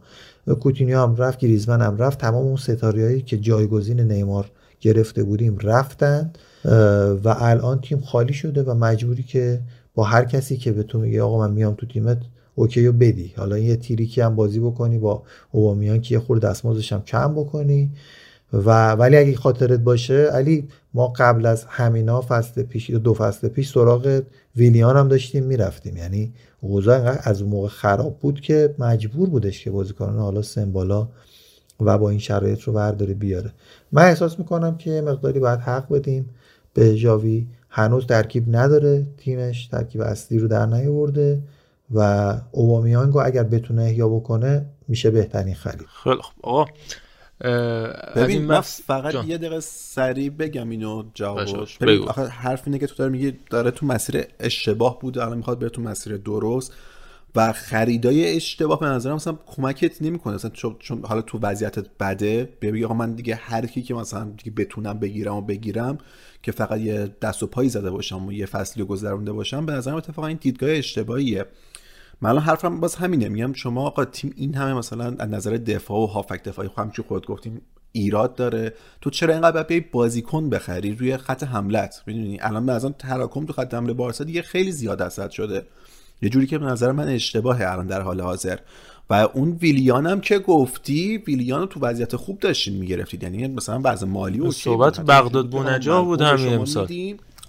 کوتینیو هم رفت گریزمن هم رفت. تمام اون ستاریایی که جایگزین نیمار گرفته بودیم رفتن و الان تیم خالی شده و مجبوری که با هر کسی که به تو میگه آقا من میام تو تیمت اوکی و بدی. حالا یه تیریکی هم بازی بکنی با اوبامیان که یه خورده دستمزدش هم کم بکنی. و ولی اگه خاطرت باشه علی ما قبل از همینا فصل پیش دو فصل پیش سراغ ویلیان هم داشتیم می‌رفتیم. یعنی اوضاع از اون موقع خراب بود که مجبور بودش که بازیکنان حالا سمبالا و با این شرایط رو برداره بیاره. من احساس می‌کنم که مقداری باید حق بدیم به جاوی هنوز ترکیب نداره تیمش ترکیب اصلی رو در نیاورده و اوبامیانگو اگر بتونه احیا بکنه میشه بهترین خرید. خیلی خب آقا ببین من فقط یه دقیقه سریع بگم اینو جواب. ببین حرف اینه که تو داره میگی داره تو مسیر اشتباه بوده الان می‌خواد بره تو مسیر درست. و خریدای اشتباه به نظرم مثلا کمکت نمی‌کنه. مثلا چون حالا تو وضعیتت بده بگی آقا من دیگه هر کی که مثلا دیگه بتونم بگیرم و بگیرم که فقط یه دست و پایی زده باشم و یه فصلی گذرونده باشم به نظرم اتفاقا این دیدگاه اشتباهیه. من الان حرفم باز همینه. میگم شما آقا تیم این همه مثلا از نظر دفاع و هافک دفاعی خب همچون خود گفتیم ایراد داره. تو چرا اینقدر بیای بازیکن بخری روی خط حملت؟ می‌دونی؟ الان به تراکم تو خط حمله بارسا دیگه خیلی زیاد اثر شده. یه جوری که به نظر من اشتباهه الان در حال حاضر. و اون ویلیان هم که گفتی ویلیان رو تو وضعیت خوب داشتین می‌گرفتید. یعنی مثلا وضع مالی و صحبت بغداد بونجا بود همین امسال.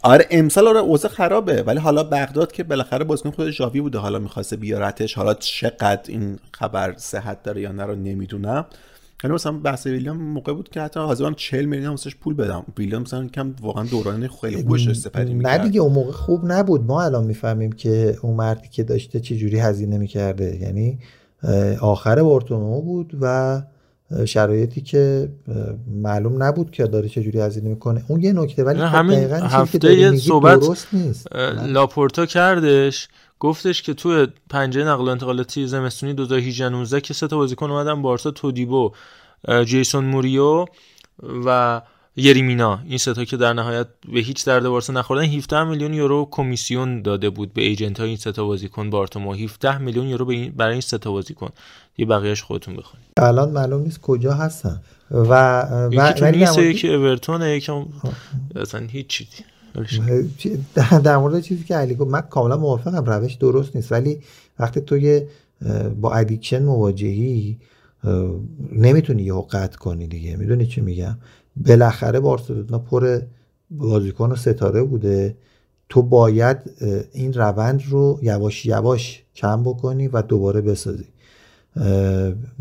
آره امسال آره اوضاع خرابه. ولی حالا بغداد که بالاخره بازیکن خود ژاوی بوده. حالا می‌خواسته بیارتش. حالا چقدر این خبر صحت داره یا نه رو نمی‌دونم. یعنی مثلا بحث ویلیام موقع بود که حتی حاضرم 40 میلیون واسش پول بدم. ویلیام مثلا کم واقعا دوران خیلی خوش استفاده می‌کرد. نه دیگه اون موقع خوب نبود. ما الان می‌فهمیم که اون مردی که داشته چه جوری هزینه می‌کرده. یعنی آخر بارتومو بود و شرایطی که معلوم نبود که داره چجوری هزینه می‌کنه. اون یه نکته ولی خب همین هفته یه صحبت درست نیست. لاپورتا کردش. گفتش که توی پنجره نقل و انتقالاتی زمستونی 2018 که سه تا بازیکن اومدن بارسا تودیبو جیسون موریو و یریمینا. این ستا که در نهایت به هیچ درد بارسا نخوردن. 17 میلیون یورو کمیسیون داده بود به ایجنت های این ستا بازیکن بارتومو. 17 میلیون یورو برای این ستا بازیکن. یه بقیهش خودتون بخونید. الان معلوم نیست کجا هستن. و یکی تو یکی اورتون یکی اصلا هیچ چیزی. در مورد چیزی که علی گفت من کاملا موافقم روش درست نیست. ولی وقتی تو با ادیکشن مواجهی نمی‌تونی یه قطع کنی دیگه. می‌دونی چی میگم؟ بالاخره بارسلونا پر بازیکن و ستاره بوده. تو باید این روند رو یواش یواش کم بکنی و دوباره بسازی.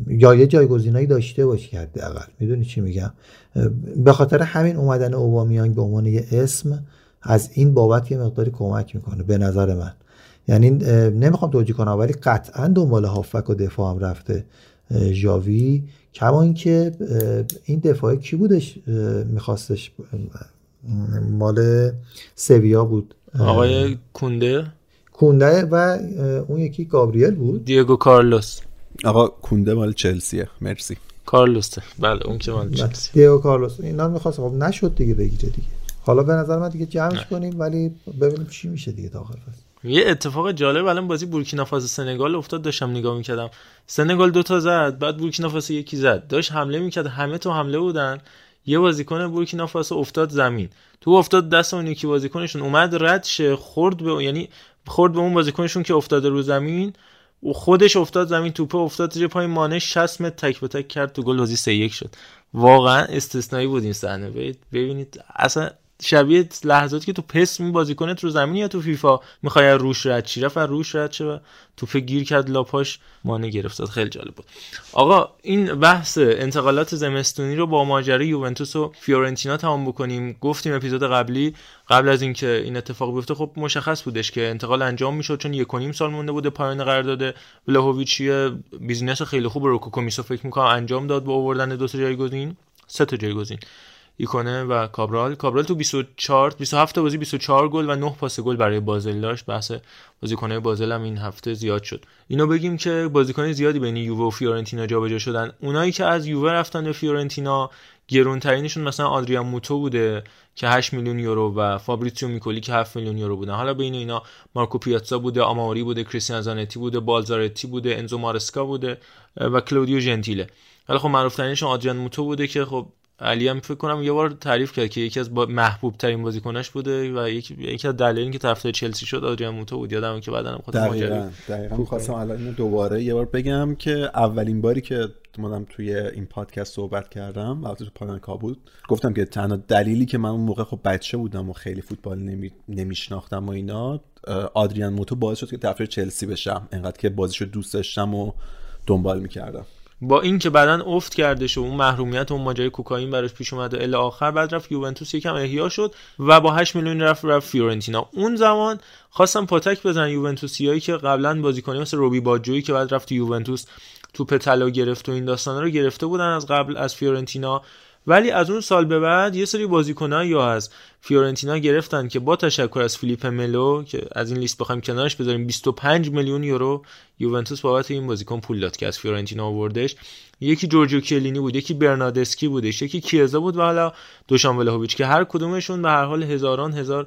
یا یه جایگزینایی داشته باشی حداقل. می‌دونی چی میگم؟ به خاطر همین اومدن اوبامیانگ به عنوان یه اسم از این بابت یه مقداری کمک می‌کنه به نظر من. یعنی نمی‌خوام توجیه کنم ولی قطعا دنبال هافک و دفاع هم رفته ژاوی. کما اینکه این دفاع کی بودش؟ میخواستش مال سویا بود. آقای کونده؟ کونده و اون یکی گابریل بود. دیگو کارلوس. آقا کونده مال چلسیه. مرسی. کارلوسه. بله اون که مال چلسی دیگو کارلوس. اینا می‌خواست خب نشد دیگه بگیره دیگه. حالا به نظر من دیگه جمعش کنیم ولی ببینیم چی میشه دیگه تا آخر یه اتفاق جالب الان بازی بورکینافاسو سنگال افتاد داشتم نگاه می‌کردم. سنگال دو تا زد بعد بورکینافاسو یکی زد. داشت حمله می‌کرد همه تو حمله بودن. یه بازیکن بورکینافاسو افتاد زمین. تو افتاد دست اون یکی بازیکنشون اومد رد شه خورد به یعنی خورد به اون بازیکنشون که افتاده رو زمین. و خودش افتاد زمین توپه افتاد زیر پای مانه 60 متر تک به تک کرد تو گل بازی 3 1 شد. واقعا استثنایی بود این صحنه. ببینید اصلا شبیه لحظاتی که تو پس می بازیکنت رو زمین یا تو فیفا؟ می‌خوای روش رد چی؟ رفت روش رد شه و توپ گیر کرد لاپاش مانع گرفت. خیلی جالب بود. آقا این بحث انتقالات زمستونی رو با ماجرای یوونتوس و فیورنتینا تمام بکنیم. گفتیم اپیزود قبلی قبل از اینکه این اتفاق بیفته خب مشخص بودش که انتقال انجام می‌شد چون یک نیم سال مونده بوده پایان قرارداد ولاهویچ business خیلی خوب رو روکو کومیسو فکر می‌کنم انجام داد با آوردن دو تا جایگزین سه تا جایگزین. ایکونه و کابرال. کابرال تو 24 27 بازی 24 گل و 9 پاس گل برای بازل داشت. بحث بازیکن‌های بازل هم این هفته زیاد شد. اینو بگیم که بازیکن زیادی بین یووه و فیورنتینا جابجا شدن. اونایی که از یووه رفتن به فیورنتینا گرونترینشون مثلا آدریان موتو بوده که 8 میلیون یورو و فابریتیو میکولی که 7 میلیون یورو بودن. حالا بین اینا مارکو پیاتزا بوده آماوری بوده کریستیان زانتی بوده بالزارتی بوده انزو مارسکا بوده و کلودیو جنتیله حالا خب معروف ترینشون آدریان موتو بوده که خب علی هم فکر کنم یه بار تعریف کرد که یکی از با محبوب ترین بازیکناش بوده و یکی یکی از دلایلی که طرفدار چلسی شد آدریان موتو بود. یادم که بعدن خود دقیقاً دقیقاً. خواستم الان دوباره یه بار بگم که اولین باری که مادم توی این پادکست صحبت کردم البته تو پاننکا بود گفتم که تنها دلیلی که من اون موقع خب بچه بودم و خیلی فوتبال نمی... نمیشناختم و اینا آدریان موتو باعث شد که طرفدار چلسی بشم. انقدر که بازیشو دوست داشتم و دنبال می‌کردم. با اینکه بعدا افت کرده شد اون محرومیت و اون ماجرای کوکائین براش پیش اومد و الی آخر بعد رفت یوونتوس یکم احیا شد و با 8 میلیون رفت رفت فیورنتینا. اون زمان خواستم پاتک بزنن یوونتوسیایی که قبلا بازیکنی مثل روبی باجویی که بعد رفت یوونتوس توپ طلا گرفت و این داستانا رو گرفته بودن از قبل از فیورنتینا. ولی از اون سال به بعد یه سری بازیکنان یا از فیورنتینا گرفتن که با تشکر از فیلیپ ملو که از این لیست بخوایم کنارش بذاریم 25 میلیون یورو یوونتوس بابت این بازیکن پول داد که از فیورنتینا آوردش. یکی جورجو کیه‌لینی بود یکی برناردسکی بودش یکی کیه‌زا بود و حالا دوشان ولاهویچ که هر کدومشون به هر حال هزاران هزار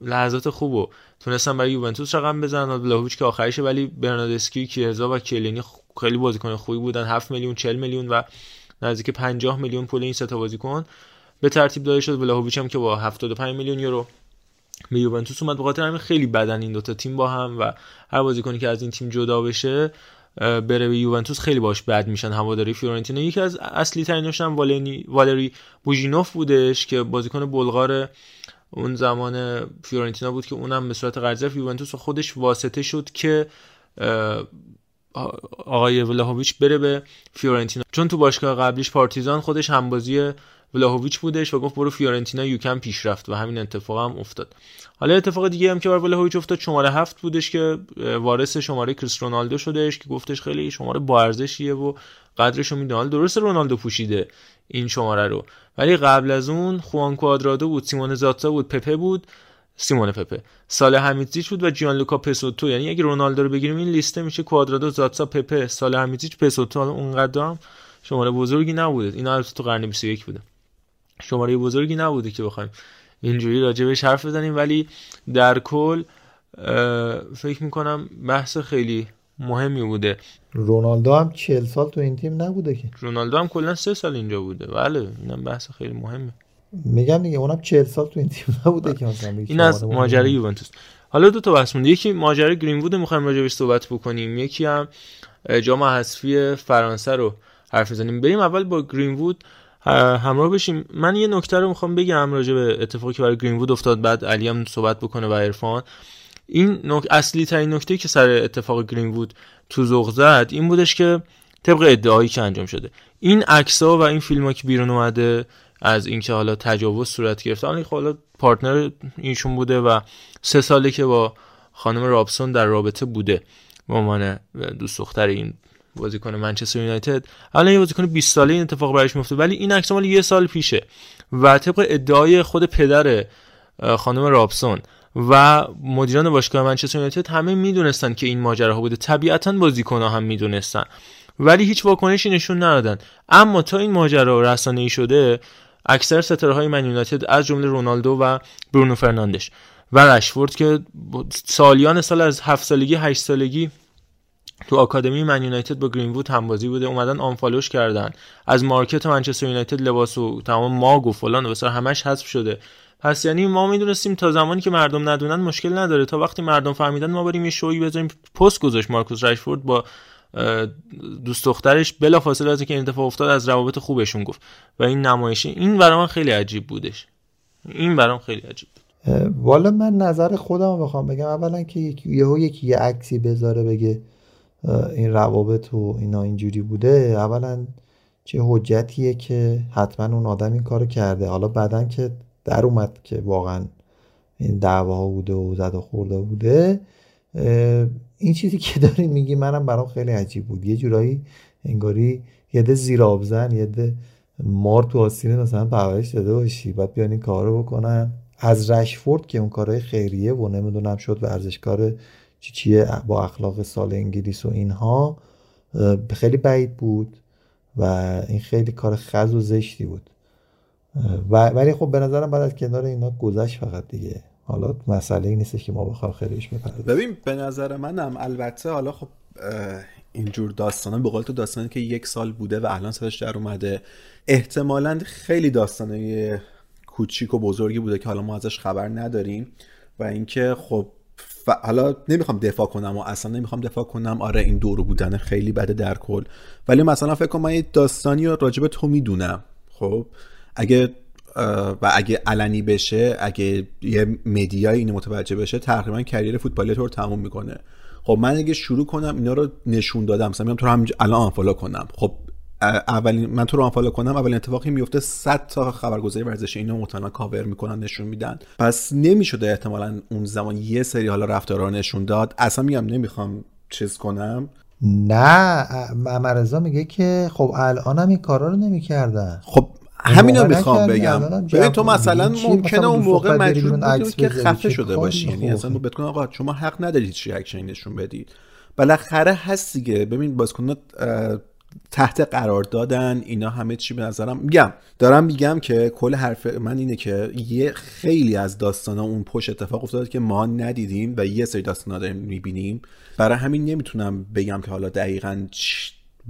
لحظات خوبو تونستن برای یوونتوس رقم بزنن. ولاهویچ که آخرشه ولی برنادسکی کیزا و کلینی خیلی بازیکن خوبی بودن. 7 میلیون 40 میلیون و نزدیک 50 میلیون پول این سه تا بازیکن به ترتیب داده شد ولاهویچ هم که با 75 میلیون یورو به یوونتوس اومد. بخاطر همین خیلی بدن این دوتا تیم با هم و هر بازیکنی که از این تیم جدا بشه بره به یوونتوس خیلی باش بد میشن. هواداری فیورنتینا یکی از اصلی ترینش هم والری بوژینوف بودش که بازیکن بلغار اون زمان فیورنتینا بود که اونم به صورت قرضه یوونتوس خودش واسطه شد که آقای ولاهویچ بره به فیورنتینا. چون تو باشگاه قبلیش پارتیزان خودش همبازی ولاهویچ بودش و گفت برو فیورنتینا یوکم پیشرفت و همین اتفاق هم افتاد. حالا اتفاق دیگه هم که بر ولاهویچ افتاد شماره هفت بودش که وارث شماره کریس رونالدو شدش که گفتش خیلی شماره با ارزشیه و قدرش رو می‌دونه. درست رونالدو پوشیده این شماره رو. ولی قبل از اون خوان کوادرادو بود سیمون زاتزا بود پپه بود. سیمون پپه. سال همیتزیچ بود و جیان لوکا پسوتو. یعنی اگه رونالدو رو بگیریم این لیسته میشه کوادرادو زاتسا پپه سال همیتزیچ پسوتو. حالا اونقدر هم شماره بزرگی نبوده. اینا البته تو قرن 21 بوده. شماره بزرگی نبوده که بخوایم اینجوری راجبش حرف بزنیم. ولی در کل فکر می‌کنم بحث خیلی مهمی بوده. رونالدو هم 40 سال تو این تیم نبوده که. رونالدو هم کلا 3 سال اینجا بوده. بله اینم بحث خیلی مهمه میگم دیگه اونم 40 سال تو این تیم نبوده که مثلا این از ماجرای یوونتوس. حالا دو تا بحث مونده یکی ماجرای گرین‌وود می‌خوایم راجبش صحبت بکنیم. یکی هم جام حذفی فرانسه رو حرف بزنیم بریم اول با گرین‌وود همراه بشیم. من یه نکته رو می‌خوام بگم راجع به اتفاقی که برای گرین‌وود افتاد بعد علی هم صحبت بکنه و عرفان. این نک... اصلی ترین نکته که سر اتفاق گرین وود تو ذوق زد این بودش که طبق ادعایی که انجام شده. این عکس‌ها و این فیلم که بیرون اومده از اینکه حالا تجاوز صورت گرفته. حالا حالا پارتنر اینشون بوده و سه ساله که با خانم رابسون در رابطه بوده به عنوان دوست دختر این بازیکن منچستر یونایتد. الان یه بازیکن 20 ساله این اتفاق براش میفته ولی این عکس مال یه سال پیشه و طبق ادعای خود پدر خانم رابسون و مدیران باشگاه منچستر یونایتد همه می‌دونستن که این ماجراها بوده. طبیعتا بازیکنها هم می‌دونستن. ولی هیچ واکنشی نشون ندادن. اما تا این ماجرا رسانه‌ای شده اکثر ستاره های من یونایتد از جمله رونالدو و برونو فرناندش. و رشفورد که سالیان سال از هفت سالگی هشت سالگی تو آکادمی من یونایتد با گرینوود همبازی بوده. اومدن unfollow ش کردن. از market منچستر یونایتد لباس و تمام ماگ و فلان و همش حذف شده. پس یعنی ما می‌دونستیم تا زمانی که مردم ندونن مشکل نداره. تا وقتی مردم فهمیدن ما بریم یه شویی بذاریم پست گذاشت مارکوس رشفورد با دوست دخترش بلا فاصله از اینکه این اتفاق افتاد از روابط خوبشون گفت. و این نمایشی این برام خیلی عجیب بودش. این برام خیلی عجیب بود. والا من نظر خودم بخوام بگم. اولا که یهو یکی یه عکسی بذاره بگه این روابط و اینا اینجوری بوده. اولا چه حجتیه که حتما اون آدم این کارو کرده. حالا بعدا که در اومد که واقعا این دعواها بوده و زد و خورده بوده. این چیزی که داری میگی منم برام خیلی عجیب بود. یه جورایی انگاری یه ده زیر آبزن یه ده مار تو آسینه مثلا پرورش داده باشی بعد بیان این کارو بکنن. از رشفورد که اون کارهای خیریه و نمی‌دونم شد ورزشکار چی چیه با اخلاق سال انگلیس و اینها خیلی بعید بود و این خیلی کار خز و زشتی بود. ولی خب به نظرم بعد از کنار اینا گذشت فقط دیگه. حالا مسئله ای نیستش که ما بخوام خیلیش بپردازیم. ببین به نظر منم البته حالا خب اینجور داستانه به قول تو داستانی که یک سال بوده و الان صداش در اومده. احتمالا خیلی داستانه کوچیک و بزرگی بوده که حالا ما ازش خبر نداریم و اینکه خب حالا نمی‌خوام دفاع کنم و اصلا نمی‌خوام دفاع کنم. آره این دورو بودن خیلی بده در کل. ولی مثلا فکر کنم من یه داستانی راجب تو می‌دونم. خب اگه و اگه علنی بشه اگه یه media ی اینو متوجه بشه تقریبا career فوتبالی تو رو تموم می‌کنه. خب من اگه شروع کنم اینا رو نشون دادم مثلا میگم تو رو هم الان unfollow کنم. خب اولین من تو رو unfollow کنم اولین اتفاقی میفته 100 تا خبرگزاری ورزشی اینو مطمئنا کاور می‌کنن نشون میدن. پس نمی‌شده احتمالا اون زمان یه سری حالا رفتارا نشون داد. اصلا میگم نمی‌خوام چیز کنم. نه مرزا میگه که خب الانم این کارا رو نمی‌کردن. خب همین رو می‌خوام بگم. ببین تو مثلا ممکنه اون موقع مجبور بودی که خفه شده باشی یعنی اصلا بتکن آقا شما حق ندارید چی ریاکشنی نشون بدید. بالاخره هست دیگه ببین بازیکن تحت قرار دادن اینا همه چی به نظرم میگم. دارم میگم که کل حرف من اینه که یه خیلی از داستان اون پشت اتفاق افتاده که ما ندیدیم و یه سری داستان داریم می‌بینیم. برای همین نمی‌تونم بگم که حالا دقیقا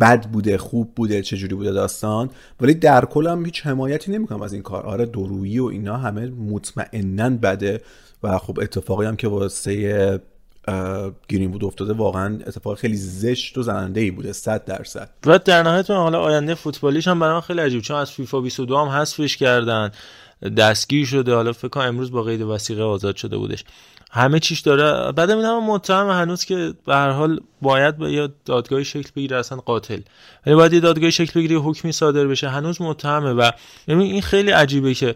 بد بوده خوب بوده چجوری بوده داستان. ولی در کل هم هیچ حمایتی نمی‌کنم از این کار. آره درویی و اینا همه مطمئنا بده و خب اتفاقی هم که واسه گرین بود افتاده واقعا اتفاق خیلی زشت و زننده ای بوده 100 درصد. و در نهایت حالا آینده فوتبالیش هم برام خیلی عجیب چون از فیفا 22 هم حذفش کردن. دستگیر شده. حالا فکر کنم امروز با قید وسیقه آزاد شده بودش. همه چیش داره. بعد این هم متهم هنوز که به هر حال باید به یا دادگاهی شکل بگیره اصلا قاتل. ولی باید یه دادگاهی شکل بگیره حکمی صادر بشه. هنوز متهمه و یعنی این خیلی عجیبه که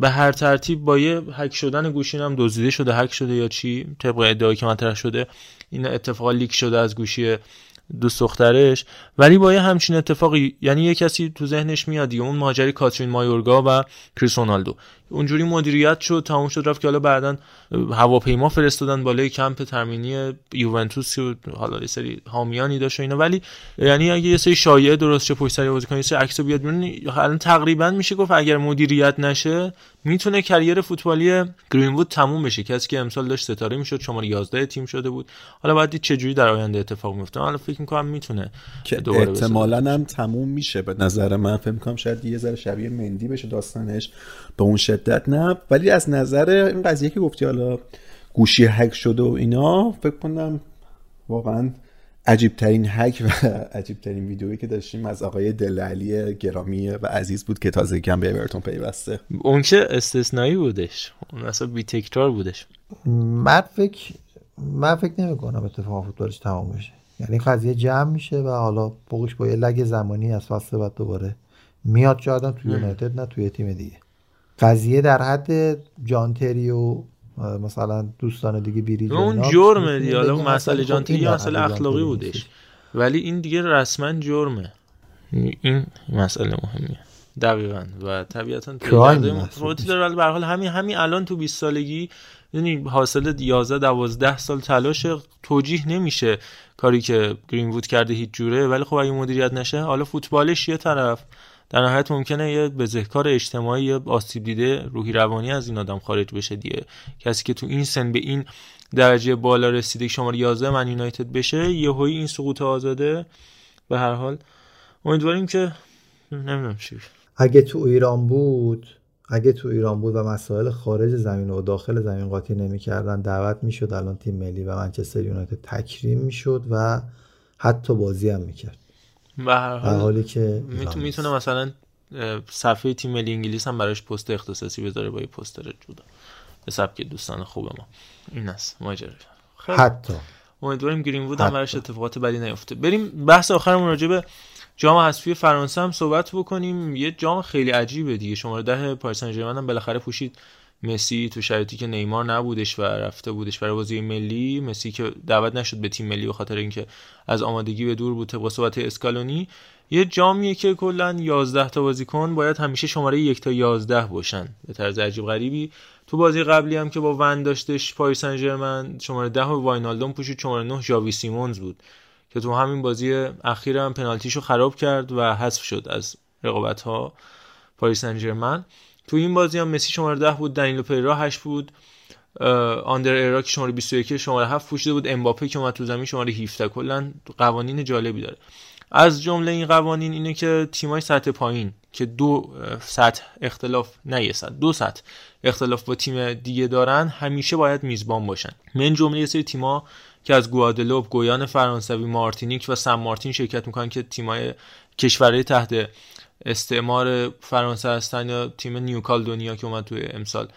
به هر ترتیب با یه هک شدن گوشین هم دزدیده شده هک شده یا چی طبق ادعایی که مطرح شده این اتفاقا لیک شده از گوشی دوست دخترش. ولی با یه همچین اتفاقی یعنی یه کسی تو ذهنش میاد دیگه اون ماجری کاترین مایورگا و کریس رونالدو. اونجوری مدیریت شد تموم شد رفت که حالا بعدا هواپیما فرستادن بالای کمپ ترمینی یوونتوس و حالا یه سری حامیانی داشت اینا. ولی یعنی اگه یه سری شایعه درست چه پشت سر بازیکن یه سری عکس بیاد الان تقریبا میشه گفت اگر مدیریت نشه می‌تونه کریر فوتبالی گرینوود تموم بشه. کسی که امسال داشت ستاره می‌شد شماره 11 تیم شده بود. حالا بعد چه جوری در آینده اتفاق میفته حالا فکر می‌کنم می‌تونه که احتمالاً هم تموم میشه. به نظر من فکر می‌کنم شاید یه ذره شبیه مندی بشه داستانش. به اون شدت نه. ولی از نظر این قضیه که گفتی حالا گوشی هک شده و اینا فکر کنم واقعا عجیب ترین هک و عجیب ترین ویدیویی که داشتیم از آقای دلعلی گرامی و عزیز بود که تازه کم به اورتون پیوسته. اون که استثنایی بودش؟ اون اصلا بی تکرار بودش. من فکر من فکر نمی کنم اتفاق فوتبالش تمام بشه. یعنی قضیه جمع میشه و حالا فوقش با یه لگ زمانی از فصل بعد دوباره میاد جادن توی یونایتد نه توی تیم دیگه. قضیه در حد جانتری و مثلا دوستان دیگه بیری اون جرمه دیگه حالا مسئله جانتری مسئله اخلاقی بودش. ولی این دیگه رسما جرمه. این مسئله مهمیه. دقیقا. و طبیعتا روتی داره ولی به حال همین همین الان تو 20 سالگی یعنی حاصل 11 12 سال تلاش توجیه نمیشه کاری که گرین وود کرده هیچ جوره. ولی خب اگه مدیریت نشه حالا فوتبالش یه طرف. در نهایت ممکنه یه بزهکار اجتماعی یا آسیب دیده روحی روانی از این آدم خارج بشه دیگه. کسی که تو این سن به این درجه بالا رسیده که شماره 11 من یونایتد بشه یهویی این سقوط آزاده. به هر حال امیدواریم که نمی‌دونم چی. اگه تو ایران بود اگه تو ایران بود و مسائل خارج زمین و داخل زمین قاطی نمی‌کردن دعوت می‌شد الان تیم ملی و منچستر یونایتد تکریم می‌شد و حتی بازی هم می‌کرد. به هر حالی که می‌تونه مثلا صفحه تیم ملی انگلیس هم براش پست اختصاصی بذاره با یه پوستر جدا. به سبک دوستان خوب ما. این است. ماجرا حتی. امیدواریم گرین وود هم براش اتفاقات بدی نیفته. بریم بحث آخرمون راجع به جام حذفی فرانسه هم صحبت بکنیم. یه جام خیلی عجیبه دیگه. شماره ده پاریس سن هم بالاخره پوشید. مسی تو شرایطی که نیمار نبودش و رفته بودش برای بازی ملی. مسی که دعوت نشد به تیم ملی به خاطر اینکه از آمادگی به دور بود طبق صحبت اسکالونی. یه جامیه که کلا 11 تا بازیکن باید همیشه شماره یک تا 11 باشن. به طرز عجیب غریبی. تو بازی قبلی هم که با ون داشتش پاریس سن ژرمن شماره 10 و واینالدوم پوشید. شماره 9 ژاوی سیمونز بود. که تو همین بازی اخیر هم پنالتیشو خراب کرد و حذف شد از رقابت ها پاریس سن ژرمن تو این بازی هم مسی شماره 10 بود دنیلو پیرا 8 بود آندر ایرا که شماره 21 شماره 7 پوشیده بود امباپه که اومد تو زمین شماره 17 کلا قوانین جالبی داره. از جمله این قوانین اینه که تیمای سطح پایین که دو سطح اختلاف نه یه سطح دو سطح اختلاف با تیم دیگه دارن همیشه باید میزبان باشن. من جمله یه سری تیما که از گوادلوپ، گویان فرانسوی، مارتینیک و سن مارتین شرکت می‌کنن که تیمای کشورهای تحت استعمار فرانسه هستن یا تیم نیوکال دنیا که اومد توی امسال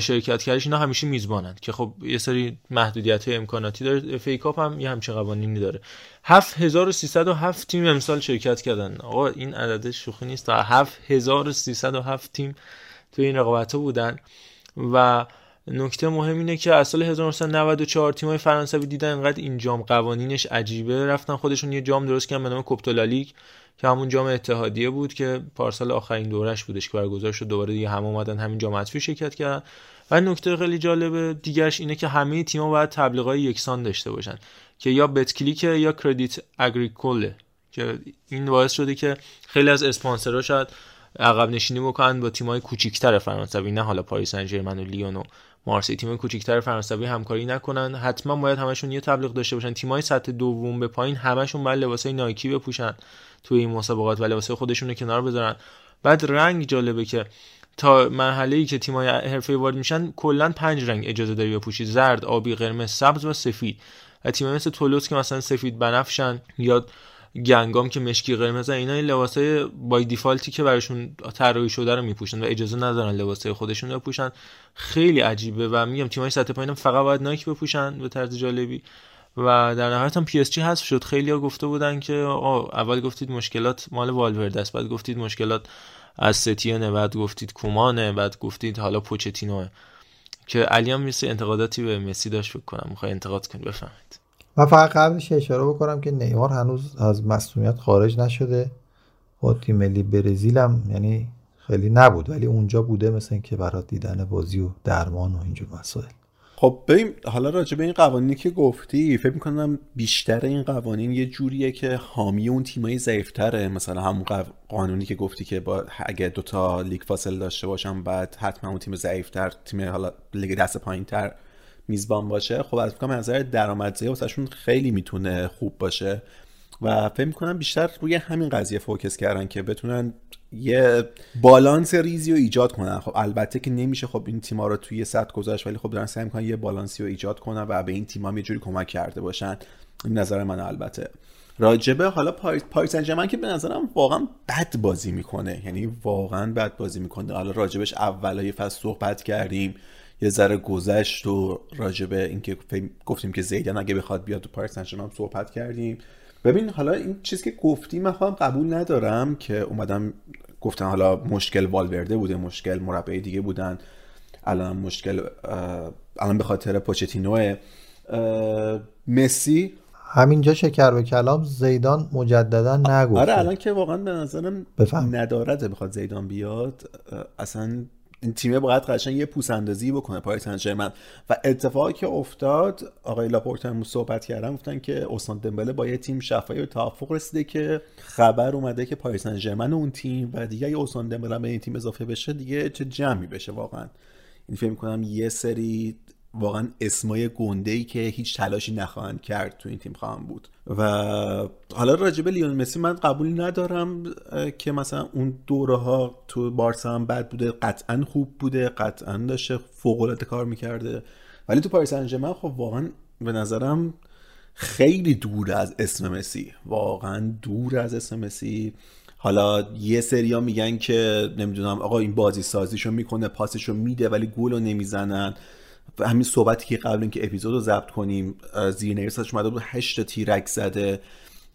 شرکت کردش اینا همیشه میزبانند که خب یه سری محدودیت های امکاناتی داره. فیکاپ هم یه همچین قوانینی داره. 7307 تیم امسال شرکت کردن. آقا این عدد شوخی نیست. تا 7307 تیم توی این رقابت ها بودن و نکته مهم اینه که از سال 1994 تیمای فرانسوی دیدن اینقدر این جام قوانینش عجیبه. رفتن خودشون یه جام درست کردن به نام کوپتولالیک که همون جام اتحادیه بود که پارسال آخرین دورش بودش که برگزار شد. دوباره دیگه هم اومدن همین جام حذفی شرکت کردن. و نکته خیلی جالب دیگرش اینه که همه تیم‌ها باید تبلیغات یکسان داشته باشن که یا بتکلیک یا کردیت اگریکوله که این باعث شده که خیلی از اسپانسرها شاید عقب نشینی بکنن با تیم‌های کوچیک‌تر فرانسوی نه حالا پاریس سن و لیون و مارسی. تیم کوچیک‌تر فرانسوی همکاری نکنن. حتما باید همشون یه تبلیغ داشته باشن. تیم‌های سطح دوم به پایین همشون باید لباسای نایکی بپوشن توی این مسابقات و لباسای خودشون رو کنار بذارن. بعد رنگ جالبه که تا مرحله ای که تیم‌های حرفه وارد میشن کلا پنج رنگ اجازه داری بپوشی. زرد آبی قرمز سبز و سفید. و تیم‌های مثل تولوس که مثلا سفید بنفشن یا گنگام که مشکی قرمز اینا این لباسای by default ی که براشون طراحی شده رو میپوشن و اجازه ندارن لباسای خودشون رو بپوشن خیلی عجیبه و میگم تیمای سطح پایین فقط باید نایک بپوشن به طرز جالبی. و در نهایت هم پی اس جی حذف شد. خیلی گفته بودن که اول گفتید مشکلات مال والورد است بعد گفتید مشکلات از ستیانه بعد گفتید کومانه بعد گفتید حالا پوچتینوه که علی هم مثل انتقاداتی به مسی داشت فکر کنم. می‌خوای انتقاد کنی؟ بفهمید من فقط قبلش اشاره بکنم که نیمار هنوز از مصونیت خارج نشده. با تیم ملی برزیل هم یعنی خیلی نبود ولی اونجا بوده مثل اینکه برای دیدن بازی و درمان و اینجور مسائل. خب ببین حالا راجع به این قوانینی که گفتی فکر می‌کنم بیشتر این قوانین یه جوریه که حامی اون تیمایی ضعیفتره. مثلا همون قانونی که گفتی که با اگه دوتا لیگ فاصله داشته باشم بعد حتما اون تیم ضعیفتر تیم حالا لیگ دست پایینتر میزبان باشه خب از کنم نظر درآمدزایی واسهشون خیلی می‌تونه خوب باشه و فکر می‌کنم بیشتر روی همین قضیه focus کردن که بتونن یه بالانس ریزی رو ایجاد کنن. خب البته که نمیشه خب این تیما رو توی سطح گذاشت ولی خب دارن سعی می‌کنن یه بالانسی رو ایجاد کنن و به این تیما یه جوری کمک کرده باشن. این نظر من البته. راجبه حالا پاریس انجمن که به نظرم واقعا بد بازی می‌کنه. یعنی واقعا بد بازی می‌کنه. حالا راجبش اولای فصل صحبت کردیم. یه ذره گذشت و راجبه اینکه گفتیم که زیدان اگه بخواد بیاد تو پاریس انجمن صحبت کردیم. ببین حالا این چیزی که گفتی من قبول ندارم که اومدم گفتن حالا مشکل والورده بوده مشکل مربع دیگه بودن. الان مشکل الان به خاطر پوچتینو مسی همینجا شکر به کلام زیدان مجددا نگفت آره الان که واقعا به نظرم ندارده بخواد زیدان بیاد. اصلا این تیمه باید قشنگ یه پوس اندازی بکنه پاریس سن و اتفاقی که افتاد آقای لاپورت هم صحبت کردن گفتن که اوسان دمبله با یه تیم شفایی و توافق رسیده که خبر اومده که پاریس سن اون تیم و دیگه اگه اوسان دمبله به این تیم اضافه بشه دیگه چه جمعی بشه واقعا. این فکر کنم یه سری واقعا اسمای گنده ای که هیچ تلاشی نخواهند کرد تو این تیم خواهم بود. و حالا راجبه لیون مسی من قبول ندارم که مثلا اون دوره ها تو بارسا هم بد بوده قطعا خوب بوده قطعا داشته فوق العاده کار می‌کرده. ولی تو پاریس انجمن خب واقعا به نظرم خیلی دور از اسم مسی واقعا دور از اسم مسی. حالا یه سریا میگن که نمی‌دونم آقا این بازی سازیشو می‌کنه پاسشو میده ولی گلو نمی‌زنن. همین صحبتی که قبل اینکه اپیزود رو ضبط کنیم زیر نویسش اومده بود هشت تیرک زده.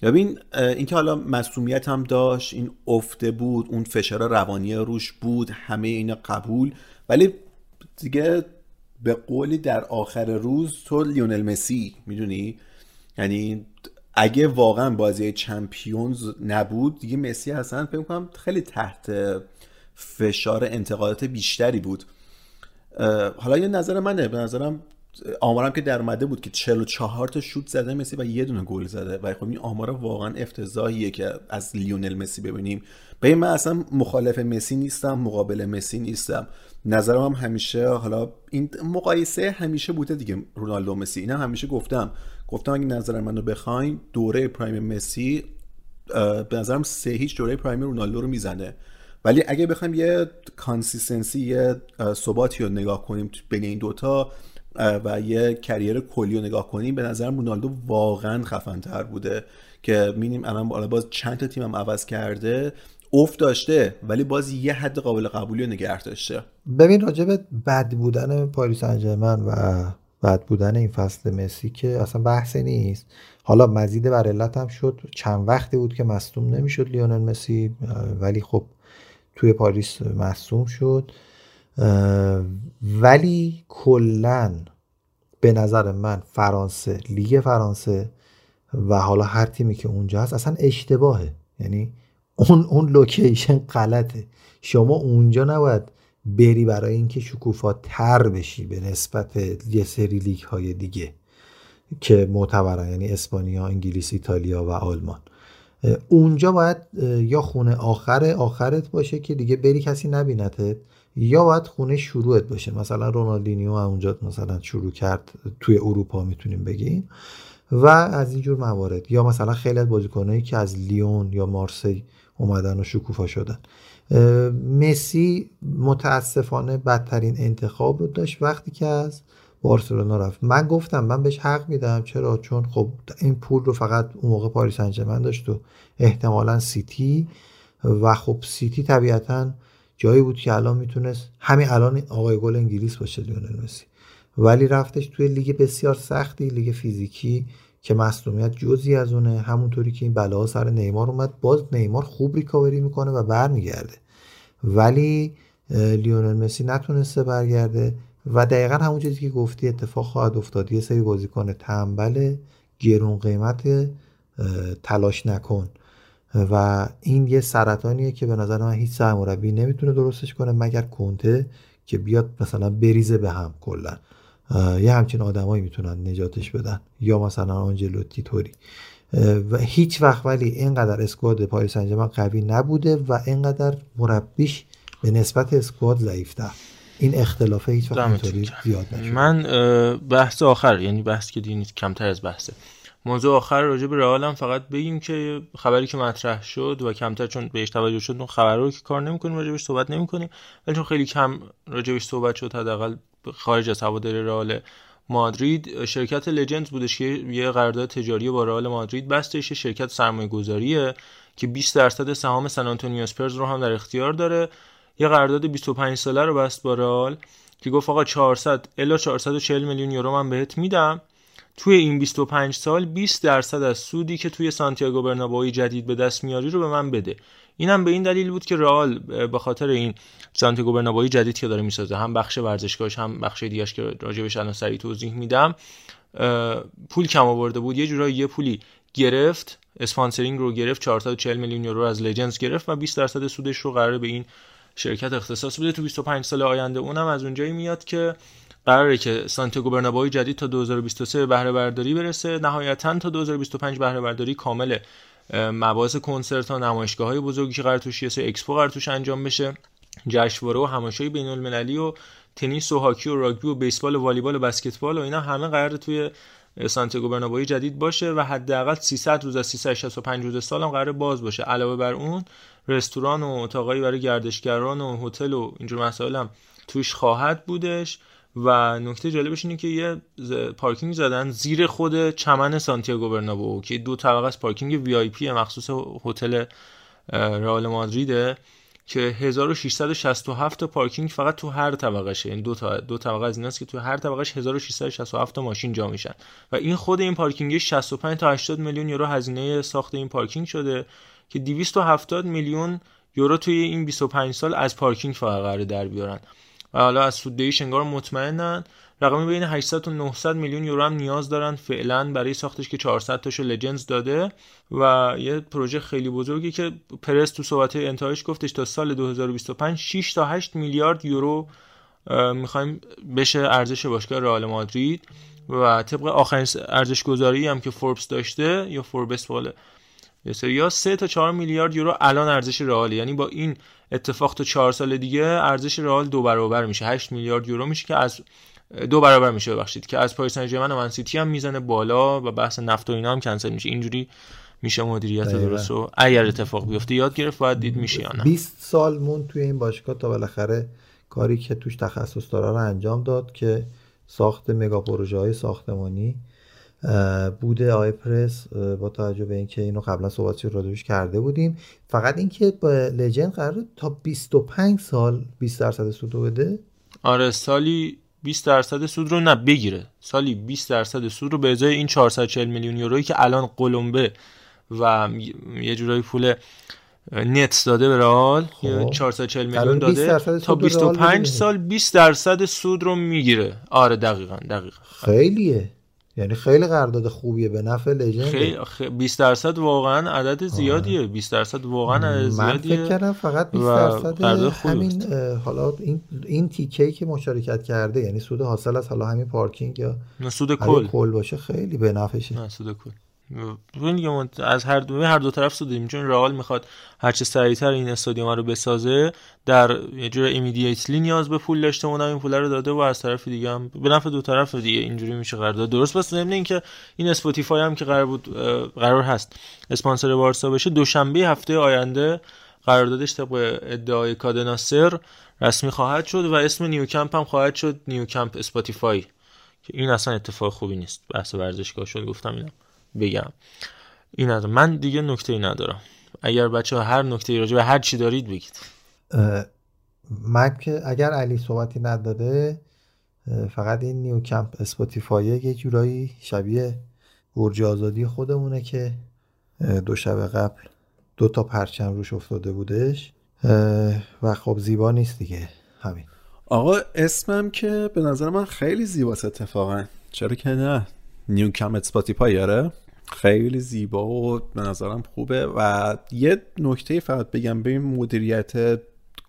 ببین اینکه حالا مسئولیت هم داشت این افته بود اون فشار روانی روش بود همه اینا قبول. ولی دیگه به قولی در آخر روز تو لیونل مسی می‌دونی؟ یعنی اگه واقعا بازی چمپیونز نبود دیگه مسی اصلا فکر کنم خیلی تحت فشار انتقادات بیشتری بود. حالا یه نظر منه. به نظرم آمارم که در اومده بود که 44 تا شوت زده مسی و یه دونه گل زده. و خب این آمار واقعا افتضاحیه که از لیونل مسی ببینیم. به من اصلا مخالف مسی نیستم مقابل مسی نیستم. نظرم هم همیشه حالا این مقایسه همیشه بوده دیگه رونالدو مسی. اینا همیشه گفتم. گفتم اگه نظر منو بخواین دوره پرایم مسی به نظرم سه هیچ دوره prime رونالدو رو می‌زنه. ولی اگه بخوایم یه consistency یه ثباتی رو نگاه کنیم بین این دوتا و یه career کلی رو نگاه کنیم به نظر رونالدو واقعا خفن تر بوده که می‌بینیم الان باز چند تا تیم هم عوض کرده افت داشته ولی باز یه حد قابل قبولی رو نگه داشته. ببین راجب بد بودن پاریس سن ژرمن و بد بودن این فصل مسی که اصلا بحثی نیست. حالا مزید بر علت هم شد چند وقتی بود که مصدوم نمی‌شد لیونل مسی ولی خب توی پاریس مصدوم شد. ولی کلا به نظر من فرانسه لیگ فرانسه و حالا هر تیمی که اونجا هست اصلا اشتباهه. یعنی اون اون location غلطه. شما اونجا نباید بری برای اینکه شکوفا تر بشی به نسبت یه سری لیگ های دیگه که معتبرن. یعنی اسپانیا، انگلیس، ایتالیا و آلمان. اونجا باید یا خونه آخر آخرت باشه که دیگه بری کسی نبینتت یا باید خونه شروعت باشه. مثلا رونالدینیو اونجا مثلا شروع کرد توی اروپا می‌تونیم بگیم. و از اینجور موارد. یا مثلا خیلی از بازیکنایی که از لیون یا مارسی اومدن و شکوفا شدن. مسی متاسفانه بدترین انتخاب رو داشت. وقتی که از بارسلونا رفت. من گفتم من بهش حق میدم. چرا؟ چون خب این پول رو فقط اون موقع پاریس سن ژرمن داشت و احتمالا سیتی. و خب سیتی طبیعتا جایی بود که الان می‌تونست همین الان آقای گل انگلیس باشه لیونل مسی. ولی رفتش توی لیگ بسیار سختی لیگ فیزیکی که مصدومیت جزی از اونه. همونطوری که این بلاها سر نیمار اومد. باز نیمار خوب ریکاوری می‌کنه و برمیگرده. ولی لیونل مسی نتونسته برگرده. و دقیقا همون چیزی که گفتی اتفاق خواهد افتاد. یه سری بازیکن تنبل گرون قیمت تلاش نکن. و این یه سرطانیه که به نظر من هیچ سرمربی نمی‌تونه درستش کنه مگر کنته که بیاد مثلا بریزه به هم کلا. یه همچین آدمایی می‌تونن نجاتش بدن. یا مثلا آنجلوتی توری و هیچ وقت ولی اینقدر اسکواد پاریس سن قوی نبوده و اینقدر مربیش به نسبت اسکواد ضعیفتر. این اختلاف هیچ وقت اینطوری زیاد نشد. من بحث آخر یعنی بحث که دینید کمتر از بحثه. موضوع آخر راجع به رئال هم فقط بگیم که خبری که مطرح شد و کمتر چون بهش توجه شد اون خبر رو که کار نمی‌کنیم راجبش صحبت نمی‌کنیم. ولی چون خیلی کم راجبش صحبت شد حداقل خارج از هواداری رئال مادرید شرکت لجند بودش که یه قرارداد تجاری با رئال مادرید بستش شرکت سرمایه گذاریه که 20 درصد سهام سن آنتونیو اسپرز رو هم در اختیار داره. یه قرارداد 25 ساله رو بست با رئال که گفت آقا 400 الا 440 میلیون یورو من بهت میدم. توی این 25 سال 20 درصد از سودی که توی سانتیاگو برنابئو جدید به دست میاری رو به من بده. اینم به این دلیل بود که رئال به خاطر این سانتیاگو برنابئو جدید که داره می‌سازه هم بخش ورزشگاهش هم بخش دیگهش که راجبش الان سریع توضیح میدم پول کم آورده بود. یه جورایی یه پولی گرفت sponsoring رو گرفت 440 میلیون یورو از لجندز گرفت و 20 درصد سودش رو قراره به این شرکت اختصاص بده تو 25 سال آینده. اونم از اونجایی میاد که قراره که سانتیاگو جدید تا 2023 بهره برداری برسه. نهایتا تا 2025 بهره برداری کامل مباحث کنسرت ها نمایشگاه های بزرگی که قرار توش یه اکسپو قرار توش انجام بشه. جشنواره و همایش‌های بین المللی و تنیس و هاکی و راگبی و بیسبال و والیبال و بسکتبال و اینا همه قرار توی سانتیاگو برنابئو جدید باشه و حداقل 300 روز از 365 روز سال هم قرار باز باشه. علاوه بر اون رستوران و اتاقایی برای گردشگران و هتل و اینجور مسائل هم توش خواهد بودش و نکته جالبش اینه که یه پارکینگ زدن زیر خود چمن سانتیاگو برنابئو که دو طبقه از پارکینگ وی مخصوص هتل رئال مادریده. که 1667 تا پارکینگ فقط تو هر طبقهشه. این دو تا دو طبقه از ایناست که تو هر طبقهش 1667 تا ماشین جا میشن. و این خود این پارکینگ 65 تا 80 میلیون یورو هزینه ساخت این پارکینگ شده که 270 میلیون یورو توی این 25 سال از پارکینگ فقط قرار در بیارن. و حالا از سوددهیش انگار مطمئنن. رقمی بین 800 تا 900 میلیون یورو هم نیاز دارن فعلا برای ساختش که 400 تاشو لجندز داده و یه پروژه خیلی بزرگی که پرز تو صحبت انتهایش گفتش تا سال 2025 6 تا 8 میلیارد یورو می‌خوایم بشه ارزش باشگاه رئال مادرید و طبق آخرین ارزش گذاری هم که فوربس داشته یا فوربس بالا یا 3 تا 4 میلیارد یورو الان ارزش رئال یعنی با این اتفاق تا 4 سال دیگه ارزش رئال دو برابر میشه. 8 میلیارد یورو میشه که از دو برابر میشه ببخشید که از پاریس سن و منسیتی هم می‌زنه بالا و بحث نفت و اینا هم کنسل میشه. اینجوری میشه مدیریت درست. و اگر اتفاق بیفته یاد گرفت باید دید میشه یا نه. 20 سال مون توی این باشگاه تا بالاخره کاری که توش تخصص داره رو انجام داد که ساخت مگا پروژه های ساختمانی بوده آی پرس با توجه به اینکه اینو قبلا صحبتی رو کرده بودیم. فقط اینکه با لجند قرار تا 25 سال 20 درصد سود بده. آره سالی 20 درصد سود رو نه بگیره. سالی 20 درصد سود رو به ازای این 440 میلیون یورویی که الان قلمبه و یه جورایی پول نت داده به رئال 440 میلیون داده تا 25 سال 20 درصد سود رو می‌گیره. آره دقیقا دقیقا. خیلیه. یعنی خیلی قرارداد خوبیه به نفع لژند خیلی 20 درصد واقعا عدد زیادیه. 20 درصد واقعا عدد زیادیه من فکر کردم فقط 20 درصد همین حالا این این تیکه که مشارکت کرده یعنی سود حاصل از حالا همین پارکینگ یا سود کل. کل باشه خیلی به نفعشه. نه سود کل. از هر دو هر دو طرف سود چون رئال می‌خواد هر چه سریعتر این استادیوم رو بسازه در یه جور immediately نیاز به پول داشته اونم این پول رو داده و از طرف دیگه هم به نفع دو طرف دیگه اینجوری میشه قرارداد درست پس ضمن اینکه این اسپاتیفای هم که قرار بود قرار هست اسپانسر بارسا بشه دوشنبه هفته آینده قراردادش طبق ادعای کادنا سر رسمی خواهد شد و اسم نیوکمپ هم خواهد شد نیوکمپ Spotify که این اصلا اتفاق خوبی نیست. بحث ورزشگاه شد گفتم اینا بگم. این از من دیگه نکته ای ندارم. اگر بچه ها هر نکته راجع به هر چی دارید بگید. من که اگر علی صحبتی نداده فقط این نیو کمپ Spotify یه جورایی شبیه برج آزادی خودمونه که دو شب قبل دو تا پرچم روش افتاده بودش. و خب زیبا نیست دیگه. همین. آقا اسمم که به نظر من خیلی زیباست اتفاقا. چرا که نه؟ نیو کمپ Spotify آره؟ خیلی زیبا و به نظرم خوبه. و یه نکته فقط بگم به این مدیریت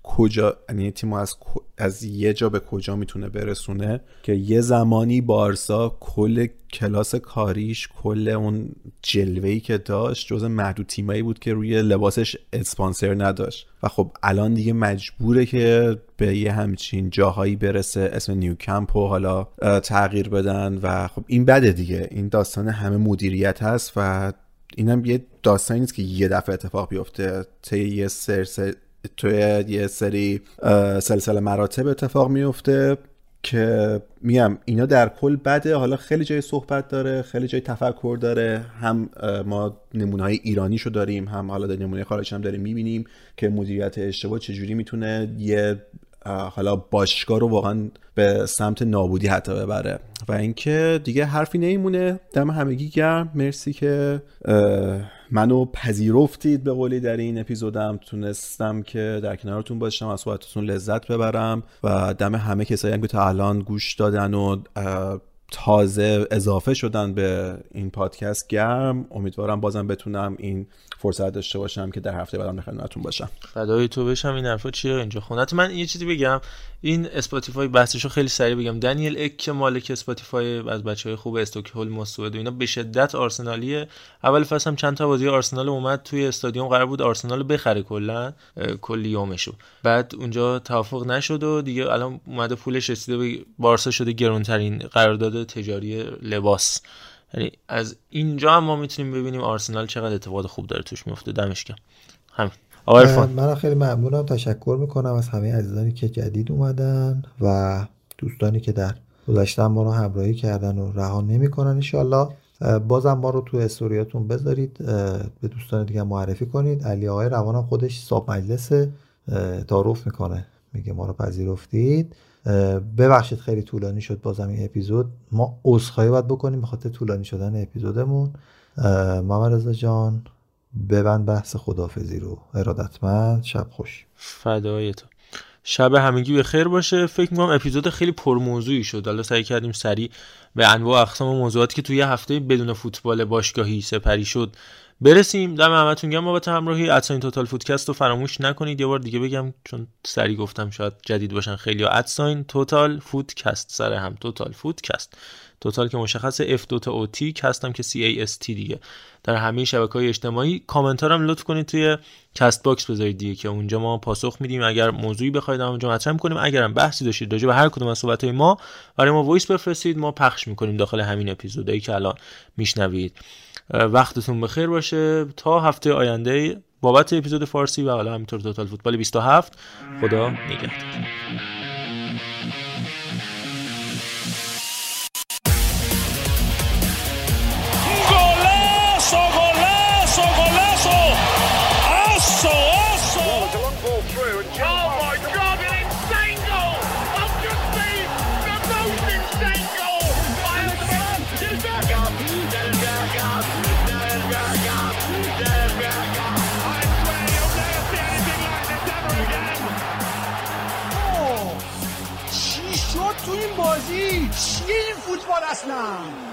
کجا یعنی تیم از از یه جا به کجا می‌تونه برسونه؟ که یه زمانی بارسا کل کلاس کاریش کل اون جلوهی که داشت جز محدود تیمایی بود که روی لباسش اسپانسر نداشت. و خب الان دیگه مجبوره که به یه همچین جاهایی برسه اسم نیو کمپ و حالا تغییر بدن و خب این بده دیگه. این داستان همه مدیریت هست و اینم یه داستانی نیست که یه دفعه اتفاق بیفته طی یه سر, سر توی یه سری سلسله مراتب اتفاق میفته که میگم اینا در کل بده. حالا خیلی جای صحبت داره خیلی جای تفکر داره. هم ما نمونه های ایرانیشو داریم هم حالا در نمونه خارج هم داریم می‌بینیم که مدیریت اشتباه چجوری می‌تونه یه حالا باشگاه رو واقعا به سمت نابودی حتی ببره. و اینکه دیگه حرفی نمیمونه. دم همگی گرم. مرسی که منو پذیرفتید به قولی در این اپیزودم. تونستم که در کنارتون باشم از صحبتتون لذت ببرم و دم همه کسایی هم که تا الان گوش دادن و تازه اضافه شدن به این پادکست گرم. امیدوارم بازم بتونم این فرصت داشته باشم که در هفته بعدم در خدمتتون باشم. فدای تو بشم این حرفا چیه اینجا؟ خونت من یه چیزی بگم این Spotify بحثشو خیلی سریع بگم. دنیل اک که مالک Spotify از بچه های خوب استوکهولم و سوئد و اینا به شدت آرسنالیه. اول فصل هم چند تا بازی آرسنال اومد توی استادیوم قرار بود آرسنال بخره کلا کلی یومشو. بعد اونجا توافق نشد و دیگه الان اومده پولش رسیده به بارسا شده گرونترین قرارداد تجاری لباس. یعنی از اینجا هم ما می‌تونیم ببینیم آرسنال چقدر اتفاق خوب داره توش میفته دمش گرم. همین. آقای من خیلی ممنونم. تشکر می‌کنم از همه عزیزانی که جدید اومدن و دوستانی که در گذشته ما رو همراهی کردن و رها نمی‌کنن انشالله بازم ما رو تو استوریاتون بذارید. به دوستان دیگه معرفی کنید. علی آقای روانم خودش صاحب مجلس تعارف می‌کنه. میگه ما رو پذیرفتید. ببخشید خیلی طولانی شد بازم این اپیزود. ما عذرخواهی باید بکنیم به طولانی شدن اپیزودمون. محمد رضا جان ببند بحث خدافزی رو. ارادتمند شب خوش. فدای تو. شب همگی به خیر باشه. فکر می‌کنم اپیزود خیلی پرموضوعی شد. حالا سعی کردیم سریع به انواع اقسام و موضوعاتی که توی هفته بدون فوتبال باشگاهی سپری شد برسیم. دم همتون گرم. بابت همراهی ادساین توتال فودکست رو فراموش نکنید. یه بار دیگه بگم چون سری گفتم شاید جدید باشن خیلی ادساین توتال فودکست. سر هم توتال فودکست. total که مشخص F دوتا O T cast م که C A S T دیگه. در همه شبکه های اجتماعی کامنت هم لطف کنید توی Castbox بذارید دیگه که اونجا ما پاسخ میدیم. اگر موضوعی بخواید اونجا مطرح کنیم اگرم بحثی داشتید راجع به هر کدوم از صحبت های ما برای ما voice بفرستید. ما پخش می‌کنیم داخل همین اپیزودایی که الان میشنوید. وقتتون بخیر باشه. تا هفته آینده بابت اپیزود فارسی و حالا همینطور Total Football 27 خدا نگهدار. Last now.